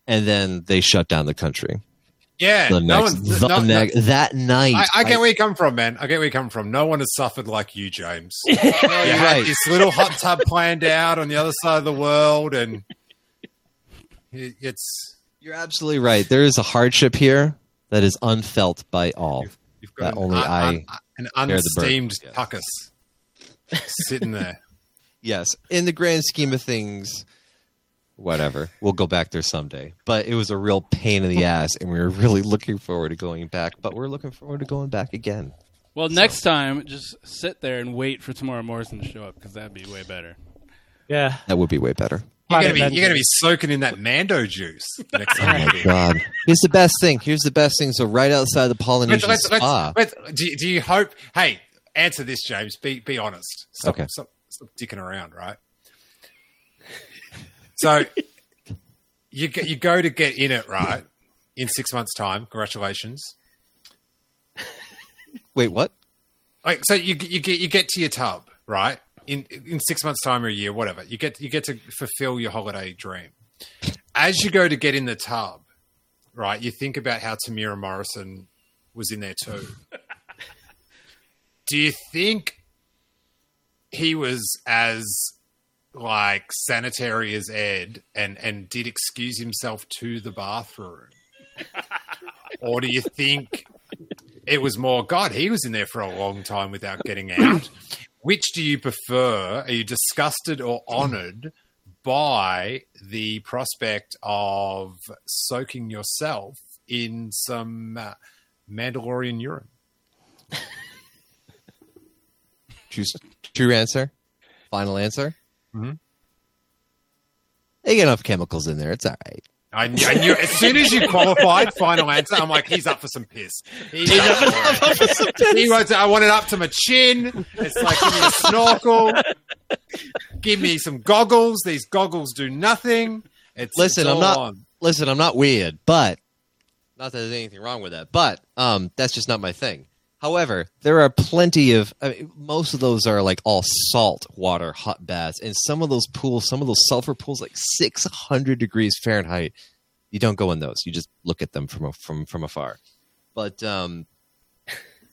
And then they shut down the country. Yeah. The no next, one, the no- no- next- that night. I, I get where you come from, man. I get where you come from. No one has suffered like you, James. you had this little hot tub planned out on the other side of the world, and it- it's You're absolutely right. There is a hardship here that is unfelt by all. you've That got only an, I un- an the burden. unsteamed Yes. tuckus sitting there. Yes, in the grand scheme of things, whatever. We'll go back there someday. But it was a real pain in the ass, and we were really looking forward to going back. But we're looking forward to going back again. Well, next time, just sit there and wait for Temuera Morrison to show up because that'd be way better. Yeah. That would be way better. You're gonna be you're gonna be soaking in that Mando juice next Oh my god! Here's the best thing. Here's the best thing. So right outside the Polynesian Let's, let's, spa. let's, let's, do, you- do you hope? Hey, answer this, James. Be be honest. Stop, Okay. stop, stop dicking around, right? So you go- you go to get in it, right? In six months' time. Congratulations. Wait, what? Like, so you you get you get to your tub, right? In in six months' time or a year, whatever. You get you get to fulfill your holiday dream. As you go to get in the tub, right? You think about how Temuera Morrison was in there too. Do you think he was as like sanitary as Ed and and did excuse himself to the bathroom? or do you think it was more God, he was in there for a long time without getting out? Which do you prefer? Are you disgusted or honored by the prospect of soaking yourself in some uh, Mandalorian urine? True, true answer. Final answer. Mhm. They get enough chemicals in there. It's all right. I, knew- I knew as soon as you qualified final answer, I'm like, he's up for some piss. He's up for it. He wrote, I want it up to my chin. It's like, give me a snorkel. Give me some goggles. These goggles do nothing. It's, Listen, it's I'm not. on. Listen, I'm not weird, but not that there's anything wrong with that. But um, that's just not my thing. However, there are plenty of. I mean, most of those are like all salt water hot baths, and some of those pools, some of those sulfur pools, like six hundred degrees Fahrenheit. You don't go in those. You just look at them from a- from from afar. But um,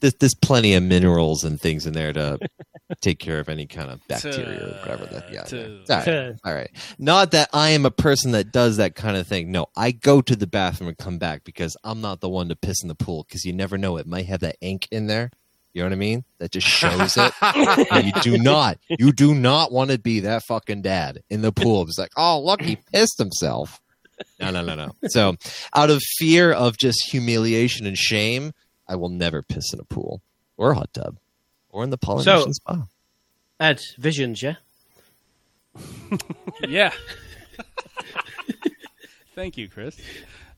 there's, there's plenty of minerals and things in there to take care of any kind of bacteria or whatever. That yeah. to-. All right. All right. Not that I am a person that does that kind of thing. No, I go to the bathroom and come back because I'm not the one to piss in the pool because you never know. It might have that ink in there. You know what I mean? That just shows it. And you do not, you do not want to be that fucking dad in the pool. It's like, oh, look, he pissed himself. No, no, no, no. So, out of fear of just humiliation and shame, I will never piss in a pool or a hot tub or in the Polynesian spa. Ed, visions, yeah? yeah. Thank you, Chris.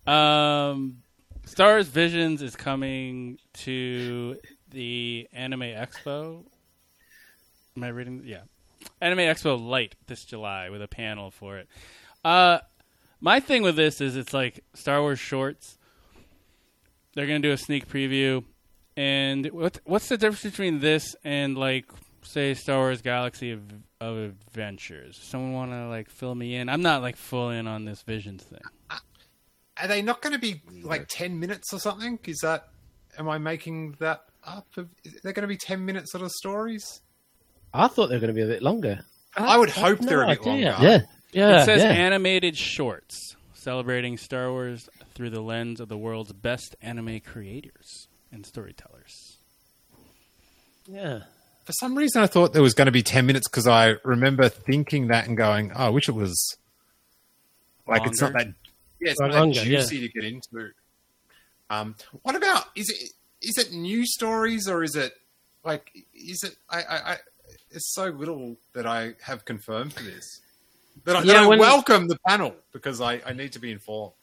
Um, Stars Visions is coming to the Anime Expo. Am I reading? Yeah, Anime Expo Lite this July with a panel for it. Uh, my thing with this is it's like Star Wars shorts. They're gonna do a sneak preview, and what what's the difference between this and like say Star Wars Galaxy of, of Adventures? Someone want to like fill me in? I'm not like full in on this Visions thing. Are they not going to be like ten minutes or something? Is that? Am I making that up? Is they going to be ten minute sort of stories? I thought they were going to be a bit longer. I would I hope have they're no a bit idea. longer. Yeah. Yeah, it says yeah. animated shorts celebrating Star Wars through the lens of the world's best anime creators and storytellers. Yeah. For some reason, I thought there was going to be ten minutes because I remember thinking that and going, "Oh, I wish it was like it's not that yeah, it's Like not longer, that yeah. juicy to get into." Um, what about is it is it new stories or is it like is it I I, I it's so little that I have confirmed for this that I, that Yeah, I welcome the panel because I, I need to be informed.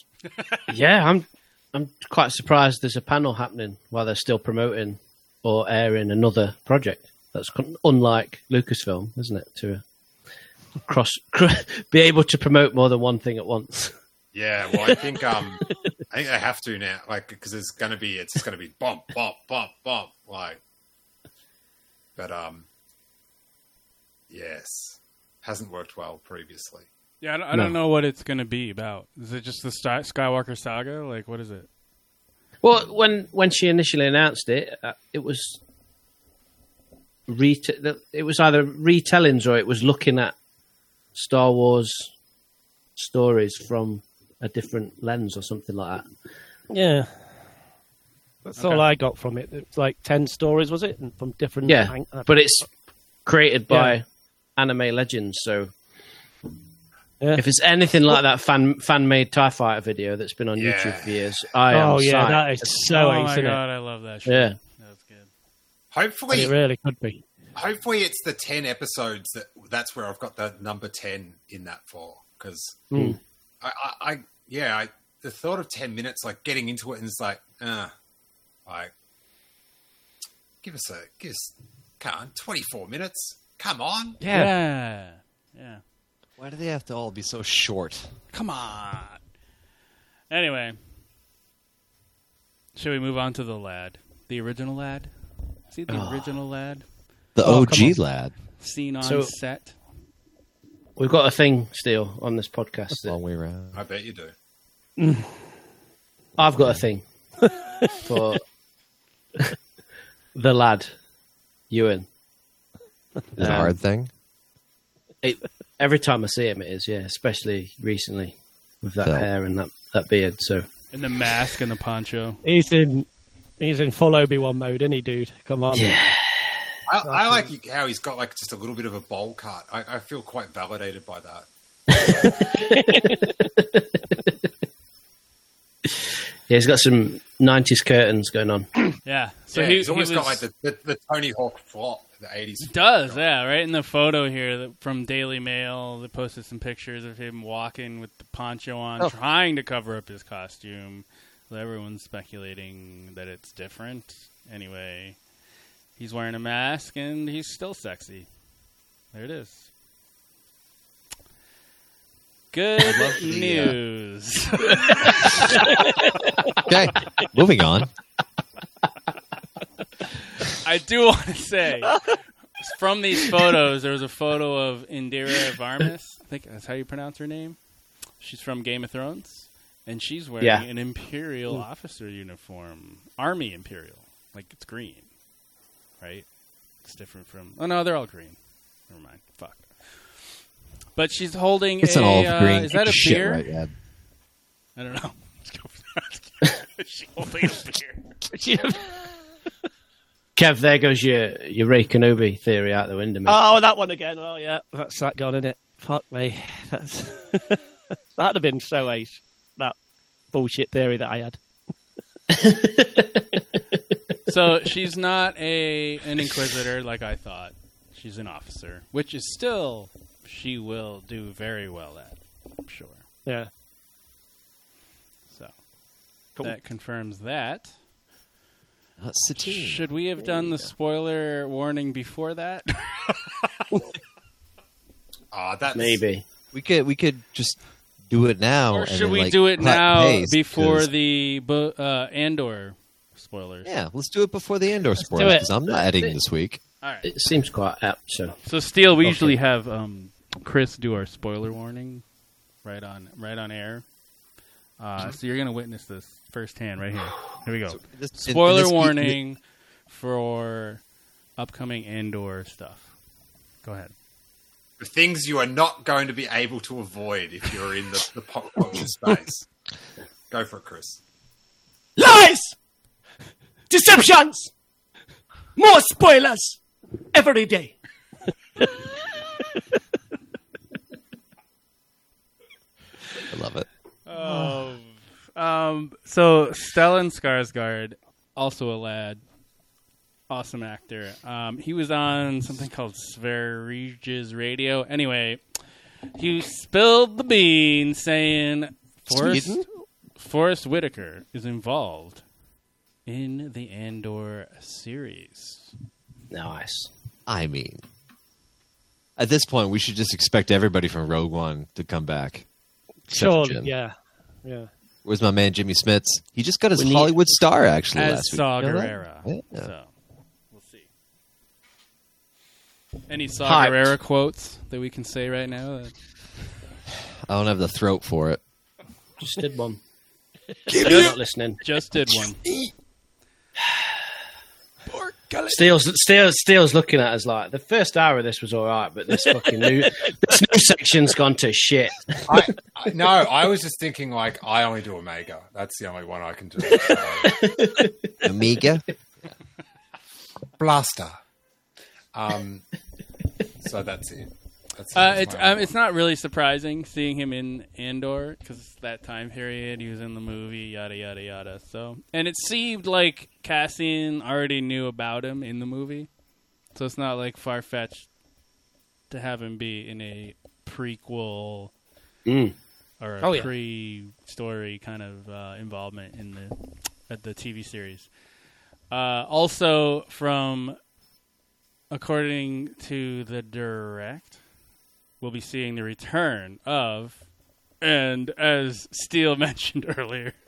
Yeah, I'm I'm quite surprised there's a panel happening while they're still promoting or airing another project. That's unlike Lucasfilm, isn't it? To cross be able to promote more than one thing at once. Yeah, well, I think um, I think they have to now, like because it's gonna be it's gonna be bump, bump, bump, bump, like. But um, yes, hasn't worked well previously. Yeah, I don't, I don't know what it's going to be about. Is it just the Sky- Skywalker saga? Like, what is it? Well, when when she initially announced it, uh, it was ret- it was either retellings or it was looking at Star Wars stories from a different lens or something like that. Yeah. That's Okay. all I got from it. It's like 10 stories, was it? From different. Yeah, hang- but it's created by Yeah. anime legends, so Yeah. if it's anything like that fan fan made Tie Fighter video that's been on Yeah. YouTube for years, I am oh, yeah, psyched. that is so oh ace, my god, it? I love that shit. Yeah. That's good. But Hopefully, it really could be. hopefully it's the ten episodes that that's where I've got the number ten in that for because Hmm. I, I, I yeah I, the thought of ten minutes like getting into it and it's like uh like give us a give us come on twenty four minutes come on Yeah. Yeah. Why do they have to all be so short? Come on. Anyway, should we move on to the lad, the original lad? See the Oh. original lad The Oh, OG lad. seen on So- set. We've got a thing still on this podcast. that- Long way around. I bet you do I've got a thing for the lad, Ewan. Is it a Um, hard thing? It, every time I see him, it is, yeah, especially recently with that Phil. hair and that, that beard. So, And the mask and the poncho. He's in. He's in full Obi Wan mode, isn't he, dude? Come on. yeah. I, I like how he's got like just a little bit of a bowl cut I, I feel quite validated by that Yeah, he's got some 90s curtains going on. Yeah. So yeah, he, he's he almost got like the, the, the Tony Hawk flop the eighties He does, yeah. Right in the photo here that, from Daily Mail, they posted some pictures of him walking with the poncho on, Oh. trying to cover up his costume. So everyone's speculating that it's different. Anyway, he's wearing a mask and he's still sexy. There it is. Good love the, uh, news. Okay, moving on. I do want to say from these photos, there was a photo of Indira Varmus. I think that's how you pronounce her name. She's from Game of Thrones, and she's wearing Yeah. an Imperial officer uniform, Army Imperial, like it's green, right? It's different from. Oh no, they're all green. Never mind. Fuck. But she's holding. It's a, an olive uh, green. Is that a your shit beer? right, Ed. I don't know. Is she holding a beer? Kev, there goes your your Ray Kenobi theory out the window. Mate. Oh, that one again. Oh, yeah. That's that gone, isn't it? Fuck me. That's... That'd have been so ace. That bullshit theory that I had. so she's not a an inquisitor like I thought. She's an officer, which is still she will do very well at. I'm sure. Yeah. So Cool. that confirms that. Uh, Satine. Should we have done the spoiler warning before that? Ah, that's Maybe. We could we could just do it now. or and should then, we like, do it cut now paste, before 'cause- the bo- uh, Andor spoilers? Yeah, let's do it before the Andor do spoilers it. because I'm not editing this week. All right. It seems quite apt. So So, Steele, we Okay. usually have um, Chris do our spoiler warning right on right on air. Uh, so you're going to witness this firsthand right here. Here we go. This- spoiler this week- warning for upcoming Andor stuff. Go ahead. the things you are not going to be able to avoid if you're in the, the pop culture space. Go for it, Chris. Lies! Deceptions! More spoilers! Every day. I love it. Oh, um, so Stellan Skarsgård, also a lad, awesome actor. Um, he was on something called Sveriges Radio. Anyway, he spilled the beans saying Forest, Sweden? Forest Whitaker is involved in the Andor series. nice. I mean, at this point, we should just expect everybody from Rogue One to come back. except Jim. yeah. Yeah. Where's my man Jimmy Smits? He just got his We need- Hollywood star actually As last week. Saw You know that? Yeah. So we'll see. Any Saw Hyped. Gerrera quotes that we can say right now? That- I don't have the throat for it. Just did one. You're not listening. Just did one. Steele's, Steele's, Steele's looking at us like the first hour of this was all right, but this fucking new this new section's gone to shit. I, I, no, I was just thinking like I only do Omega. That's the only one I can do. Omega, Blaster. Um, so that's it. That's, Uh, it's um, it's not really surprising seeing him in Andor because that time period he was in the movie, yada yada yada. So, and it seemed like Cassian already knew about him in the movie, so it's not like far fetched to have him be in a prequel Mm. or a Oh, yeah. pre-story kind of uh, involvement in the at the TV series. Uh, also, from according to the direct, we'll be seeing the return of, and as Steele mentioned earlier,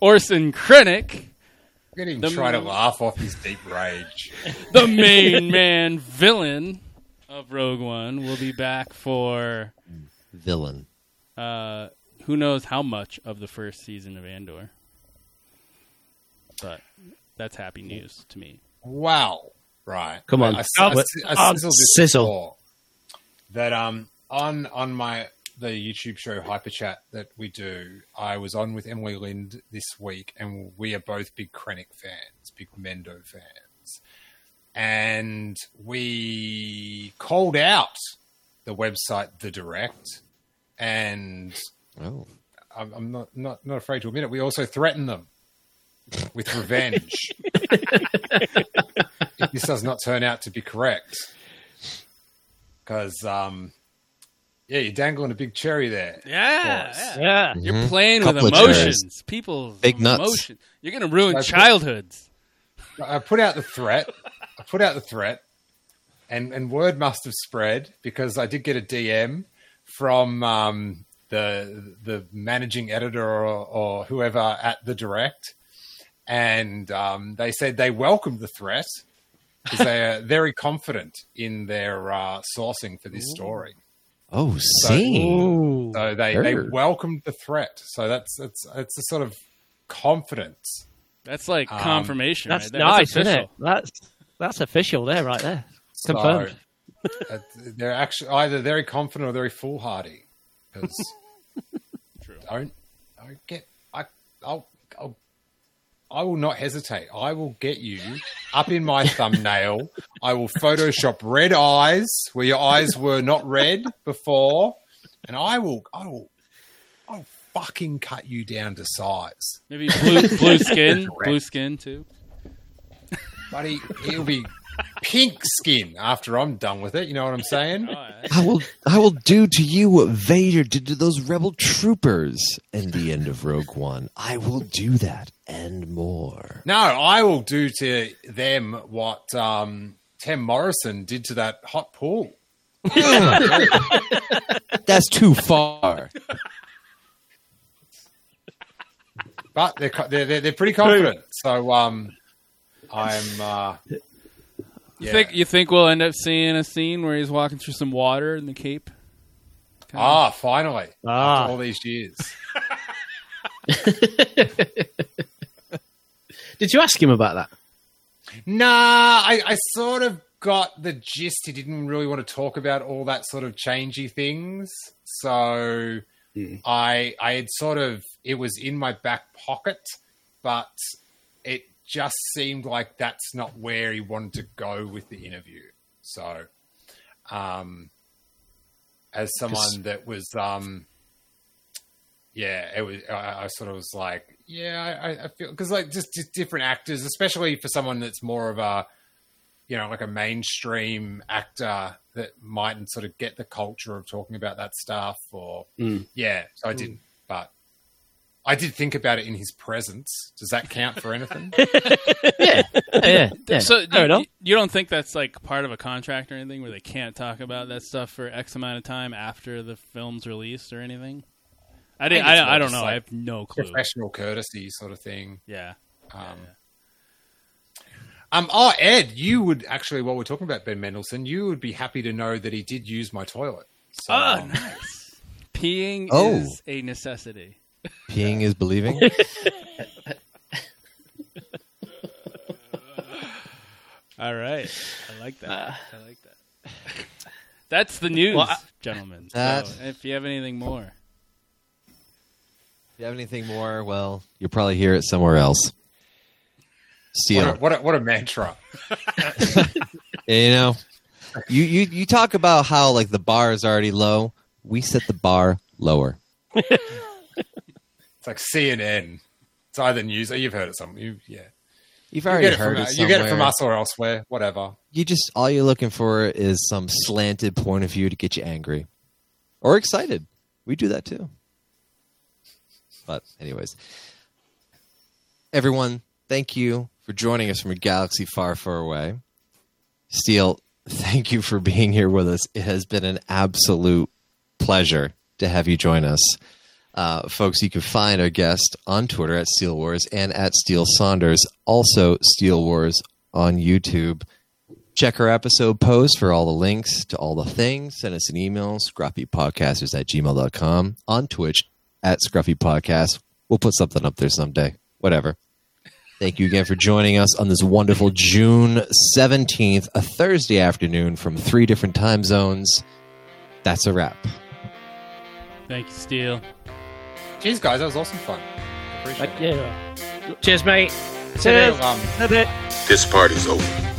Orson Krennic, Look at him The try to laugh off his deep rage. the main man villain of Rogue One, will be back for Villain. uh, who knows how much of the first season of Andor. But that's happy news to me. Wow. Right. Come on. I, I, I, I sizzled this sizzle. before, That um on on my the YouTube show Hyper Chat that we do, I was on with Emily Lind this week, and we are both big Krennic fans, big Mendo fans, and we called out the website The Direct, and Oh. I'm, I'm not, not not afraid to admit it. We also threaten them with revenge this does not turn out to be correct. Because, um, yeah, you're dangling a big cherry there. Yeah, Boss. yeah. Yeah. You're playing with Couple of emotions. cherries. People's Big nuts. emotion. You're going to ruin That's- childhoods. I put out the threat. I put out the threat, and and word must have spread because I did get a DM from um, the the managing editor or, or whoever at the direct, and um, they said they welcomed the threat because they are very confident in their uh, sourcing for this story. Oh, So- scene. So they, they welcomed the threat. So that's it's it's a sort of confidence. That's like Um, confirmation. That's right there. nice, That's isn't it? That's that's official there, right there. So, Confirmed. uh, they're actually either very confident or very foolhardy. Because don't don't get I I'll, I'll I will not hesitate. I will get you up in my thumbnail. I will Photoshop red eyes where your eyes were not red before, and I will I will I'll fucking cut you down to size. Maybe blue, blue skin, blue skin too. buddy. It'll be pink skin after I'm done with it. You know what I'm saying? I will I will do to you what Vader did to those rebel troopers in the end of Rogue One. I will do that and more. No, I will do to them what um, Tim Morrison did to that hot pool. That's too far. But they're they're they're, they're pretty confident. So um, I'm uh, You yeah. think you think we'll end up seeing a scene where he's walking through some water in the Cape? ah finally Ah. after all these years. Did you ask him about that? Nah, I, I sort of got the gist. He didn't really want to talk about all that sort of changey things. So I I had sort of it was in my back pocket, but it just seemed like that's not where he wanted to go with the interview. So um as someone that was um yeah, it was. I, I sort of was like, yeah, I, I feel because like just, just different actors, especially for someone that's more of a, you know, like a mainstream actor that mightn't sort of get the culture of talking about that stuff, or Mm. yeah. So I didn't, but I did think about it in his presence. Does that count for anything? yeah, yeah, yeah. So Fair you, enough. you don't think that's like part of a contract or anything where they can't talk about that stuff for X amount of time after the film's released or anything? I didn't. think it's I, I don't know. like I have no clue. Professional courtesy sort of thing. Yeah. Um, um, oh, Ed, you would actually, while we're talking about Ben Mendelsohn, you would be happy to know that he did use my toilet. So, Oh, nice. Peeing Oh. is a necessity. Peeing is believing. All right. I like that. Uh, I like that. That's the news, Well, I- gentlemen. That- So if you have anything more, If you have anything more, well, you'll probably hear it somewhere else. Steal. what a, what a, what a mantra. you know, you, you you talk about how like the bar is already low. We set the bar lower. It's like CNN. It's either news or you've heard it some. You, yeah. You've You already it heard from, it. you get it from us or elsewhere, whatever. You just all you're looking for is some slanted point of view to get you angry or excited. We do that too. But anyways, everyone, thank you for joining us from a galaxy far, far away. Steele, thank you for being here with us. It has been an absolute pleasure to have you join us. Uh, folks, you can find our guest on Twitter at Steele Wars and at Steele Saunders. Also, Steele Wars on YouTube. Check our episode post for all the links to all the things. Send us an email, scruffypodcasters at gmail.com. On Twitch at Scruffy Podcast. We'll put something up there someday. Whatever. Thank you again for joining us on this wonderful June 17th, a Thursday afternoon from three different time zones. That's a wrap. thank you, Steele. Cheers, guys. That was awesome fun. Appreciate it. Yeah. Cheers, mate. See you, um, A bit. This party's over.